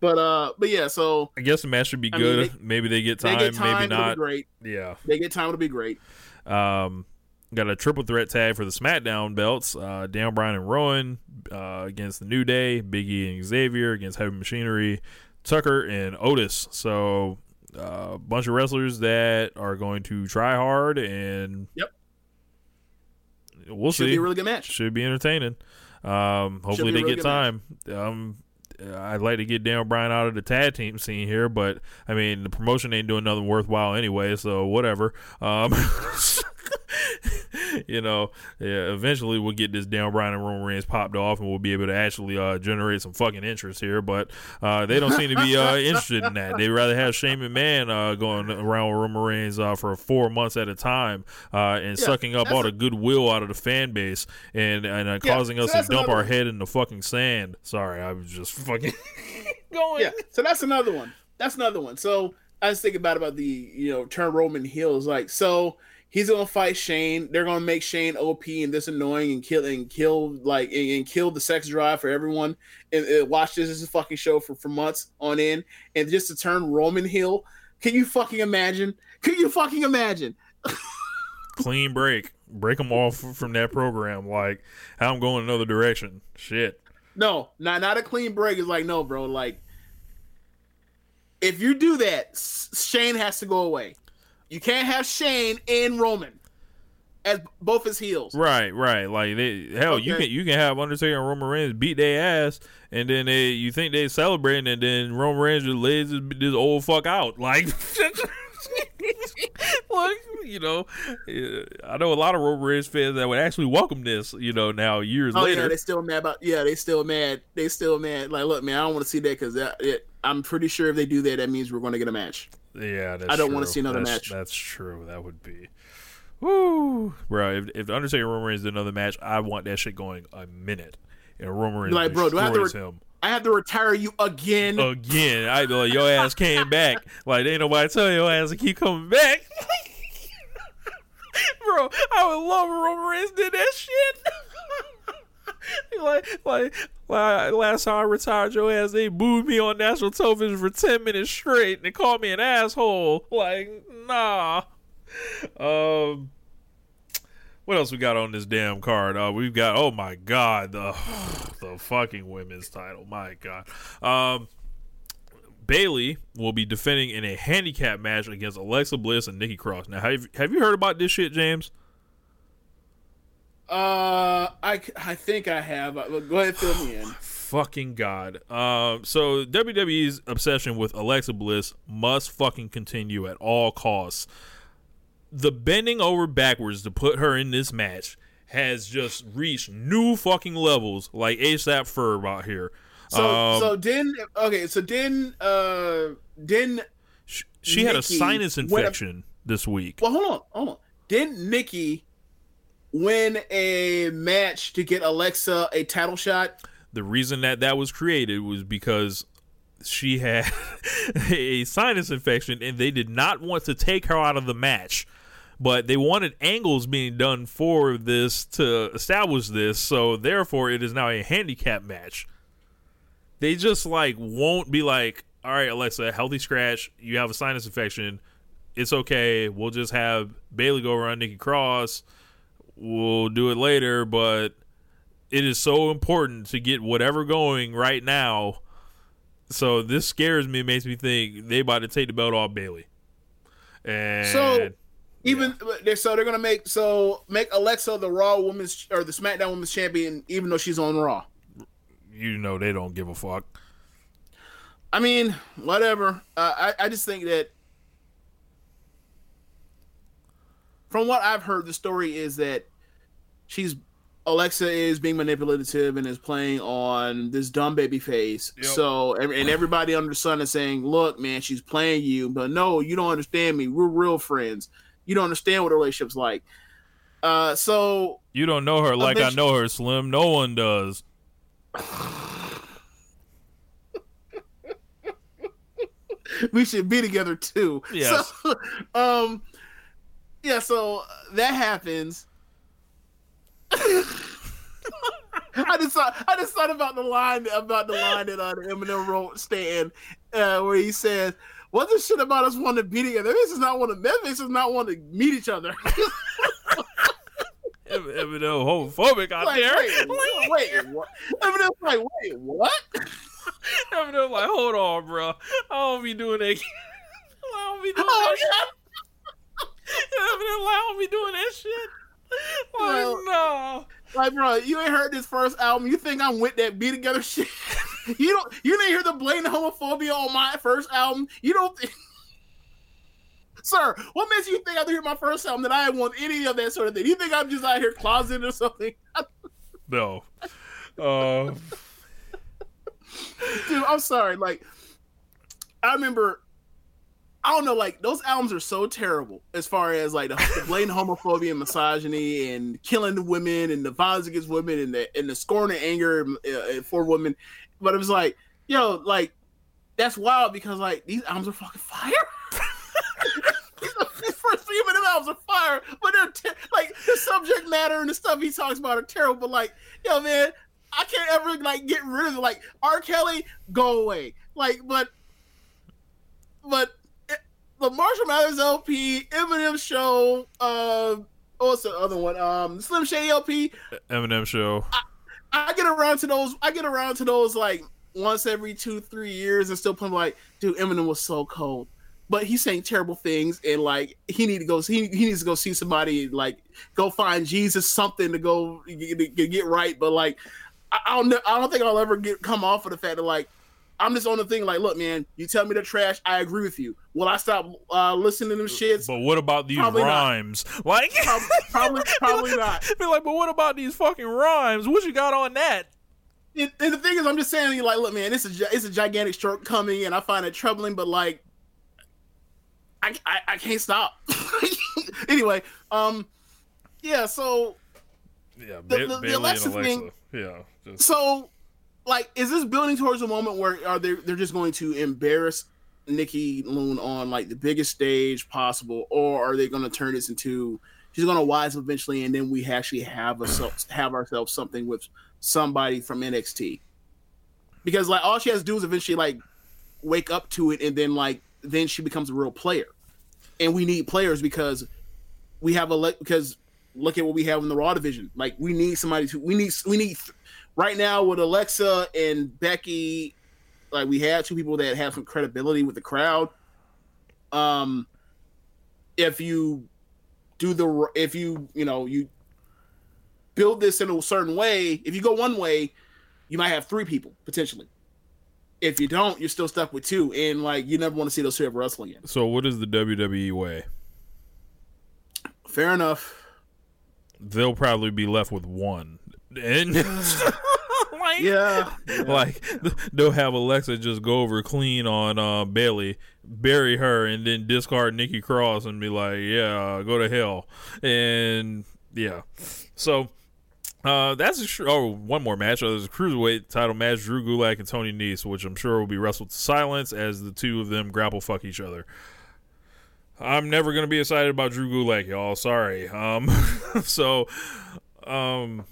But uh, but yeah, so I guess the match should be I mean, good. they- maybe they get they time, get time. maybe not. great. Yeah. They get time. It'll be great. Um, got a triple threat tag for the SmackDown belts. Uh, Dan Bryan and Rowan uh, against the New Day, Big E and Xavier against Heavy Machinery, Tucker and Otis. So a uh, bunch of wrestlers that are going to try hard and Yep. we'll Should see. Should be a really good match. Should be entertaining. Um, hopefully they really get time. Um, I'd like to get Dan Bryan out of the tag team scene here, but I mean the promotion ain't doing nothing worthwhile anyway, so whatever. Um, you know, yeah, eventually we'll get this Dan Bryan and Roman Reigns popped off, and we'll be able to actually uh, generate some fucking interest here. But uh, they don't seem to be uh, interested in that. They'd rather have Shane McMahon uh, going around with Roman Reigns uh, for four months at a time uh, and Yeah, sucking up all the goodwill out of the fan base and and uh, Yeah, causing so us to dump our one. head in the fucking sand. Sorry, I was just fucking going. Yeah, so that's another one. That's another one. So I was thinking about about the you know turn Roman heels like so he's gonna fight Shane. They're gonna make Shane OP and this annoying and kill and kill like and, and kill the sex drive for everyone. And, and watch this, this fucking show for for months on end. And just to turn Roman heel, can you fucking imagine? Can you fucking imagine? Clean break, break them off from that program. Like I'm going another direction. Shit. No, not not a clean break. It's like no, bro. Like if you do that, Shane has to go away. You can't have Shane and Roman as both his heels. Right, right. Like they, hell, you can you can have Undertaker and Roman Reigns beat their ass, and then they you think they celebrating, and then Roman Reigns just lays this, this old fuck out. Like, like you know, I know a lot of Roman Reigns fans that would actually welcome this. You know, now years Oh later. yeah, they still mad about. Yeah, they still mad. They still mad. Like, look, man, I don't want to see that because that. It, I'm pretty sure if they do that, that means we're going to get a match. Yeah, that's I don't wanna see another That's- match. That's true. That would be. Woo, bro! If, if the Undertaker and Roman Reigns did another match, I want that shit going a minute, and Roman Reigns Like, bro, do I have to re- him I have to retire you again. again. I be like, your ass came back. Like, ain't nobody tell your ass to keep coming back. bro, I would love if Roman Reigns did that shit. like, like, last time I retired your ass, they booed me on national television for 10 minutes straight and they called me an asshole. Like, nah. Um, what else we got on this damn card? Uh, we've got oh my god, the the fucking women's title. My god. Um, Bayley will be defending in a handicap match against Alexa Bliss and Nikki Cross. Now, have have you heard about this shit, James? Uh, I I think I have. Uh, Go ahead, fill me in. fucking god. Um, so WWE's obsession with Alexa Bliss must fucking continue at all costs. The bending over backwards to put her in this match has just reached new fucking levels, like ASAP Ferg out here. So Um, so then okay, so then uh then sh- she had a sinus up- infection this week. well hold on, hold on. Didn't Nikki win a match to get Alexa a title shot? the reason that that was created was because she had a sinus infection and they did not want to take her out of the match. But they wanted angles being done for this to establish this so therefore it is now a handicap match. They just like won't be like all right alexa healthy scratch. You have a sinus infection. It's okay. We'll just have bayley go around nikki cross we'll do it later but it is so important to get whatever going right now. So this scares me. Makes me think they about to take the belt off Bayley. And So even they're so they're gonna make so make Alexa the Raw Women's or the SmackDown Women's Champion, even though she's on Raw. you know they don't give a fuck. I mean, whatever. Uh, I I just think that from what I've heard, the story is that she's Alexa is being manipulative and is playing on this dumb baby face. Yep. So and everybody under the sun is saying, "Look, man, she's playing you, but no, you don't understand me. We're real friends. You don't understand what a relationship's like." Uh, so You don't know her like I know her, Slim. No one does. we should be together too. Yes. So, um, yeah. So that happens. I just thought I just thought about the line about the line that uh, Eminem wrote, Stan, uh, where he says, "What this shit about us wanting to be together? This is not want to. This is not want to meet each other." Em- Eminem homophobic out like, there. wait, wait, what? Eminem's like, wait, what? Eminem like, hold on, bro. I don't be doing that. I don't be doing Oh, that shit. Eminem like, I don't be doing that shit. Like, Well, no. Like, bro, you ain't heard this first album. You think I'm with that be together shit? you don't. You didn't hear the blatant homophobia on my first album. You don't. Think... Sir, what makes you think after hear my first album that I want any of that sort of thing? You think I'm just out here closeted or something? No. Uh, Dude, I'm sorry. Like, I remember. I don't know. Like those albums are so terrible as far as like the, blatant homophobia and misogyny and killing the women and the violence against women and the and the scorn and anger uh, for women. But it was like, yo, like that's wild because like these albums are fucking fire. These first three of albums are fire, but they're like the subject matter and the stuff he talks about are terrible. But like, yo, man, I can't ever like get rid of it. Like R. Kelly, go away. Like, but but the Marshall Mathers LP, Eminem show, uh, what's the other one? Um, Slim Shady LP. Eminem show. I get around to those. I get around to those like once every two, three years, and still put like, dude, Eminem was so cold, but he's saying terrible things, and like he need to go. He, he needs to go see somebody, like go find Jesus, something to go get, right. But like, I, I don't know. I don't think I'll ever get come off of the fact that like. I'm just on the thing like, look, man, you tell me the trash, I agree with you. Will I stop uh, listening to them shits? But what about these Probably not. rhymes? Like, Probably, probably, probably not. be like, but what about these fucking rhymes? What you got on that? And, and the thing is, I'm just saying, like, look, man, it's a gi- it's a gigantic shortcoming, and I find it troubling. But like, I I, I can't stop. anyway, um, yeah. So Yeah, The- the- the Bayley and Alexa. thing- Yeah, just so like, is this building towards a moment where are they they're just going to embarrass Nikki Loon on like the biggest stage possible, or are they going to turn this into she's going to wise up eventually, and then we actually have ourselves have ourselves something with somebody from NXT? Because like all she has to do is eventually like wake up to it, and then like then she becomes a real player, and we need players because we have a le- because look at what we have in the Raw division. Like we need somebody to we need we need right now with Alexa and Becky, like we have two people that have some credibility with the crowd. Um, if you do the if you you know you build this in a certain way, if you go one way, you might have three people potentially. If you don't, you're still stuck with two, and like you never want to see those two ever wrestle again. So what is the WWE way? Fair enough. They'll probably be left with one, and like, Yeah, like they'll have Alexa just go over clean on uh, Bayley, bury her, and then discard Nikki Cross and be like, "Yeah, go to hell." And yeah, so uh, that's a sh- oh one more match. Uh, there's a cruiserweight title match: Drew Gulak and Tony Nese, which I'm sure will be wrestled to silence as the two of them grapple fuck each other. I'm never gonna be excited about Drew Gulak, y'all. Sorry. Um, so, um,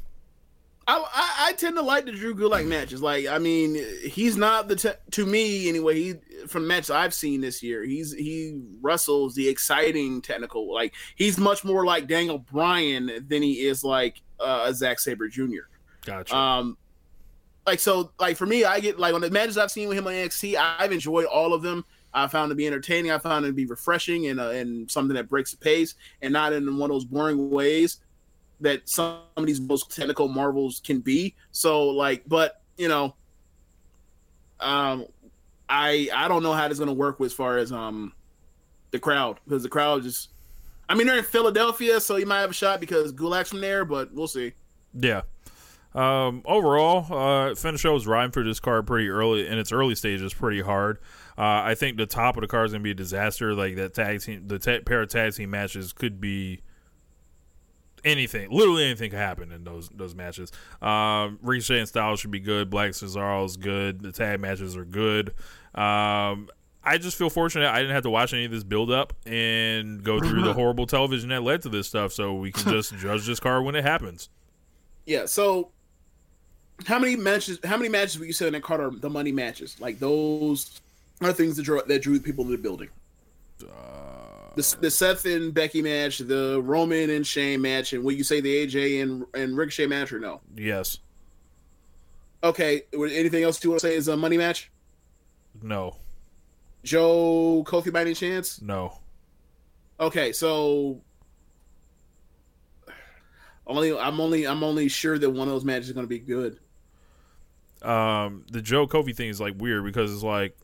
I, I I tend to like the Drew Gulak matches. Like, I mean, he's not the te- to me anyway. He from matches I've seen this year, he's he wrestles the exciting technical. Like, he's much more like Daniel Bryan than he is like uh, Zack Sabre Jr. gotcha. Um, like so, like for me, I get like on the matches I've seen with him on NXT, I've enjoyed all of them. I found it to be entertaining. I found it to be refreshing and uh, and something that breaks the pace and not in one of those boring ways that some of these most technical marvels can be. So like, but you know, um, I I don't know how this is gonna work as far as um the crowd because the crowd just. I mean, they're in Philadelphia, so you might have a shot because Gulak's from there, but we'll see. Yeah. Um, overall, uh, Finn show was riding for this card pretty early in its early stages, pretty hard. Uh, I think the top of the card is gonna be a disaster. Like that tag team, the ta- pair of tag team matches could be anything. Literally anything could happen in those those matches. Um, Ricochet and Styles should be good. Black Cesaro is good. The tag matches are good. Um, I just feel fortunate I didn't have to watch any of this build up and go through the horrible television that led to this stuff, so we can just judge this card when it happens. Yeah. So, how many matches? How many matches would you say in that card are the money matches? Like those are things that drew that drew people to the building. The, the Seth and Becky match, the Roman and Shane match, and would you say the AJ and and Ricochet match or no? Yes. Okay. would- Anything else you want to say is a money match? No. Joe Kofi by any chance? No. Okay, so only I'm only I'm only sure that one of those matches is going to be good. um, the Joe Kofi thing is like weird because it's like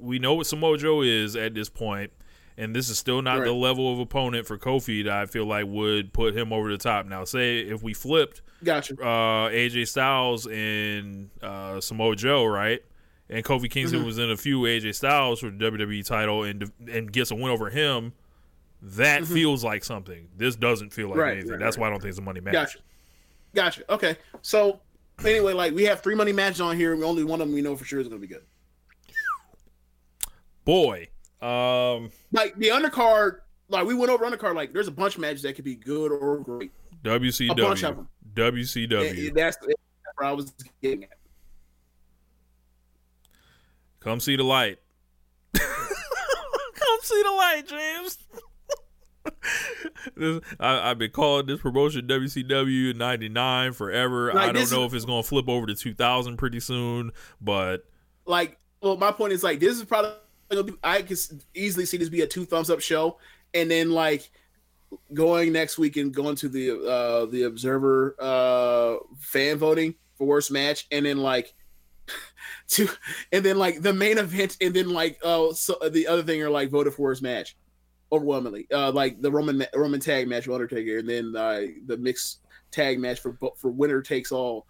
we know what Samoa Joe is at this point, and this is still not the level of opponent for Kofi that I feel like would put him over the top. Now, say if we flipped Gotcha. uh, AJ Styles and uh, Samoa Joe, right? And Kofi Kingston Mm-hmm. was in a few AJ Styles for the WWE title and and gets a win over him. That feels like something. This doesn't feel like Mm-hmm. Right, anything. right, That's right. why I don't think it's a money match. Gotcha. Gotcha. Okay. So anyway, like we have three money matches on here. and Only one of them we know for sure is going to be good. Boy, um, Like the undercard, like we went over undercard. Like there's a bunch of matches that could be good or great. WCW. A bunch of 'em. WCW. And that's, where I was getting at. Come see the light. Come see the light, James. this, I, I've been calling this promotion WCW '99 forever. Like, I don't know is- if it's going to flip over to 2000 pretty soon, but Like, well, my point is like this is probably gonna. I can easily see this be a two thumbs up show, and then like going next week and going to the uh the Observer uh fan voting for worst match, and then like. To and then like the main event, and then like oh so the other thing are like voted for worst match, overwhelmingly. Uh, like the Roman Roman tag match with Undertaker, and then uh, the mixed tag match for for winner takes all.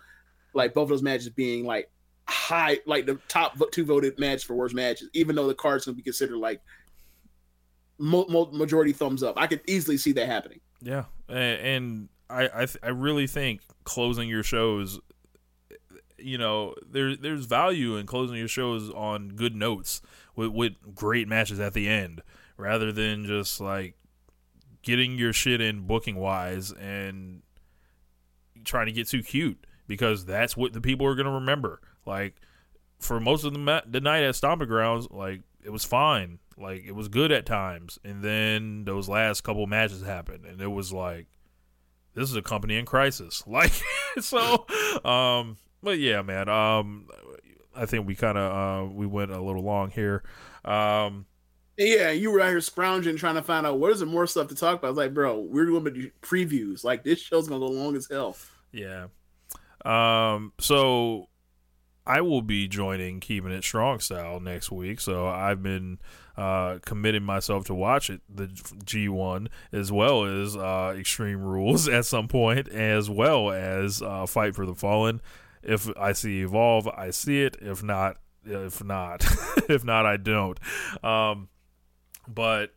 Like both of those matches being like high, like the top two voted match for worst matches, even though the card's gonna be considered like mo- mo- majority thumbs up. I could easily see that happening. yeah, and, I I, th- I really think closing your shows, you know, there there's value in closing your shows on good notes with with great matches at the end, rather than just like getting your shit in booking wise and trying to get too cute because that's what the people are going to remember. Like for most of the ma- the night at Stomping Grounds, like it was fine, like it was good at times, and then those last couple matches happened, and it was like this is a company in crisis. Like so, um, but yeah, man, um, I think we kind of uh we went a little long here. Um, Yeah, you were out here scrounging trying to find out what is there more stuff to talk about. I was like, bro, we're going to do previews. Like this show's gonna go long as hell. Yeah. Um, so I will be joining Keeping It Strong Style next week. So I've been uh, committing myself to watch it, the G1, as well as uh, Extreme Rules at some point, as well as uh, Fight for the Fallen. If I see Evolve, I see it. If not, if not, if not, I don't. Um, but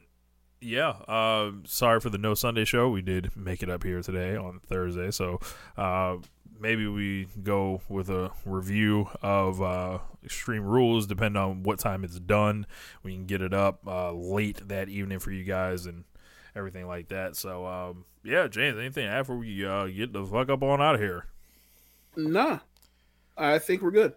yeah, uh, sorry for the no Sunday show. We did make it up here today on Thursday, so uh, maybe we go with a review of uh, Extreme Rules, depending on what time it's done. We can get it up uh, late that evening for you guys and everything like that. So um, yeah, James, anything after we uh, get the fuck up on out of here? Nah, I think we're good.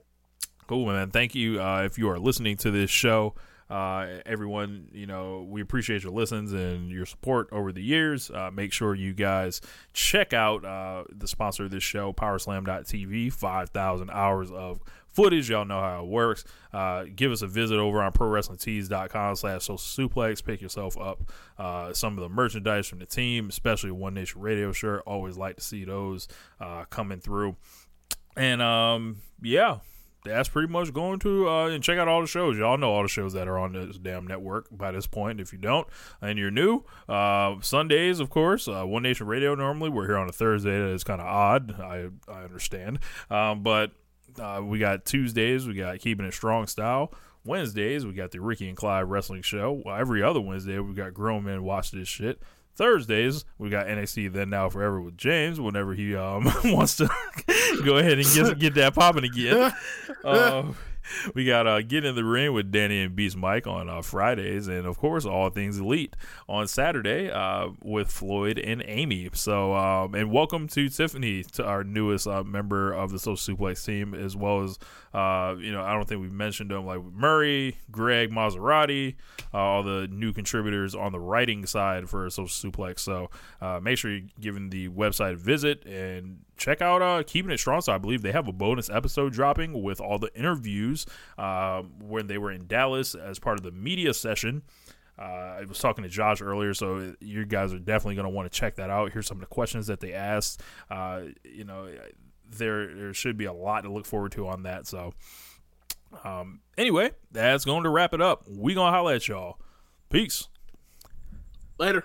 Cool, man. Thank you. Uh, if you are listening to this show, uh, everyone, you know, we appreciate your listens and your support over the years. Uh, make sure you guys check out uh, the sponsor of this show, Powerslam.tv. 5,000 hours of footage. Y'all know how it works. Uh, give us a visit over on ProWrestlingTees.com slash social suplex. Pick yourself up uh, some of the merchandise from the team, especially One Nation Radio shirt. Always like to see those uh, coming through. And um, yeah, that's pretty much going to uh, and check out all the shows. Y'all know all the shows that are on this damn network by this point. If you don't and you're new, uh, Sundays, of course, uh, One Nation Radio. Normally, we're here on a Thursday. That is kind of odd. I I understand, um, but uh, we got Tuesdays. We got Keeping It Strong Style. Wednesdays, we got the Ricky and Clyde Wrestling Show. Every other Wednesday, we got grown men watch this shit. Thursdays, we got NXT Then Now Forever with James whenever he um, wants to go ahead and get, get that popping again. Uh, we got uh, Get in the Ring with Danny and Beast Mike on uh, Fridays, and of course, All Things Elite on Saturday uh, with Floyd and Amy. So, um, and welcome to Tiffany, to our newest uh, member of the Social Suplex team, as well as uh, you know, I don't think we've mentioned them like Murray, Greg Maserati, uh, all the new contributors on the writing side for Social Suplex. So uh, make sure you're giving the website a visit and check out uh, Keeping It Strong. So I believe they have a bonus episode dropping with all the interviews uh, when they were in Dallas as part of the media session. Uh, I was talking to Josh earlier, so you guys are definitely going to want to check that out. Here's some of the questions that they asked. Uh, you know, there there should be a lot to look forward to on that. So, um, anyway, that's going to wrap it up. We gonna holla at y'all. Peace. Later.